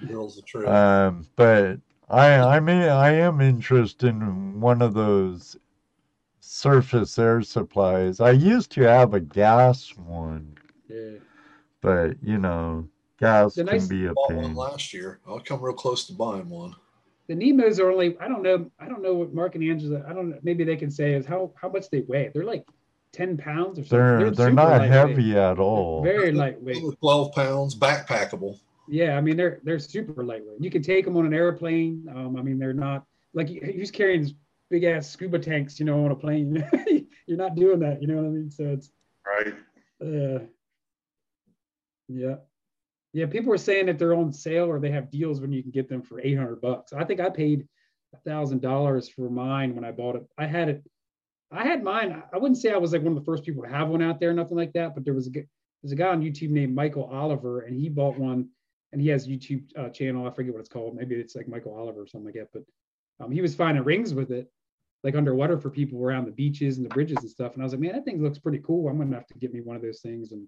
Girls a trip. Um, but I I'm I am interested in one of those surface air supplies. I used to have a gas one, Yeah. But you know, guys The can nice- be a bought one pain. last year. I'll come real close to buying one. The Nemos are only I don't know I don't know what Mark and Angela I don't know maybe they can say is how how much they weigh. They're like 10 pounds or something. They're they're super not heavy at all. Very lightweight. Twelve pounds, backpackable. Yeah, I mean they're they're super lightweight. You can take them on an airplane. Um, I mean they're not like who's carrying big ass scuba tanks, you know, on a plane. You're not doing that, you know what I mean? So it's Right. uh, yeah, yeah. People were saying that they're on sale or they have deals when you can get them for 800 bucks. I think I paid a thousand dollars for mine when I bought it. I had it. I had mine. I wouldn't say I was like one of the first people to have one out there, nothing like that. But there was a there's a guy on YouTube named Michael Oliver, and he bought one, and he has YouTube uh, channel. I forget what it's called. Maybe it's like Michael Oliver or something like that. But um, he was finding rings with it, like underwater for people around the beaches and the bridges and stuff. And I was like, man, that thing looks pretty cool. I'm gonna have to get me one of those things. And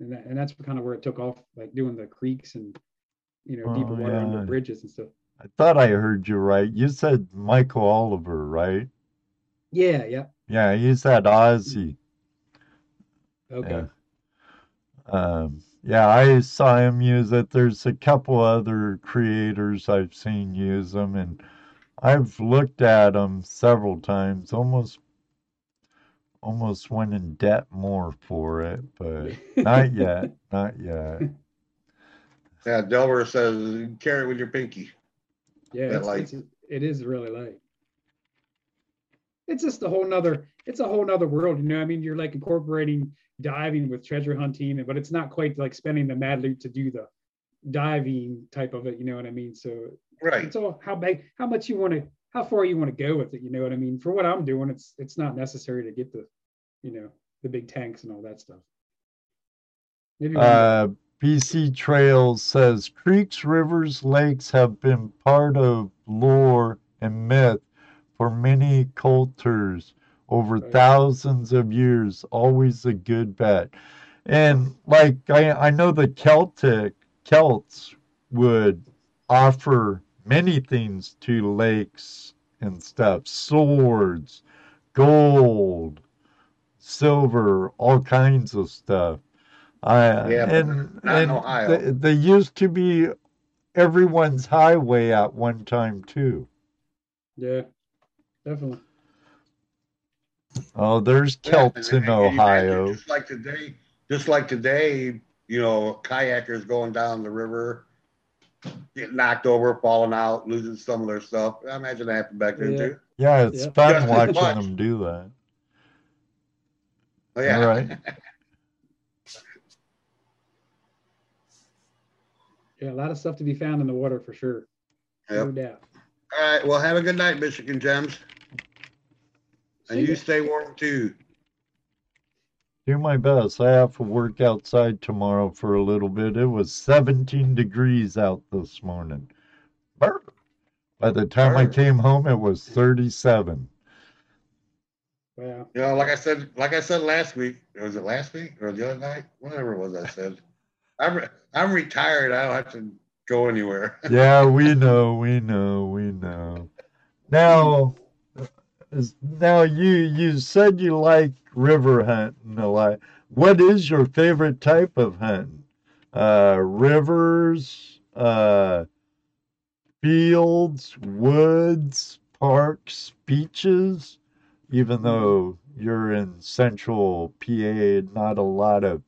and, that, and that's kind of where it took off, like doing the creeks and you know deeper Oh, water under yeah. bridges and stuff. I thought I heard you right. You said Michael Oliver, right? Yeah, yeah. Yeah, he's at Aussie. Okay. Yeah. Um, yeah, I saw him use it. There's a couple other creators I've seen use them, and I've looked at them several times. Almost, almost went in debt more for it, but not yet. Not yet. Yeah, Delaware says carry it with your pinky. Yeah, that it's, light. it's it is really light. It's just a whole nother it's a whole nother world, you know. I mean, you're like incorporating diving with treasure hunting, but it's not quite like spending the mad loot to do the diving type of it, you know what I mean? So Right. it's all how big how much you want to how far you want to go with it, you know what I mean? For what I'm doing, it's it's not necessary to get the, you know, the big tanks and all that stuff. Maybe. Uh, BC Trails says creeks, rivers, lakes have been part of lore and myth for many cultures over Right. thousands of years. Always a good bet. And like I, I know the Celtic Celts would offer many things to lakes and stuff, swords, gold, silver, all kinds of stuff. I Yeah, and not in and Ohio. They, they used to be everyone's highway at one time too. yeah, definitely. Oh, there's Yeah, Celts and- in and you imagine Ohio. Just like today, just like today, you know, kayakers going down the river, getting knocked over, falling out, losing some of their stuff. I imagine that happened back then Yeah. too. Yeah, it's Yeah. fun Just watching much. them do that. Oh, yeah. All right. Yeah, a lot of stuff to be found in the water for sure. No doubt. All right. Well, have a good night, Michigan Gems. And See you ya. stay warm too. Do my best. I have to work outside tomorrow for a little bit. It was 17 degrees out this morning. Brr. By the time I came home, it was 37. Yeah. You know, like I said, like I said last week, was it last week or the other night? Whatever it was, I said. I'm re- I'm retired. I don't have to go anywhere. Yeah, we know, we know, we know. Now, now you you said you like river hunting a lot. What is your favorite type of hunting? Uh, rivers, uh, fields, woods, parks, beaches. Even though you're in central PA, not a lot of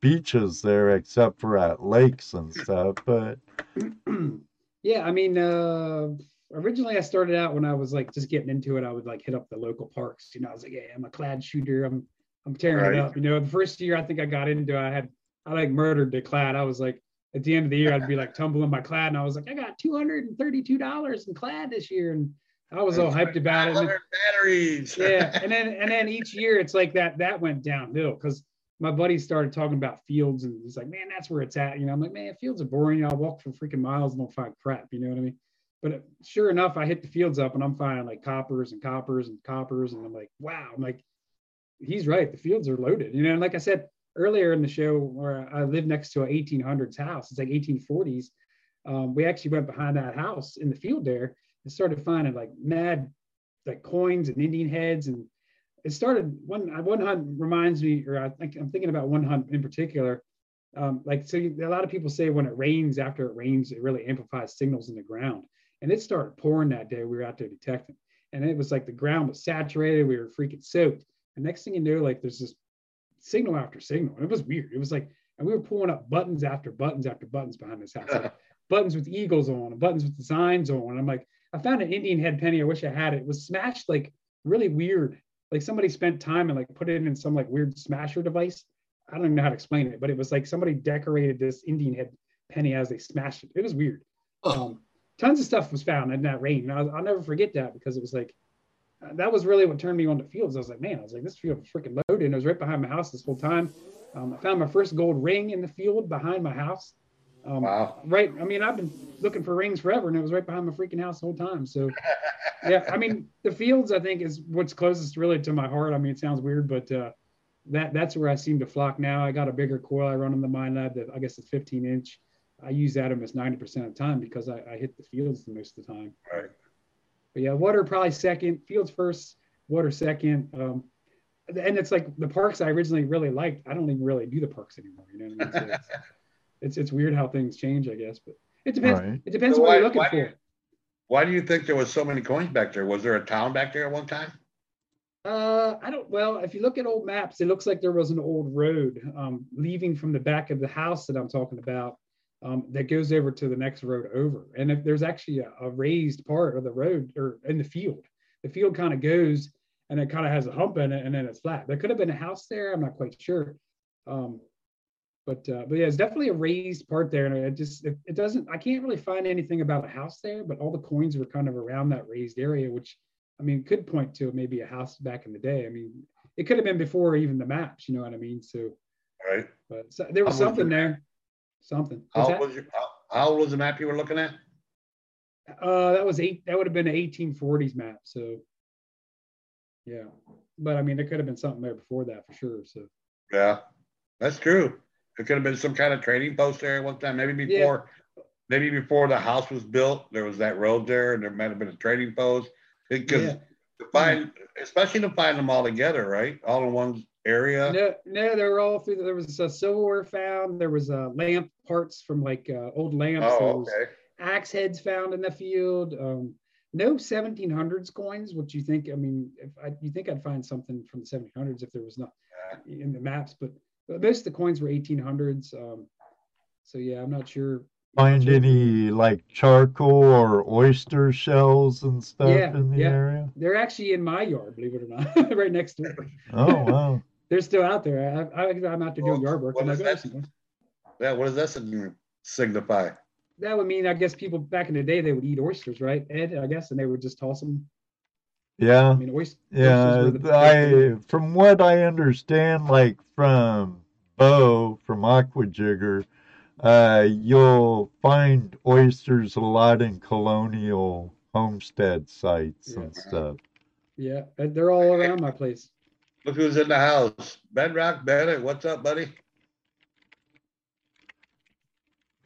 beaches there except for at lakes and stuff. But yeah, I mean, uh, originally I started out when I was like just getting into it. I would like hit up the local parks. You know, I was like, yeah, I'm a clad shooter. I'm I'm tearing Right. it up. You know, the first year I think I got into, it, I had I like murdered the clad. I was like, at the end of the year, I'd be like tumbling my clad, and I was like, I got two hundred and thirty-two dollars in clad this year, and I was all hyped about it. And then- batteries. yeah and then and then each year it's like that that went downhill because my buddy started talking about fields and he's like man that's where it's at you know i'm like man fields are boring i'll walk for freaking miles and don't find crap you know what i mean but sure enough i hit the fields up and i'm finding like coppers and coppers and coppers and i'm like wow i'm like he's right the fields are loaded you know and like i said earlier in the show where i live next to an 1800s house it's like 1840s um, we actually went behind that house in the field there and started finding like mad like coins and Indian heads. And it started one one hunt reminds me, or I think I'm thinking about one hunt in particular. Um, like so, you, a lot of people say when it rains, after it rains, it really amplifies signals in the ground. And it started pouring that day. We were out there detecting, and it was like the ground was saturated. We were freaking soaked. And next thing you know, like there's this signal after signal. And it was weird. It was like, and we were pulling up buttons after buttons after buttons behind this house. Like buttons with eagles on, and buttons with designs on. And I'm like, I found an Indian head penny. I wish I had it. It was smashed like really weird. Like somebody spent time and like put it in some like weird smasher device. I don't even know how to explain it, but it was like somebody decorated this Indian head penny as they smashed it. It was weird. Um, tons of stuff was found in that rain. And I'll, I'll never forget that because it was like, uh, that was really what turned me on to fields. I was like, man, I was like, this field is freaking loaded. And it was right behind my house this whole time. Um, I found my first gold ring in the field behind my house. Um, Wow. Right. I mean, I've been looking for rings forever, and it was right behind my freaking house the whole time. So, yeah. I mean, the fields, I think, is what's closest really to my heart. I mean, it sounds weird, but uh, that that's where I seem to flock now. I got a bigger coil I run in the Minelab that I guess it's 15 inch. I use that almost 90% of the time because I, I hit the fields the most of the time. Right. But yeah, water probably second, fields first, water second. Um, and it's like the parks I originally really liked. I don't even really do the parks anymore. You know what I mean? So it's, it's it's weird how things change, I guess. But it depends. Right. It depends So what why- you're looking why do for. you- Why do you think there was so many coins back there? Was there a town back there at one time? Uh, I don't. Well, if you look at old maps, it looks like there was an old road um, leaving from the back of the house that I'm talking about um, that goes over to the next road over. And if there's actually a, a raised part of the road or in the field, the field kind of goes and it kind of has a hump in it, and then it's flat. There could have been a house there. I'm not quite sure. Um, but uh, but yeah, it's definitely a raised part there, and it just it, it doesn't. I can't really find anything about a house there, but all the coins were kind of around that raised area, which I mean, could point to maybe a house back in the day. I mean, it could have been before even the maps, you know what I mean? So, Right. but so, there was something there. Something. How old that? was your, how, old was the map you were looking at? Uh, that was eight. That would have been an 1840s map. So, yeah. But I mean, there could have been something there before that for sure. So, Yeah, that's true. It could have been some kind of trading post there at one time, maybe Yeah. before, maybe before the house was built, there was that road there and there might have been a trading post. Because yeah. to find, especially to find them all together, right? All in one area. No, no, they were all through. There was a silverware found. There was a lamp parts from like uh, old lamps. Oh, okay. axe heads found in the field. Um, no 1700s coins, which you think, I mean, if I, you think I'd find something from the 1700s if there was not in the maps, but, but most of the coins were 1800s. Um, so yeah, I'm not sure. Find Sure. any like charcoal or oyster shells and stuff Yeah, in the yeah. area? They're actually in my yard, believe it or not, right next door. Oh wow. They're still out there. I, I, I'm out there doing Well, yard work. what I'm is like, "Oh, that? Yeah, what does that sign- signify? that would mean, I guess people back in the day, they would eat oysters, right, Ed? I guess, and they would just toss them. Yeah. I mean, oysters. Yeah, were the- I from what I understand, like from Bo from Aquachigger, uh, you'll find oysters a lot in colonial homestead sites and stuff. Yeah, they're all around my place. Look who's in the house. Bedrock Bennett, what's up, buddy?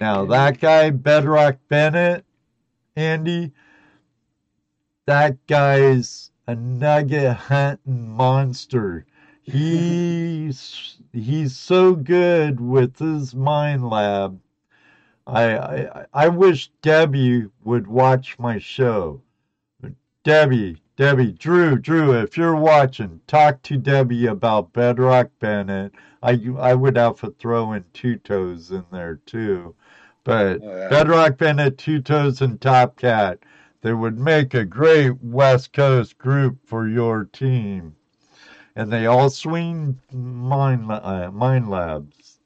Now that guy, Bedrock Bennett, Andy, that guy's a nugget hunting monster. He's he's so good with his Minelab. I, I I wish Debbie would watch my show. Debbie, Debbie, Drew, Drew, if you're watching, talk to Debbie about Bedrock Bennett. I I would have to throw in two toes in there too. But Oh, yeah. Bedrock Bennett, Two Toes, and Top Cat, they would make a great West Coast group for your team. And they all swing mine, uh, Minelabs.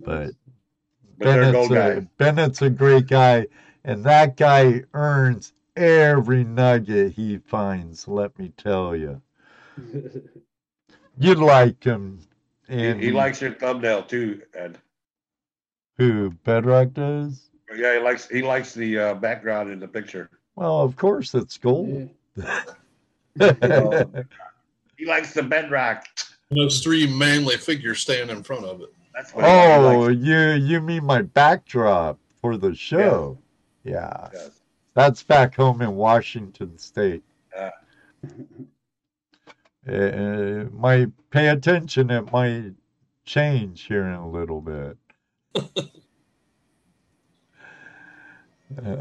But But Bennett's a. Bennett's a great guy, and that guy earns every nugget he finds, let me tell you. You'd like him. He, And he likes your thumbnail too, Ed. who Bedrock does? Yeah, he likes he likes the uh, background in the picture. Well, of course, it's gold. Oh. He likes the bedrock. Those three manly figures stand in front of it. That's what oh, you you mean my backdrop for the show? Yeah, Yes. That's back home in Washington State. Yeah. Uh, might pay attention. It might change here in a little bit.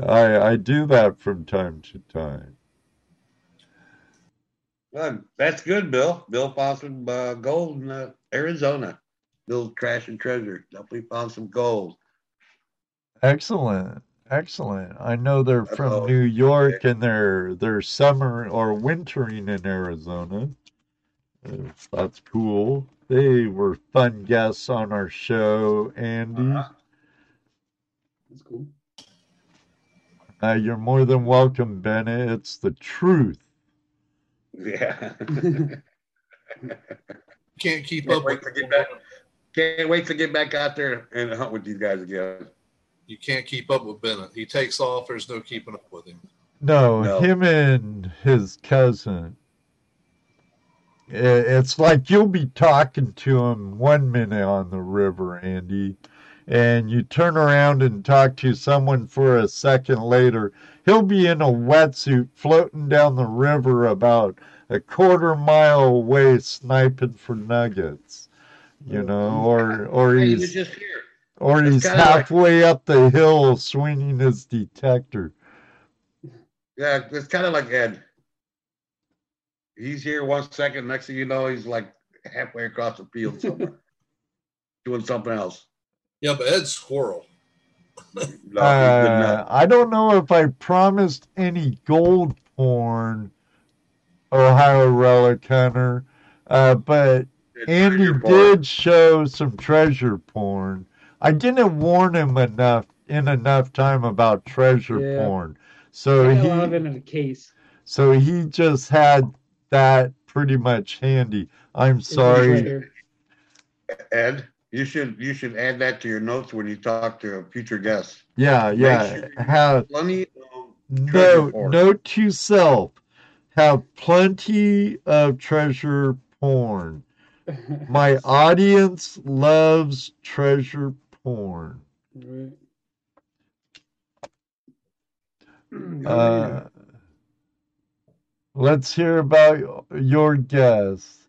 I I do that from time to time. Well, that's good, Bill. Bill found some uh, gold in uh, Arizona. Bill's trash and treasure. Definitely found some gold. Excellent. Excellent. I know they're from Uh-oh. New York and they're they're summer or wintering in Arizona. That's cool. They were fun guests on our show, Andy. Uh-huh. That's cool. Uh, you're more than welcome, Bennett. It's the truth. Yeah. Can't keep Can't up wait with to get back. Can't wait to get back out there and hunt with these guys again. You can't keep up with Bennett. He takes off. There's no keeping up with him. No, No. him and his cousin. It's like you'll be talking to him one minute on the river, Andy, and you turn around and talk to someone for a second later. He'll be in a wetsuit floating down the river about a quarter mile away sniping for nuggets. You mm-hmm. know, or or he's you're just here. Or It's he's kinda like- halfway up the hill swinging his detector. Yeah, it's kind of like Ed. He's here one second. Next thing you know, he's like halfway across the field somewhere, doing something else. Yeah, but Ed's squirrel. No, Uh. I don't know if I promised any gold porn, Ohio Relic Hunter, uh, but It's Andy did show some treasure porn. I didn't warn him enough in enough time about treasure Yeah. porn, so I got a he it in a case. so he just had that pretty much handy. I'm It's sorry. Ed, you should you should add that to your notes when you talk to a future guests. Yeah, yeah. sure Have Plenty of treasure porn. note to self. Have plenty of treasure porn. My audience loves treasure porn. Right. Uh, let's hear about your guest.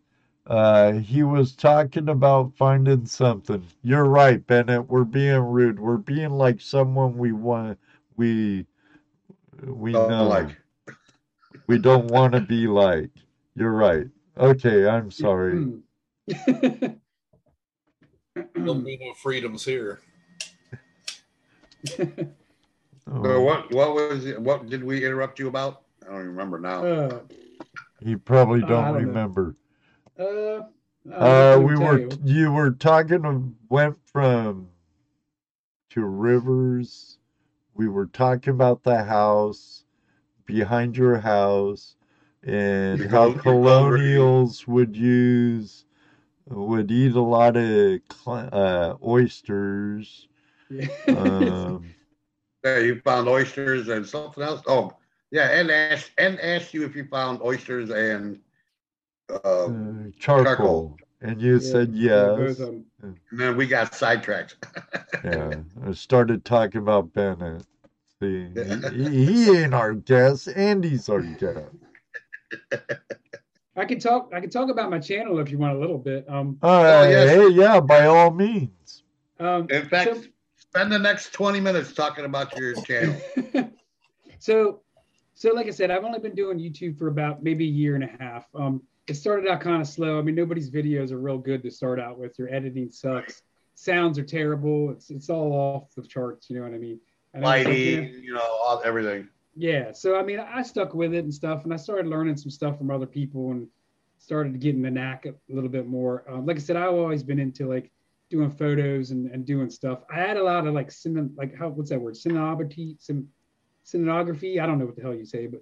Uh, he was talking about finding something. You're right, Bennett. We're being rude. We're being like someone we want. We we Don't know. like. We don't want to be like. You're right. Okay, I'm sorry. No more freedoms here. So Oh, what what was it, what did we interrupt you about? I don't even remember now. uh, you probably don't don't know. remember. uh, Uh, we were you. you were talking of went from to rivers. We were talking about the house behind your house and how gold- your gold colonials would use would eat a lot of cl- uh, oysters. Yeah. Um, Yeah, you found oysters and something else. Oh, yeah, and asked and asked you if you found oysters and uh, uh, charcoal. Charcoal. and you Yeah, said yeah, both yes. of 'em. and then we got sidetracked. Yeah, I started talking about Bennett. See, he, he ain't our guest. Andy's our guest. I can talk. I can talk about my channel if you want a little bit. Um, Uh, yes. Hey, yeah, by all means. um, In fact, so- spend the next 20 minutes talking about your channel. so, so like I said, I've only been doing YouTube for about maybe a year and a half. Um, it started out kind of slow. I mean, nobody's videos are real good to start out with. Your editing sucks. Sounds are terrible. It's it's all off the charts. You know what I mean? And I was like, you know, Lighting, you know, all, everything. Yeah. So I mean, I stuck with it and stuff, and I started learning some stuff from other people and started getting the knack a little bit more. Um, like I said, I've always been into like doing photos and, and doing stuff. I had a lot of like cine, like how what's that word? Cinematography, sim, cinematography. I don't know what the hell you say, but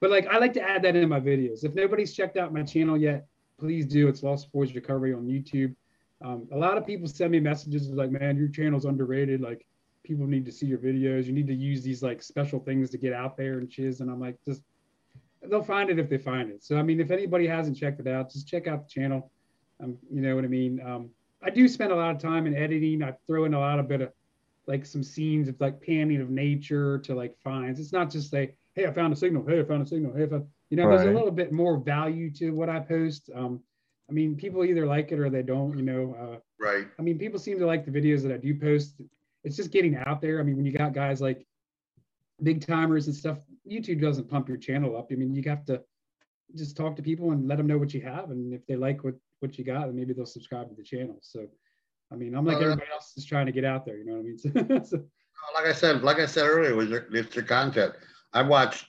but like I like to add that in my videos. If nobody's checked out my channel yet, please do. It's Lost Boys Recovery on YouTube. Um, a lot of people send me messages like, "Man, your channel's underrated. Like, people need to see your videos. You need to use these like special things to get out there and chiz. And I'm like, just they'll find it if they find it. So I mean, if anybody hasn't checked it out, just check out the channel. Um, you know what I mean? Um, I do spend a lot of time in editing. I throw in a lot of bit of like some scenes of like panning of nature to like finds. It's not just like, hey, I found a signal. Hey, I found a signal. Hey, I found, you know, there's a little bit more value to what I post. Um, I mean, people either like it or they don't. You know, uh, Right. I mean, people seem to like the videos that I do post. It's just getting out there. I mean, when you got guys like big timers and stuff, YouTube doesn't pump your channel up. I mean, you have to just talk to people and let them know what you have, and if they like what what you got, then maybe they'll subscribe to the channel. So, I mean, I'm like that- everybody else, just trying to get out there. You know what I mean? So, like I said, like I said earlier, was your, it's your content. I watched,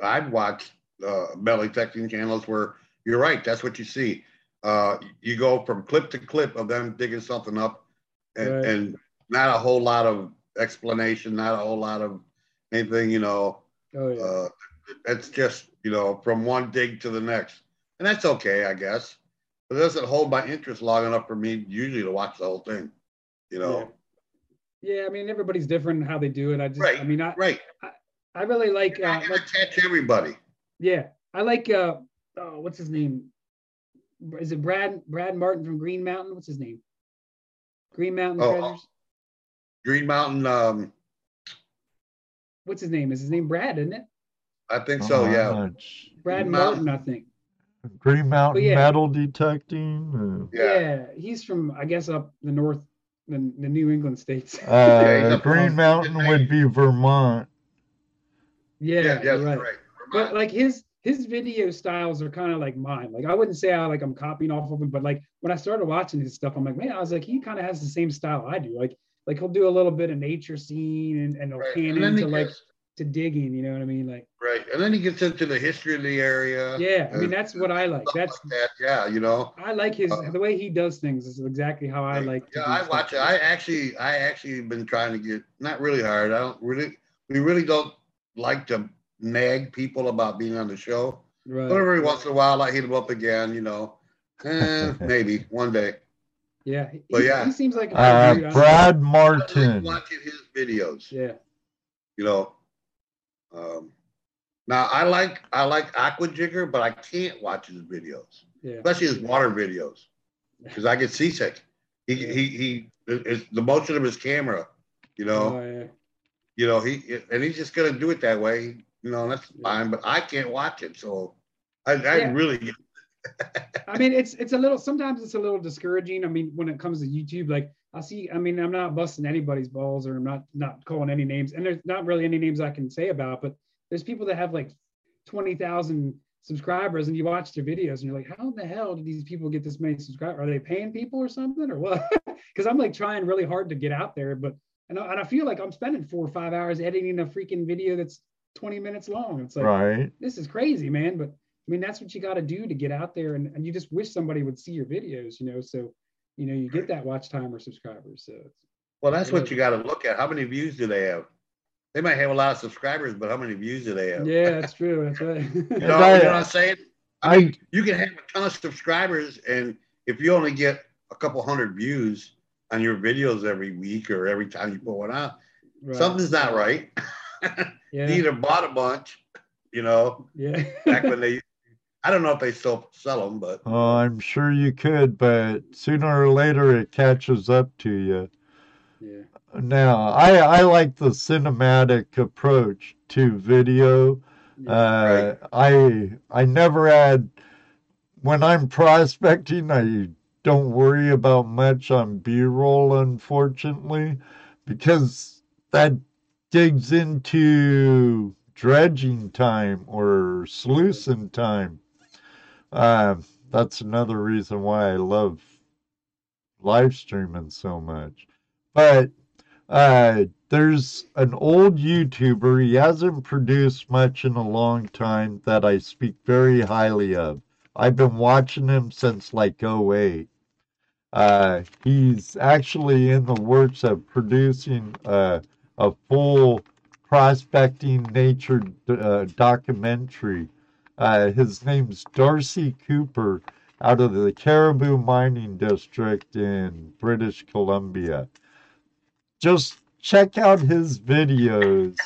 I've watched uh, belly texting channels where you're right. That's what you see. Uh, you go from clip to clip of them digging something up, and, Right. and not a whole lot of explanation, not a whole lot of anything. You know, oh yeah, uh, it's just you know from one dig to the next, and that's okay, I guess. But it doesn't hold my interest long enough for me usually to watch the whole thing. You know, yeah. I mean, everybody's different in how they do it. I just, Right, I mean, I right? I really like, uh, like catch everybody. yeah, I like uh, oh, what's his name? Is it Brad Brad Martin from Green Mountain? What's his name? Green Mountain Oh, Treasures. Green Mountain, um, What's his name? Is his name Brad? Isn't it? I think so. Uh, Yeah, much. Brad Green Martin, Mountain. I think. Green Mountain yeah. metal detecting. yeah. he's from I guess up the north, the, the New England states. Uh, he's uh, Green Mountain would be Vermont. yeah, Yeah, yes, right. right. But like his his video styles are kind of like mine. Like I wouldn't say I like I'm copying off of him, but like when I started watching his stuff, I'm like, man, I was like, he kind of has the same style I do. Like like he'll do a little bit of nature scene and, and he'll Right. pan And he into like gets, to digging, you know what I mean? Like right, and then he gets into the history of the area. yeah, I mean that's what I like. That's like that. Yeah, you know. I like his Uh, the way he does things is exactly how I like. to Yeah, I watch it. I actually, I actually been trying to get not really hard. I don't really, we really don't like to nag people about being on the show. right. But every once in a while, I hit him up again. You know, eh, maybe one day. Yeah, he, But yeah. he seems like a Uh, dude. I- Brad I like Martin. watching his videos. Yeah, you know. Um, now I like I like Aquachigger, but I can't watch his videos, yeah, especially his water videos, because I get seasick. He he he. It's the motion of his camera, you know. Oh, yeah. You know he and he's just gonna do it that way. You know, that's Yeah. fine. But I can't watch it, so I, I Yeah. really I mean, it's it's a little sometimes it's a little discouraging. I mean, when it comes to YouTube, like I see, I mean, I'm not busting anybody's balls or I'm not not calling any names, and there's not really any names I can say about, but there's people that have like twenty thousand subscribers, and you watch their videos, and you're like, how in the hell did these people get this many subscribers? Are they paying people or something, or what? Because I'm like trying really hard to get out there, but and I, and I feel like I'm spending four or five hours editing a freaking video that's 20 minutes long. It's like Right. this is crazy, man. But I mean, that's what you got to do to get out there, and, and you just wish somebody would see your videos, you know. So, you know, you get that watch time or subscribers. So, it's, well, that's what you got to look at. How many views do they have? They might have a lot of subscribers, but how many views do they have? yeah, that's true. That's right. You know, And you know what I'm saying? I I mean, you can have a ton of subscribers, and if you only get a couple hundred views on your videos every week or every time you put one out, Right. something's not right. Yeah. you either bought a bunch, you know, Yeah. back when they, I don't know if they still sell them, but oh, I'm sure you could, but sooner or later it catches up to you. yeah. Now, I I like the cinematic approach to video. Yeah. Uh, I I never had when I'm prospecting. I don't worry about much on B-roll, unfortunately, because that digs into dredging time or sluicing time. Uh, that's another reason why I love live streaming so much. But uh, there's an old YouTuber. He hasn't produced much in a long time that I speak very highly of. I've been watching him since like 08. Uh, he's actually in the works of producing uh, a full prospecting nature uh, documentary. Uh, his name's Darcy Cooper out of the Cariboo Mining District in British Columbia. Just check out his videos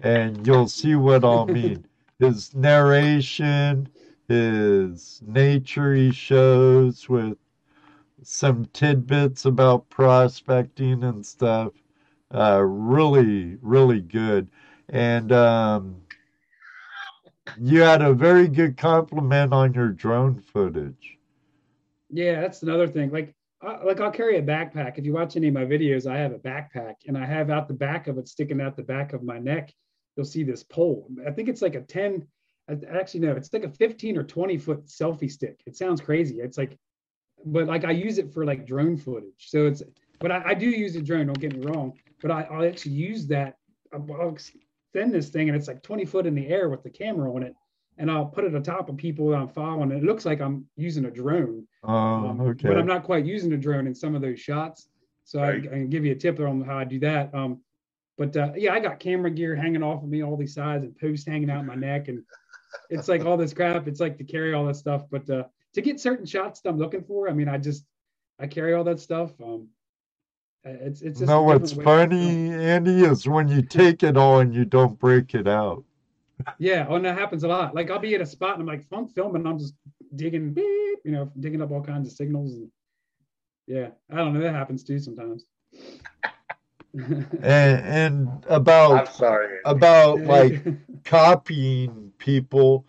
and you'll see what I'll mean. His narration, his nature he shows with some tidbits about prospecting and stuff. Uh, really, really good. And um, you had a very good compliment on your drone footage. Yeah, that's another thing. Like, I, like I'll carry a backpack. If you watch any of my videos, I have a backpack, and I have out the back of it, sticking out the back of my neck. You'll see this pole. I think it's like a ten. actually no, it's like a 15 or 20 foot selfie stick. It sounds crazy. It's like, but like I use it for like drone footage. So it's, but I, I do use a drone. Don't get me wrong. But I, I'll actually use that. I'll extend this thing, and it's like 20 foot in the air with the camera on it, and I'll put it atop of people that I'm following. It looks like I'm using a drone. Oh, um, okay. But I'm not quite using a drone in some of those shots. So right. I, I, can give you a tip on how I do that. Um, but uh, yeah, I got camera gear hanging off of me all these sides and posts hanging out my neck, and it's like all this crap. It's like to carry all that stuff, but uh, to get certain shots that I'm looking for, I mean, I just I carry all that stuff. Um, it's it's. no, what's funny, Andy, is when you take it all and you don't break it out. Yeah, oh, and that happens a lot. Like I'll be at a spot and I'm like, I'm filming, and I'm just digging, beep, you know, digging up all kinds of signals. And yeah, I don't know. That happens too sometimes. and, and about I'm sorry about like copying people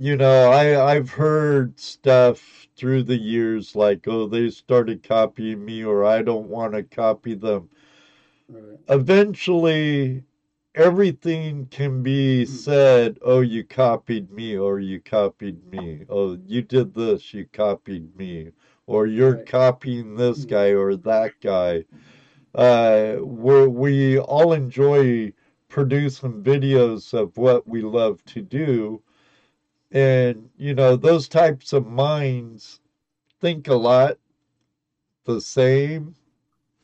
you know i i've heard stuff through the years like oh they started copying me or i don't want to copy them right. eventually everything can be hmm. said oh you copied me or you copied me oh you did this you copied me or you're right. copying this hmm. guy or that guy uh, we we all enjoy producing videos of what we love to do. And, you know, those types of minds think a lot the same,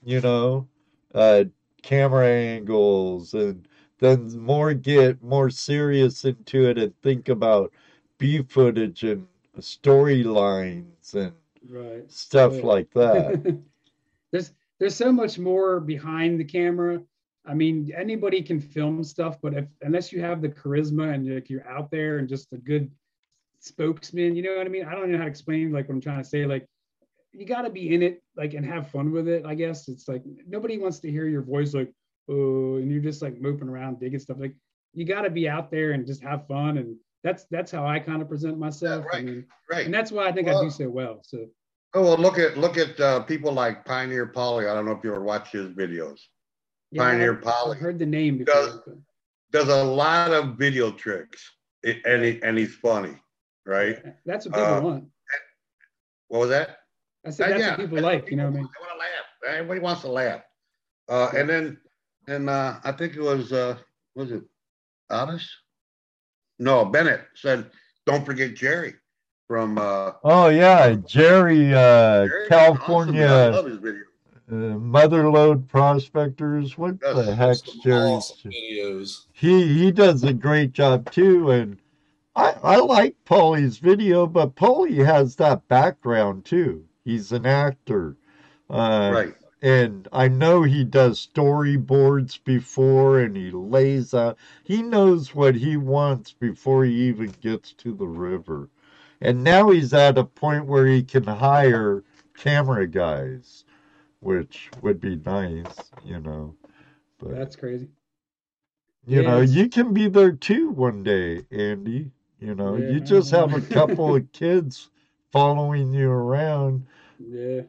you know, uh, camera angles, and then more get more serious into it and think about B footage and storylines and right. stuff yeah. like that. there's there's so much more behind the camera. I mean, anybody can film stuff, but if unless you have the charisma and like you're out there and just a good spokesman, you know what I mean? I don't know how to explain like what I'm trying to say. Like you got to be in it, like and have fun with it. I guess it's like nobody wants to hear your voice like oh, and you're just like moping around digging stuff. Like you got to be out there and just have fun, and that's that's how I kind of present myself. Yeah, right, I mean, right. And that's why I think well, I do so well. So Oh well, look at look at uh, people like Pioneer Polly. I don't know if you ever watch his videos. Yeah, Pioneer Polly. I've heard the name. Does, does a lot of video tricks, and he, and he's funny, right? That's what people uh, want. What was that? I said that's yeah, what people like. People, you know what I mean? They want to laugh. Everybody wants to laugh. Uh, and then, and uh, I think it was uh, was it Otis? No, Bennett said, "Don't forget Jerry." from uh oh yeah jerry uh Jerry california awesome. Uh, mother lode prospectors what That's the heck jerry? Awesome he he does a great job too and i i like Paulie's video but Paulie has that background too. He's an actor. Uh right. and I know he does storyboards before and he lays out he knows what he wants before he even gets to the river. And now he's at a point where he can hire camera guys, which would be nice, you know. But that's crazy. You yeah, know, you can be there too one day, Andy. You know, yeah, you just have a couple of kids following you around. Yeah.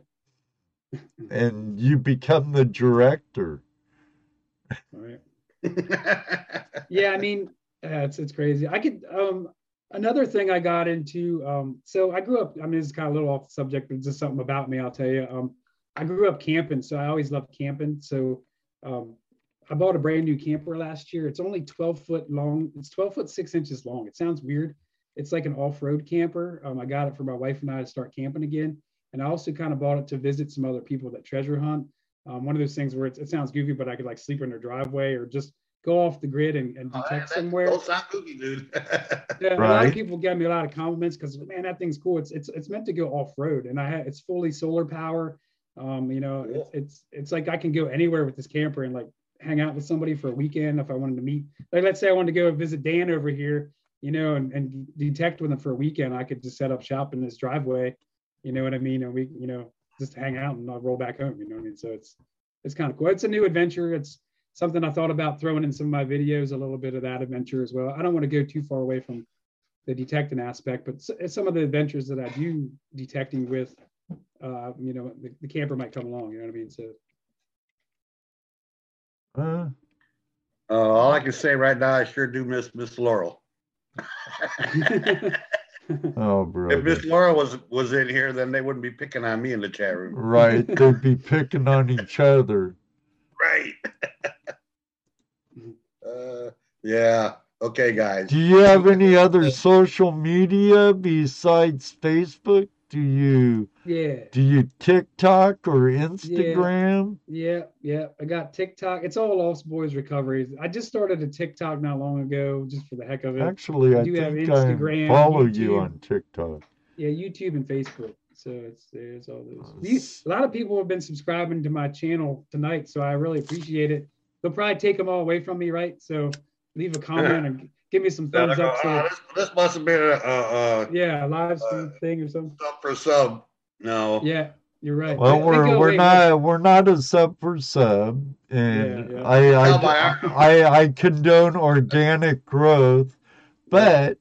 and you become the director. Right. yeah, I mean, it's it's crazy. I could um another thing I got into, um, so I grew up, I mean, it's kind of a little off the subject, but just something about me, I'll tell you. Um, I grew up camping, so I always loved camping. So um, I bought a brand new camper last year. It's only 12 foot long. It's 12 foot six inches long. It sounds weird. It's like an off-road camper. Um, I got it for my wife and I to start camping again. And I also kind of bought it to visit some other people that treasure hunt. Um, one of those things where it sounds goofy, but I could like sleep in their driveway or just go off the grid and, and detect oh, somewhere. Don't sound kooky, dude. yeah, right. a lot of people give me a lot of compliments because man, that thing's cool. It's it's it's meant to go off road, and I have it's fully solar power. Um, you know, it's, it's it's like I can go anywhere with this camper and like hang out with somebody for a weekend if I wanted to meet. Like let's say I wanted to go visit Dan over here, you know, and, and detect with him for a weekend. I could just set up shop in this driveway. You know what I mean? And we, you know, just hang out and I'll roll back home. You know what I mean? So it's it's kind of cool. It's a new adventure. It's something I thought about throwing in some of my videos, a little bit of that adventure as well. I don't want to go too far away from the detecting aspect, but some of the adventures that I do detecting with, uh, you know, the, the, camper might come along. You know what I mean? So. Uh, uh, all I can say right now, I sure do miss Miss Laurel. Oh, bro! If. Miss Laura was was in here, then they wouldn't be picking on me in the chat room. Right. They'd be picking on each other. Right. uh, yeah. Okay, guys. Do you have any other social media besides Facebook? Do you yeah, do you TikTok or Instagram? yeah, yeah. I got TikTok. It's all Lost Boys Recoveries. I just started a TikTok not long ago, just for the heck of it. Actually, I do have think I Instagram, follow you on TikTok. Yeah, YouTube and Facebook. So it's there's all those. These, a lot of people have been subscribing to my channel tonight, so I really appreciate it. They'll probably take them all away from me, right? So leave a comment and give me some thumbs go, up. So "Oh, ah, this, this must have been a, a, a yeah, a live stream thing or something. sub for sub. No. Yeah, you're right. Well, They- they we're go we're away not we're not a sub for sub, and Yeah, yeah. I I, I I condone organic growth, but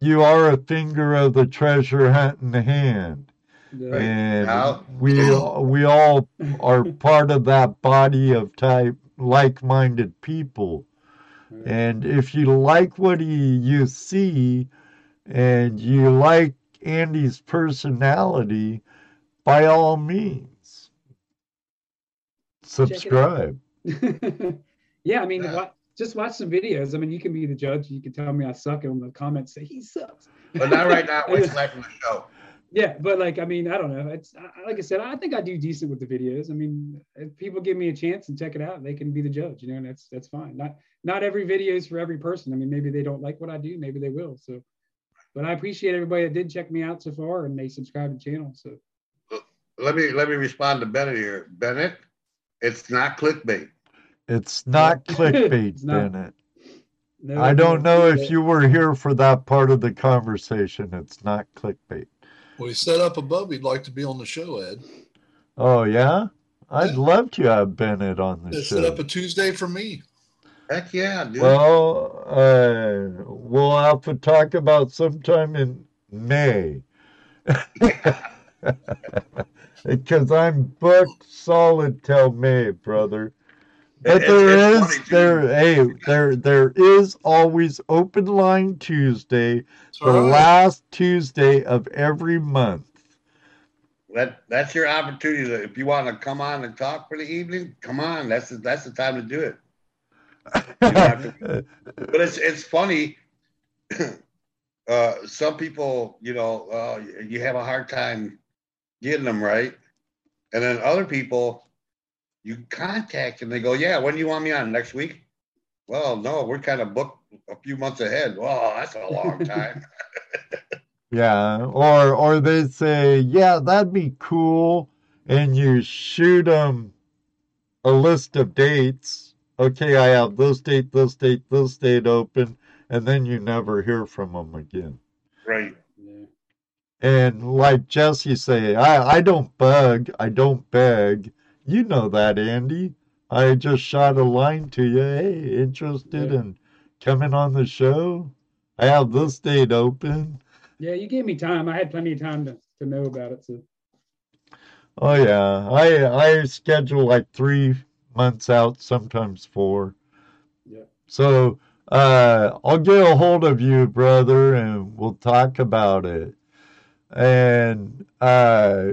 you are a finger of the treasure hunt in the hand, Yeah. and Now- we we all are part of that body of type like-minded people. And if you like what he, you see and you like Andy's personality, by all means, subscribe. yeah, I mean, Yeah. just watch some videos. I mean, you can be the judge. You can tell me I suck, and in the comments say he sucks. But not right now. Wait till after the show. Yeah, but like, I mean, I don't know. It's I- like I said, I think I do decent with the videos. I mean, if people give me a chance and check it out, they can be the judge, you know, and that's that's fine. Not not every video is for every person. I mean, maybe they don't like what I do, maybe they will. So, but I appreciate everybody that did check me out so far and they subscribe to the channel. So, Let me let me respond to Bennett here. Bennett, it's not clickbait. It's not clickbait, It's not. Bennett. no, I don't know no. if you were here for that part of the conversation. It's not clickbait. Well, he set up above. He'd like to be on the show, Ed. Oh, yeah? I'd Yeah. love to have Bennett on the Yeah, set up a Tuesday for me. Heck yeah, dude. Well, uh, we'll have to talk about sometime in May. Because I'm booked solid till May, brother. But It- there is there hey there there is always open line Tuesday, It's the right. last Tuesday of every month. that that's your opportunity. To, if you want to come on and talk for the evening, come on. That's the, that's the time to do it. have But it's it's funny. uh, some people, you know, uh, you have a hard time getting them right, and then other people, you contact and they go, "Yeah, when do you want me on next week?" Well, no, we're kind of booked a few months ahead. Well, that's a long time. Yeah, or or they say, yeah, that'd be cool, and you shoot them a list of dates. Okay, I have this date, this date, this date open, and then you never hear from them again. right. Yeah. And like Jesse say, I I don't bug, I don't beg. You know that, Andy. I just shot a line to you. Hey, interested Yeah. in coming on the show? I have this date open. Yeah, you gave me time. I had plenty of time to, to know about it. So Oh yeah, I I schedule like three months out, sometimes four. Yeah. So uh, I'll get a hold of you, brother, and we'll talk about it. And uh,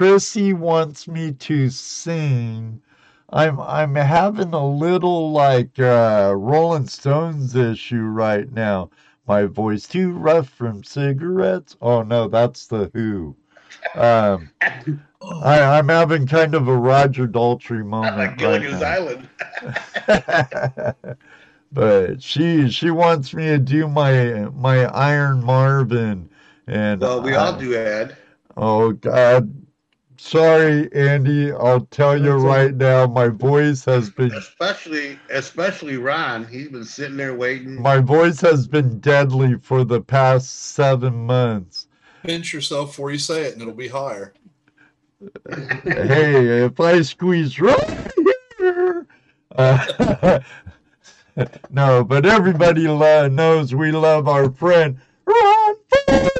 Chrissy wants me to sing. I'm I'm having a little like uh, Rolling Stones issue right now. My voice too rough from cigarettes. Oh no, that's the Who. Um, I, I'm having kind of a Roger Daltrey like moment right Gilligan's now. Island. but she she wants me to do my my Iron Marvin and Well, we all I- do, Ed. Oh God, sorry, Andy. I'll tell you That's all right now, my voice has been Especially, especially Ron. He's been sitting there waiting. my voice has been deadly for the past seven months. Pinch yourself before you say it, and it'll be higher. hey, if I squeeze right here. Uh, no, but everybody lo- knows we love our friend Ron for the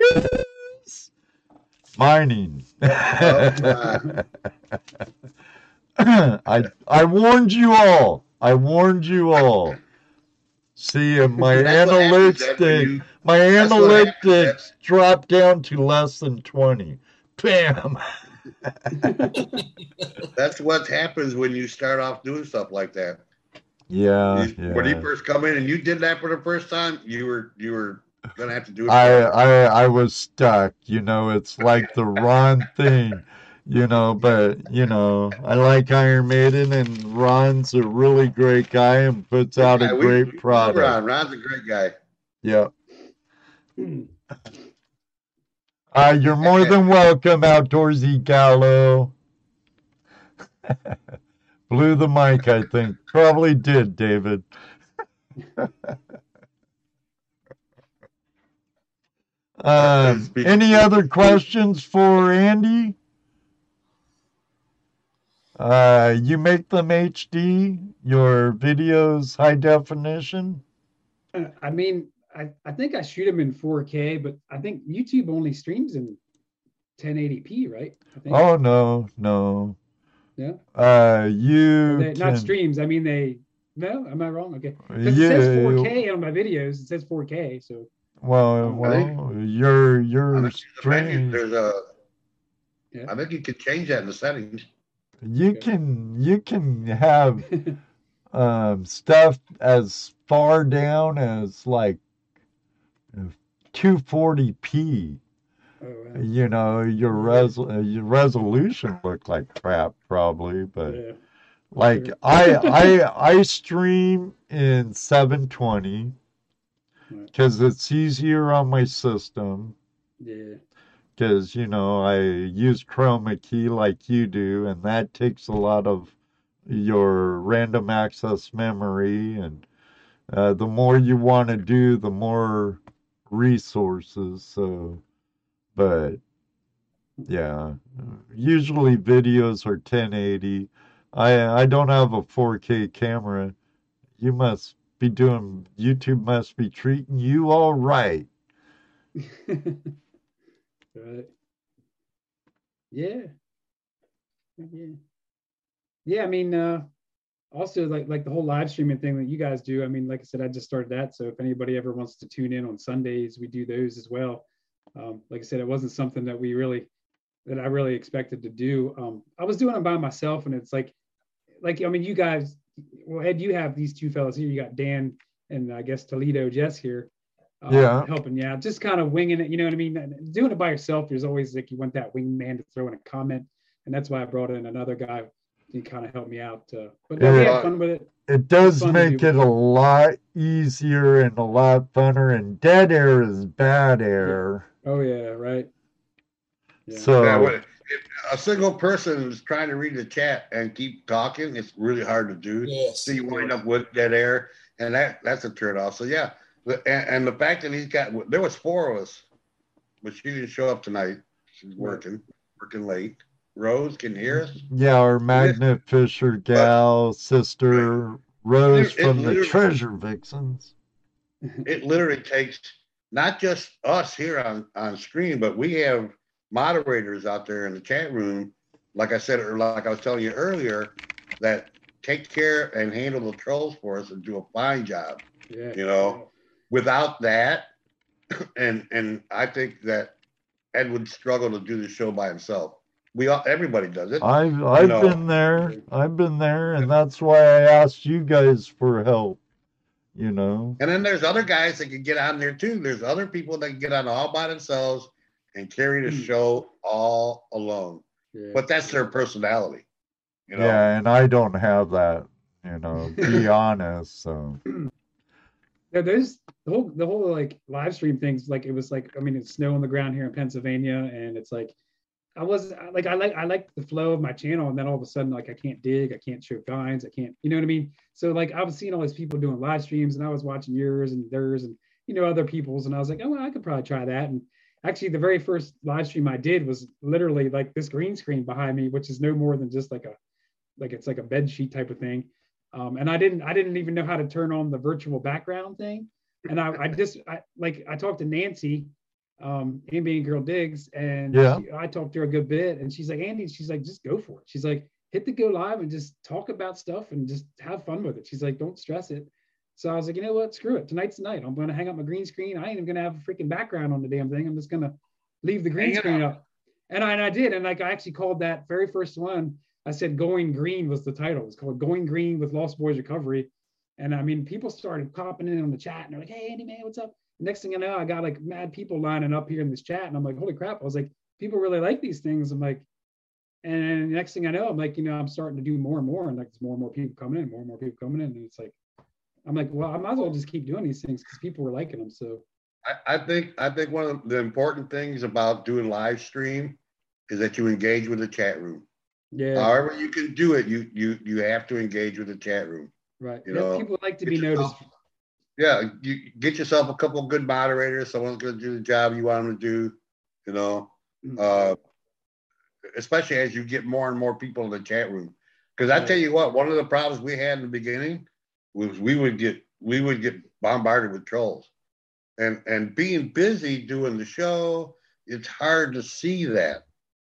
Hills. Mining. Oh, I I warned you all. I warned you all. See, my That's what happens, Ed, when analytics, my that's what happens, analytics dropped down to less than 20. Bam. That's what happens when you start off doing stuff like that. Yeah, You- When you first come in and you did that for the first time, you were you were gonna have to do it. I. I I was stuck. You know, it's like the Ron thing. You know, but you know, I like Iron Maiden, and Ron's a really great guy and puts out Yeah, a we- great product. Ron. Ron's a great guy. Yeah. Hmm. Uh, you're more than welcome, Outdoorsy Gallo. Blew the mic, I think. Probably did, David. um, any other questions for Andy? Uh, you make them HD, your videos high definition? Uh, I mean, I, I think I shoot them in 4K, but I think YouTube only streams in 1080p, right? I think. Oh, no, no. Yeah. Uh, you They- not streams. I mean, they. No, am I wrong? Okay. 'Cause It says 4K on my videos. It says 4K. So well, I think- well, your I your think the menu, stream, there's a. Yeah. I think you could change that in the settings. you Okay. can you can have um stuff as far down as like 240p. oh, wow. You know, your res uh, your resolution looked like crap probably, but yeah. like Sure. I I I stream in 720 Right. because it's easier on my system. Yeah. because you know I use chroma key like you do, and that takes a lot of your random access memory, and uh, the more you want to do, the more resources. So, but yeah, usually videos are 1080. I I don't have a 4K camera. You must be doing. YouTube must be treating you all right. right. Yeah. Yeah. Yeah, I mean, uh also like like the whole live streaming thing that you guys do. I mean, like I said, I just started that. So if anybody ever wants to tune in on Sundays, we do those as well. Um, like I said, it wasn't something that we really that I really expected to do. Um, I was doing it by myself, and it's like, like I mean, you guys, well, Ed, you have these two fellas here. You got Dan and I guess Toledo Jess here. uh, Yeah. helping you out, just kind of winging it. You know what I mean? Doing it by yourself, there's always like you want that wingman to throw in a comment, and that's why I brought in another guy to kind of help me out. Uh, but no, we had fun with it. It does fun make do. it a lot easier and a lot funner, and dead air is bad air. Oh yeah, right. Yeah. So, Yeah, when- if a single person is trying to read the chat and keep talking, it's really hard to do. Yes. So you wind up with dead air, and that that's a turn off. So yeah, and, and the fact that he's got there was four of us, but she didn't show up tonight. She's working, working late. Rose can hear us. yeah, our Magnet Fisher gal sister Rose It- it from the Treasure Vixens. It literally takes not just us here on on screen, but we have moderators out there in the chat room. Like I said, or like I was telling you earlier, that take care and handle the trolls for us and do a fine job. yeah. you know, without that, and and I think that Ed would struggle to do the show by himself. We all, everybody does it. I've I've know. been there. I've been there, and that's why I asked you guys for help. You know. And then there's other guys that can get on there too. There's other people that can get on all by themselves and carry the Hmm. show all alone. yeah. But that's their personality. You know, Yeah, and I don't have that. You know, be honest. So Yeah, there's the whole the whole like live stream things. Like it was like I mean, it's snow on the ground here in Pennsylvania, and it's like I was like I like I like the flow of my channel, and then all of a sudden like I can't dig, I can't show vines, I can't, you know what I mean? So like I was seeing all these people doing live streams, and I was watching yours and theirs, and you know other people's, and I was like, oh, well, I could probably try that. And actually, the very first live stream I did was literally like this green screen behind me, which is no more than just like a like it's like a bed sheet type of thing. Um, and I didn't I didn't even know how to turn on the virtual background thing. And I, I just I like I talked to Nancy, um, Ambient Girl Digs, and Yeah. she- I talked to her a good bit, and she's like, Andy, she's like, just go for it. She's like, hit the go live and just talk about stuff and just have fun with it. She's like, don't stress it. So I was like, you know what? Screw it. Tonight's the night. I'm going to hang up my green screen. I ain't even going to have a freaking background on the damn thing. I'm just going to leave the green Hang screen up. up. And I, and I did. And like, I actually called that very first one. I said Going Green was the title. It's called Going Green with Lost Boys Recovery. And I mean, people started popping in on the chat and they're like, hey, Andy, man, what's up? Next thing I know, I got like mad people lining up here in this chat. And I'm like, holy crap. I was like, people really like these things. I'm like, and next thing I know, I'm like, you know, I'm starting to do more and more, and like, there's more and more people coming in, more and more people coming in, and it's like, I'm like, well, I might as well just keep doing these things because people were liking them. So I, I think I think one of the important things about doing live stream is that you engage with the chat room. yeah, However you can do it, you you you have to engage with the chat room. right. you Yeah, know, people like to be yourself- noticed. Yeah, you get yourself a couple of good moderators. Someone's going to do the job you want them to do. You know, Mm-hmm. uh, especially as you get more and more people in the chat room. Because I Right. tell you what, one of the problems we had in the beginning was we would get we would get bombarded with trolls, and and being busy doing the show, it's hard to see that,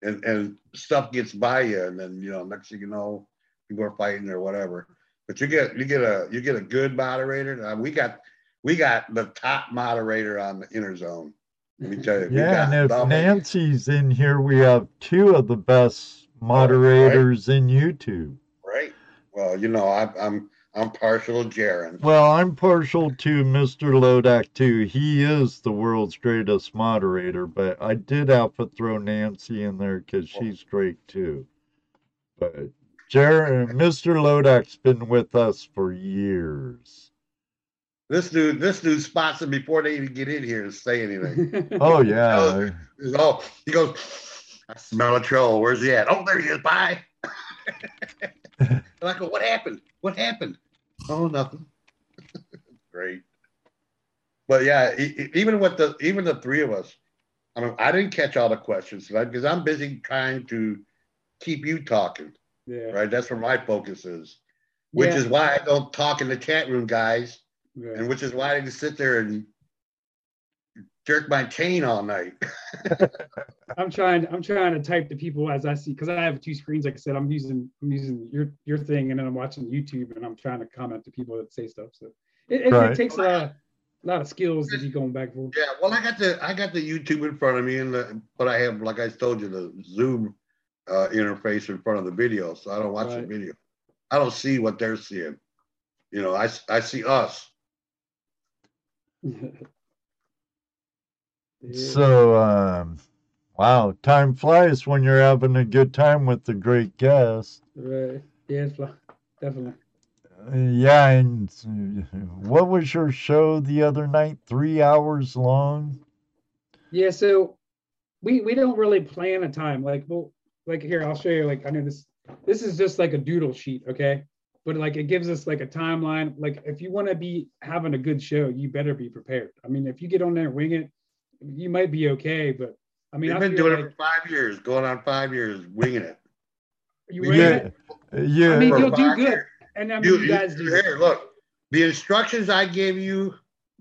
and and stuff gets by you, and then you know next thing you know, people are fighting or whatever. But you get you get a you get a good moderator. Uh, we got we got the top moderator on the inner zone. Let me tell you. Yeah, and if double- Nancy's in here, we have two of the best moderators in YouTube. Right. Well, you know, I, I'm I'm partial to Jaron. Well, I'm partial to Mr. Lodak too. He is the world's greatest moderator, but I did have to throw Nancy in there because she's great too. But Jared, Mr. Lodak's been with us for years. This dude, this dude spots them before they even get in here and say anything. Oh yeah, He's all- oh, he goes, I smell a troll. Where's he at? Oh, there he is. Bye. and I go, what happened? What happened? Oh, nothing. Great. But yeah, even with the even the three of us, I mean, I didn't catch all the questions because I'm busy trying to keep you talking. yeah, Right. That's where my focus is. Which Yeah. is why I don't talk in the chat room, guys. yeah. and which is why I just sit there and jerk my chain all night. I'm trying. I'm trying to type to people as I see because I have two screens. Like I said, I'm using I'm using your your thing, and then I'm watching YouTube, and I'm trying to comment to people that say stuff. So it, it, Right. it takes a lot, of, lot of skills to be going back and forth. yeah, well, I got the I got the YouTube in front of me, and the, but I have, like I told you, the Zoom uh, interface in front of the video, so I don't watch the video. I don't see what they're seeing. You know, I I see us. Yeah. So, um, wow, time flies when you're having a good time with the great guest. Right. Yeah, definitely. Uh, yeah, and what was your show the other night? Three hours long? Yeah, so we we don't really plan a time. Like, well, like here, I'll show you. Like, I know this this is just like a doodle sheet, okay? But like it gives us like a timeline. Like, if you want to be having a good show, you better be prepared. I mean, if you get on there and wing it, you might be okay. But I mean, I've been doing like it for five years, going on five years, winging it. You yeah, it? yeah. I mean, you'll do good. years. and I mean, You, you, you- guys do. here, look, the instructions I gave you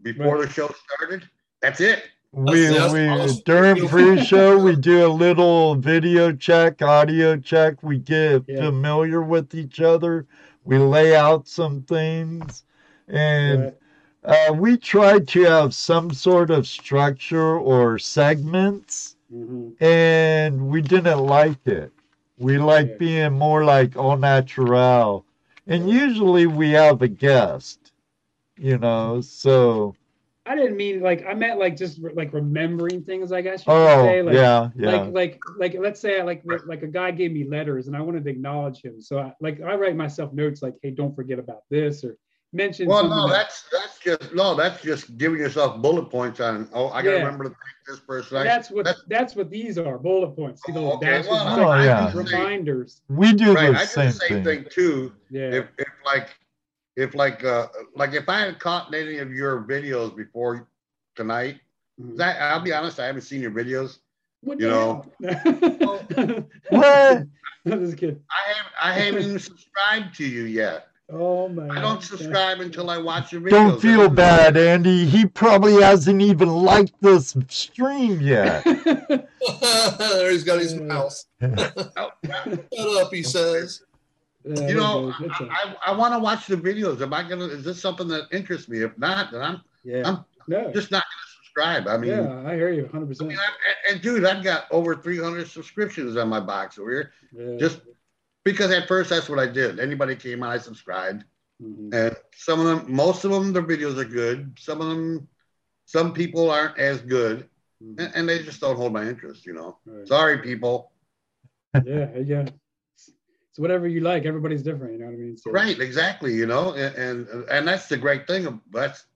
before Right. the show started, that's it. We, That's- we that's- during pre-show we do a little video check, audio check. We get Yeah. familiar with each other. We lay out some things, and Right. Uh, we tried to have some sort of structure or segments. Mhm. And we didn't like it. We like being more like au natural, and usually we have a guest. You know, so I didn't mean like I meant like just like remembering things. I guess you could oh say. Like, yeah, yeah. like like like let's say like like a guy gave me letters and I wanted to acknowledge him. So I, like I write myself notes like, hey, don't forget about this or mention. Well, no, that's that's just no, that's just giving yourself bullet points on. Oh, I gotta Yeah. remember to thank this person. I, that's what that's- that's what these are bullet points. See the Oh, okay, well, it's Oh, like yeah. reminders. we do right, the I do same, the same thing. thing too. Yeah, If if like if like uh like if I had caught any of your videos before tonight, Mhm. that I'll be honest, I haven't seen your videos. what you know. What? I'm just kidding. I haven't I haven't even subscribed to you yet. Oh my! I don't subscribe until I watch your videos. Don't feel bad, Andy. He probably hasn't even liked this stream yet. there he's got his Yeah. mouse. Oh. Shut up, he says. Yeah, you know, I, a- it's a- I, I, I want to watch the videos. Am I gonna? Is this something that interests me? If not, then I'm yeah. I'm no. just not gonna subscribe. I mean, yeah, I hear you 100. I percent mean, I, and, and dude, I've got over 300 subscriptions on my box over here. yeah. Just because at first that's what I did. Anybody came on, I subscribed, Mhm. and some of them, most of them, their videos are good. Some of them, some people aren't as good, Mhm. and, and they just don't hold my interest. You know, Right. sorry, people. yeah, yeah. It's, it's whatever you like. Everybody's different. You know what I mean? So, Right, exactly. You know, and, and and that's the great thing. That's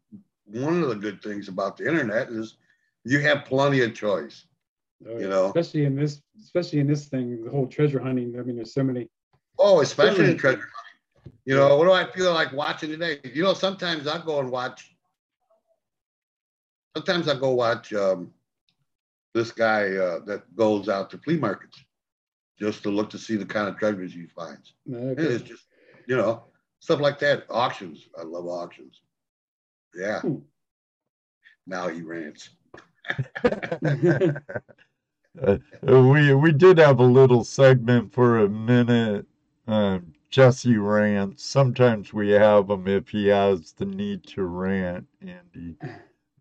one of the good things about the internet is you have plenty of choice. Oh, you know. especially in this, especially in this thing, the whole treasure hunting. I mean, there's so many. Oh, especially in treasure hunting. You know, what do I feel like watching today? You know, sometimes I go and watch. Sometimes I go watch um, this guy uh, that goes out to flea markets just to look to see the kind of treasures he finds. Okay. It's just, you know, stuff like that. Auctions. I love auctions. Yeah. Hmm. Now he rants. Uh, we we did have a little segment for a minute. Um, Jesse rants. Sometimes we have him if he has the need to rant, Andy.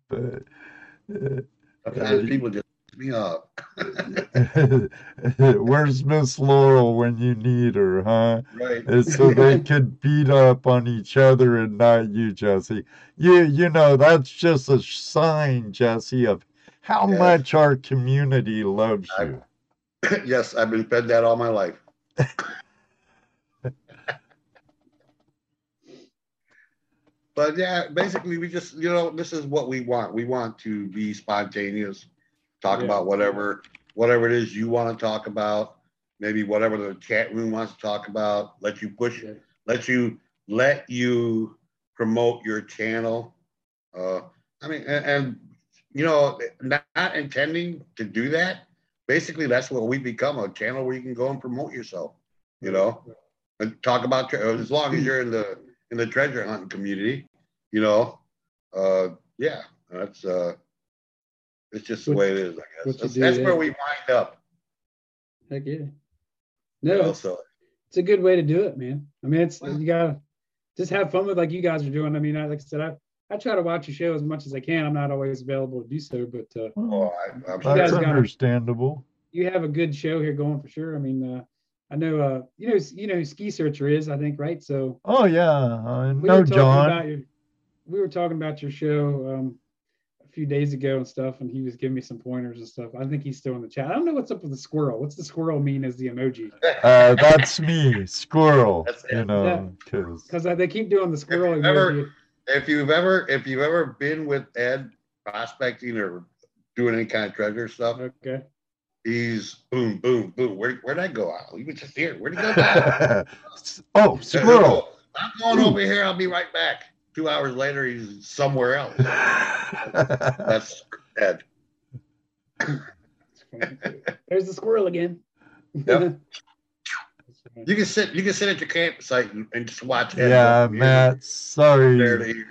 But uh, Sometimes people just me up. where's Miss Laurel when you need her, huh? right. And so they could beat up on each other and not you, Jesse. You you know that's just a sign, Jesse, of how Yes. much our community loves I- you. yes, I've been fed that all my life. but yeah, basically, we just, you know, this is what we want. We want to be spontaneous, talk Yeah. about whatever, whatever it is you want to talk about. Maybe whatever the chat room wants to talk about. Let you push, Yeah. let you, let you promote your channel. Uh, I mean, and, and you know, not, not intending to do that. Basically, that's what we become a channel where you can go and promote yourself. You know, and talk about as long as you're in the in the treasure hunting community. You know, uh, yeah, that's uh, it's just the What- way it is. I guess that's, that's where we wind up. Heck yeah. you No, know, it's, so it's a good way to do it, man. I mean, it's Well- you gotta just have fun with like you guys are doing. I mean, I, like I said, I I try to watch your show as much as I can. I'm not always available to do so, but uh, oh, I, I'm That's sure. guys got understandable. you have a good show here going for sure. I mean, uh, I know uh, you know you know who Ski Searcher is, I think, right? So Oh yeah, uh, we no, were talking John. about your we were talking about your show um, a few days ago and stuff, and he was giving me some pointers and stuff. I think he's still in the chat. I don't know what's up with the squirrel. What's the squirrel mean as the emoji? Uh, that's me, squirrel. That's. You know, because Because they keep doing the squirrel you've ever- emoji. if you've ever if you've ever been with Ed prospecting or doing any kind of treasure stuff, Okay. He's boom, boom, boom. Where where'd I go out? He was just here. Where'd he go? now? oh, squirrel. I'm going over here. I'll be right back. Two hours later, he's somewhere else. That's Ed. There's the squirrel again. Yep. You can sit. You can sit at your campsite and, and just watch. Ed yeah, go from here Matt. to Sorry.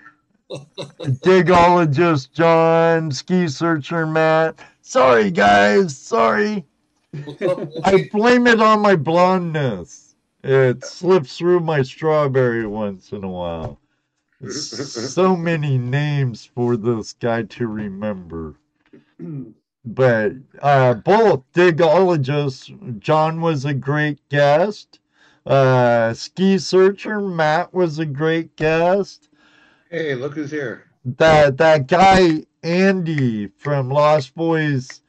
There to here. Digologist John, ski searcher Matt. Sorry, guys. Sorry. I blame it on my blondness. It slips through my strawberry once in a while. So many names for this guy to remember. But uh, both digologists, John was a great guest. Uh, ski searcher Matt was a great guest. Hey, look who's here. That that guy Andy from Lost Boys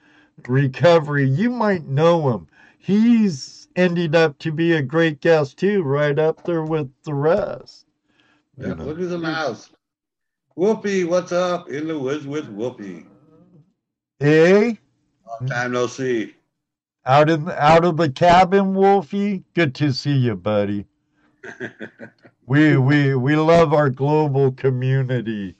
Recovery, you might know him. He's ended up to be a great guest too, right up there with the rest. You Yeah, know. look at the mouse. Whoopi, what's up? In the woods with Whoopi. Eh? Long time no see. Out in out of the cabin, Wolfie. Good to see you, buddy. We we we love our global community.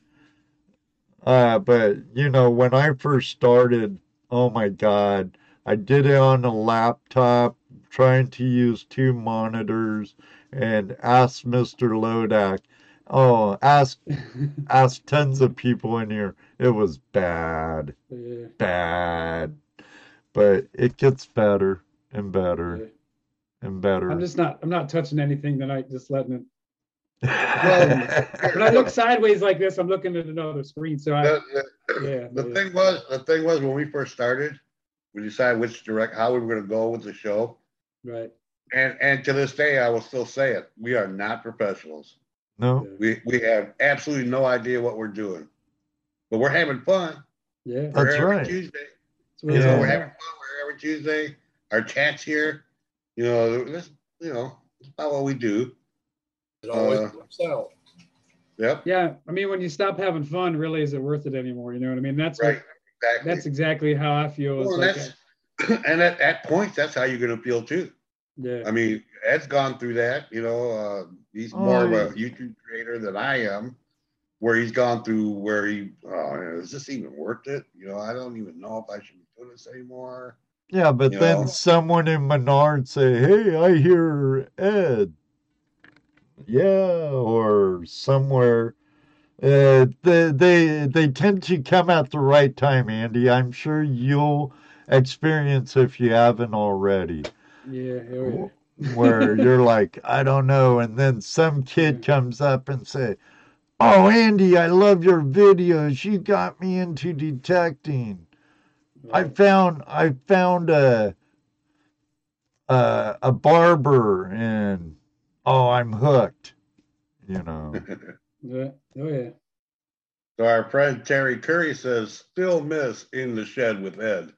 Uh, but you know, when I first started, oh my God, I did it on a laptop, trying to use two monitors, and asked Mr. Lodak. Oh, ask ask tons of people in here. It was bad, Yeah, bad, but it gets better and better yeah. and better. I'm just not. I'm not touching anything tonight. Just letting it. Well, When I look sideways like this, I'm looking at another screen. So I, The, the- yeah. the yeah. thing was, the thing was when we first started, we decided which direct, how we were gonna go with the show. Right. And, and to this day, I will still say it, we are not professionals. no, We, we have absolutely no idea what we're doing. But we're having fun. Yeah. We're That's here every right. Tuesday. That's what You know, we're having fun. We're every Tuesday. Our chat's here. You know, this, you know, it's about what we do. It always Uh, works out. Yep. Yeah. I mean, when you stop having fun, really, is it worth it anymore? You know what I mean? That's Right. what, Exactly. that's exactly how I feel. Well, like, that's, and at, at points, that's how you're gonna feel too. yeah. I mean, Ed's gone through that, you know, uh, he's Oh, more yeah. of a YouTube creator than I am, where he's gone through where he, oh, is this even worth it? You know, I don't even know if I should be doing this anymore. yeah, but You then know? someone in Menard say, "Hey, I hear Ed." Yeah, or somewhere. Uh, they they they tend to come at the right time, Andy. I'm sure you'll experience if you haven't already. Yeah. Where you're like, I don't know, and then some kid comes up and say, "Oh, Andy, I love your videos. You got me into detecting. I found I found a a, a barber, and oh, I'm hooked." You know. Yeah. Oh yeah. So our friend Terry Curry says, still miss in the shed with Ed.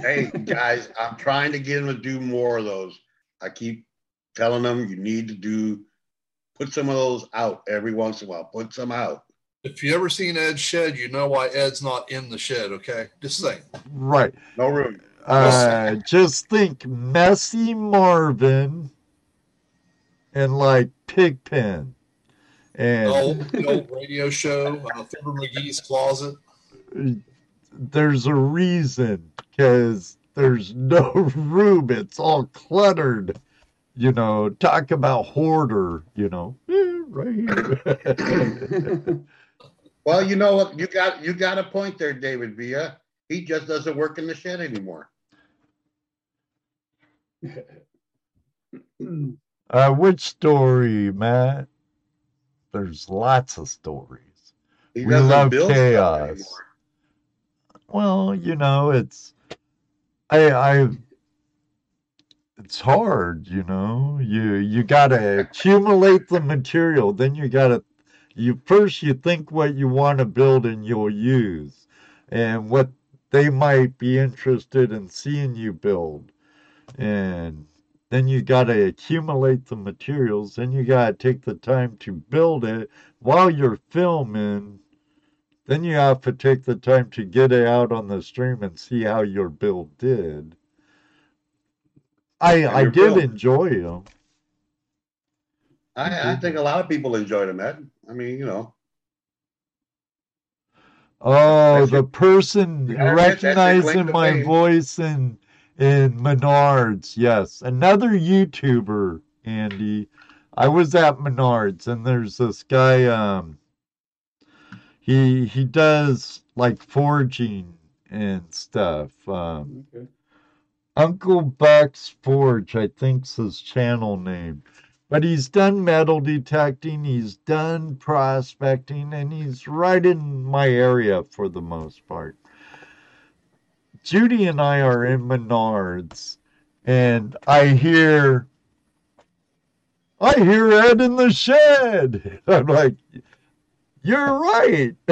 hey guys, I'm trying to get him to do more of those. I keep telling them you need to do put some of those out every once in a while. Put some out. If you ever seen Ed's shed, you know why Ed's not in the shed. Okay, just saying. Right. No room. Uh, just think messy Marvin and like Pigpen. And The old, the old radio show, uh, Fibber McGee's closet. there's a reason because there's no room. It's all cluttered. You know, talk about hoarder, you know, eh, right. Well, you know what? You got you got a point there, David Villa. He just doesn't work in the shed anymore. uh, which story, Matt? There's lots of stories. He We love chaos. Well, you know, it's I I it's hard, you know. You you gotta accumulate the material, then you gotta you first you think what you want to build and you'll use and what they might be interested in seeing you build. And then you gotta accumulate the materials, then you gotta take the time to build it while you're filming then you have to take the time to get it out on the stream and see how your build did. I I did build. enjoy them. I, I think a lot of people enjoyed him, Ed. I mean, you know, Oh, the person Yeah, that's- that's your claim recognizing my voice in in Menards. Yes, another YouTuber, Andy. I was at Menards, and there's this guy. Um, he he does like forging and stuff. Um, okay. Uncle Buck's Forge, I think's his channel name. But he's done metal detecting, he's done prospecting, and he's right in my area for the most part. Judy and I are in Menards, and I hear, I hear Ed in the shed. I'm like, you're right.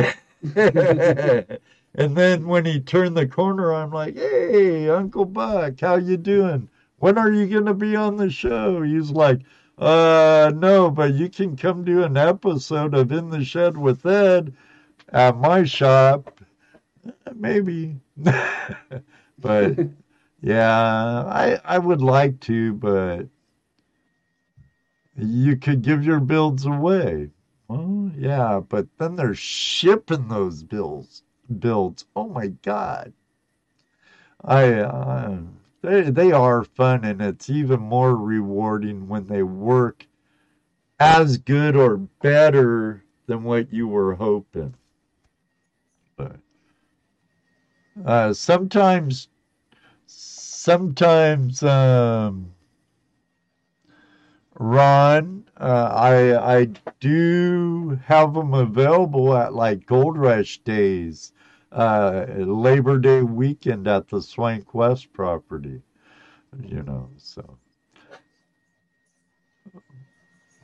and then when he turned the corner, I'm like, "Hey, Uncle Buck, how you doing? When are you gonna be on the show?" He's like, "Uh, no, but you can come do an episode of In the Shed with Ed at my shop, maybe." but yeah, I I would like to, but you could give your builds away. Well, yeah, but then they're shipping those bills builds. Oh my god. I uh, they they are fun and it's even more rewarding when they work as good or better than what you were hoping. But uh, sometimes sometimes um, Ron, uh, I I do have them available at like Gold Rush days, uh, Labor Day weekend at the Swank West property. You know, so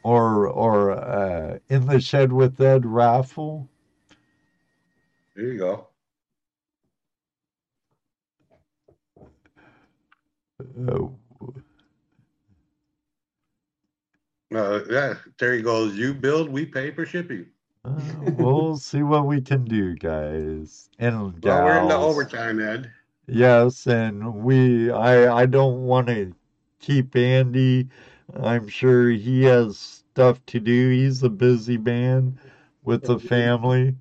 or or uh, in the shed with Ed raffle. There you go. Uh, Uh, yeah, Terry goes, you build, we pay for shipping. uh, we'll see what we can do, guys and Well, we're in the overtime, Ed. Yes, and we I I don't want to keep Andy. I'm sure he has stuff to do. He's a busy man with the family.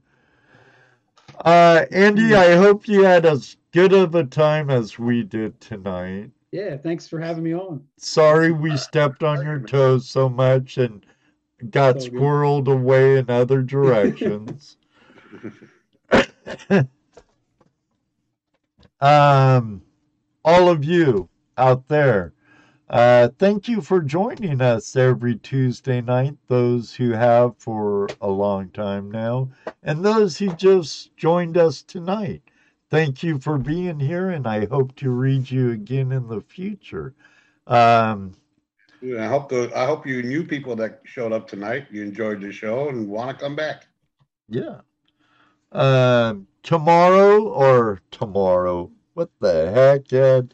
Uh, Andy, I hope you had as good of a time as we did tonight. Yeah, thanks for having me on. Sorry we stepped on your toes so much and got It's all good. squirreled away in other directions. um, all of you out there, uh, thank you for joining us every Tuesday night. Those who have for a long time now, and those who just joined us tonight. Thank you for being here, and I hope to read you again in the future. Um, Yeah, I hope the I hope you new people that showed up tonight, you enjoyed the show and want to come back. Yeah. Um, tomorrow or tomorrow. What the heck, Ed?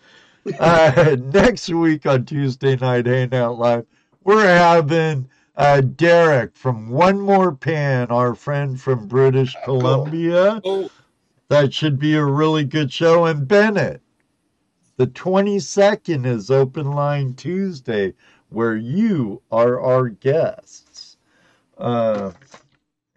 Uh, next week on Tuesday Night Hangout Live, we're having uh, Derek from One More Pan, our friend from British cool. Columbia. Oh, That should be a really good show. And Bennett, the 22nd is Open Line Tuesday, where you are our guests. Uh,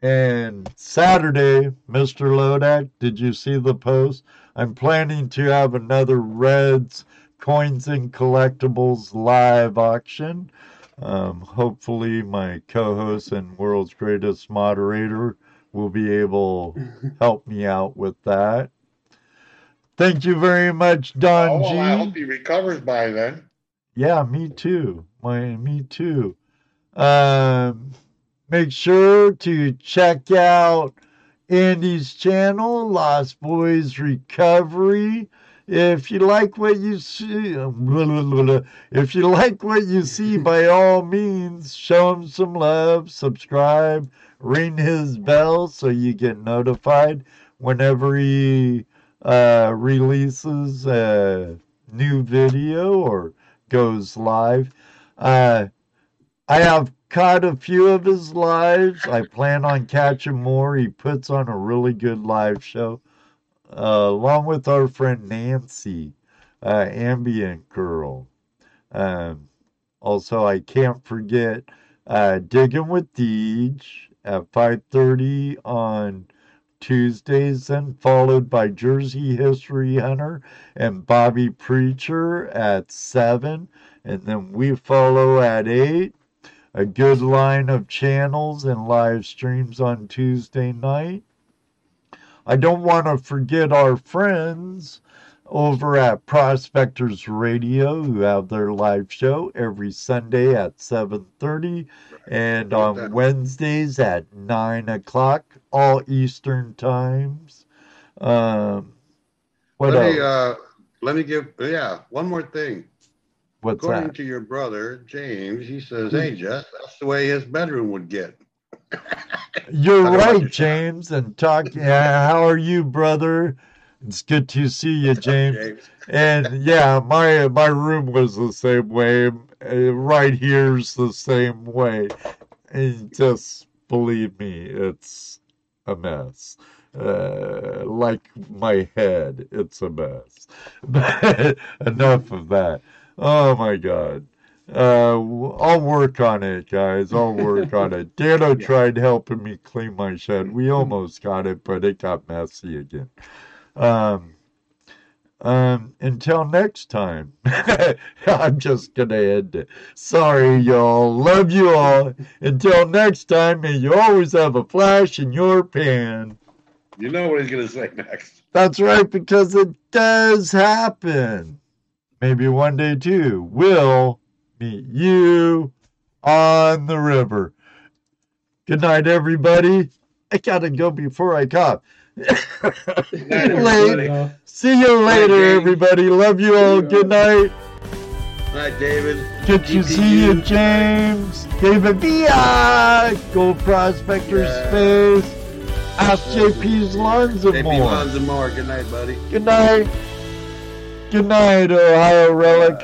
and Saturday, Mr. Lodak, did you see the post? I'm planning to have another Reds Coins and Collectibles live auction. Um, hopefully, my co host and world's greatest moderator will be able help me out with that. Thank you very much, Don Oh, well, I G. hope he recovers by then. Yeah, me too. My, me too. Um, make sure to check out Andy's channel, Lost Boys Recovery. If you like what you see, if you like what you see, by all means, show him some love, subscribe, ring his bell so you get notified whenever he uh, releases a new video or goes live. Uh, I have caught a few of his lives. I plan on catching more. He puts on a really good live show, uh, along with our friend Nancy, uh, Ambient Girl. Um, also, I can't forget uh, Digging with Deej at 5:30 on Tuesdays, then followed by Jersey History Hunter and Bobby Preacher at 7. And then we follow at 8. A good line of channels and live streams on Tuesday night. I don't want to forget our friends over at Prospectors Radio who have their live show every Sunday at 7:30 and on Wednesdays at 9 o'clock, all Eastern times. Um, what let me uh let me give yeah, one more thing. What's According that? Hmm. to your brother, James, he says, Hey Jess, that's the way his bedroom would get. You're right. James. And talk. Yeah, how are you, brother? It's good to see you, James. And yeah, my my room was the same way. Uh, Right here's the same way. And just believe me, it's a mess. Uh, like my head, it's a mess. But enough of that. Oh my God. Uh, I'll work on it, guys. I'll work on it. Dano tried helping me clean my shed. We almost got it, but it got messy again. Um, um, until next time, I'm just gonna end it. Sorry, y'all. Love you all. Until next time, may you always have a flash in your pan. You know what he's gonna say next. That's right, because it does happen. maybe one day too, We'll meet you on the river. Good night, everybody. I gotta go before I cough. Late. Uh, See you later, James. everybody. Love you all. Good night. Night, David. Good to see you, James. David Villa. Gold Prospector Yeah. Space. Ask JP's and JP more. More. Good night, buddy. Good night. Good night, Ohio Relic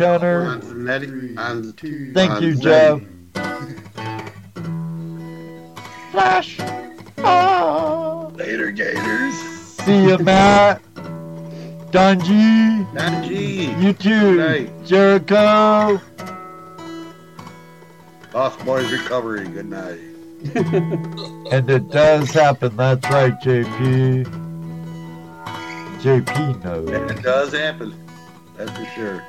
Zanetti. On, Thank you. Jeff. Flash. Ah. Later, Gators. See you, Matt. Don G. Don G. You too. night. Jericho. Lost Boys Recovery. Good night. And it does happen. That's right, JP. JP knows. And it does happen. That's for sure.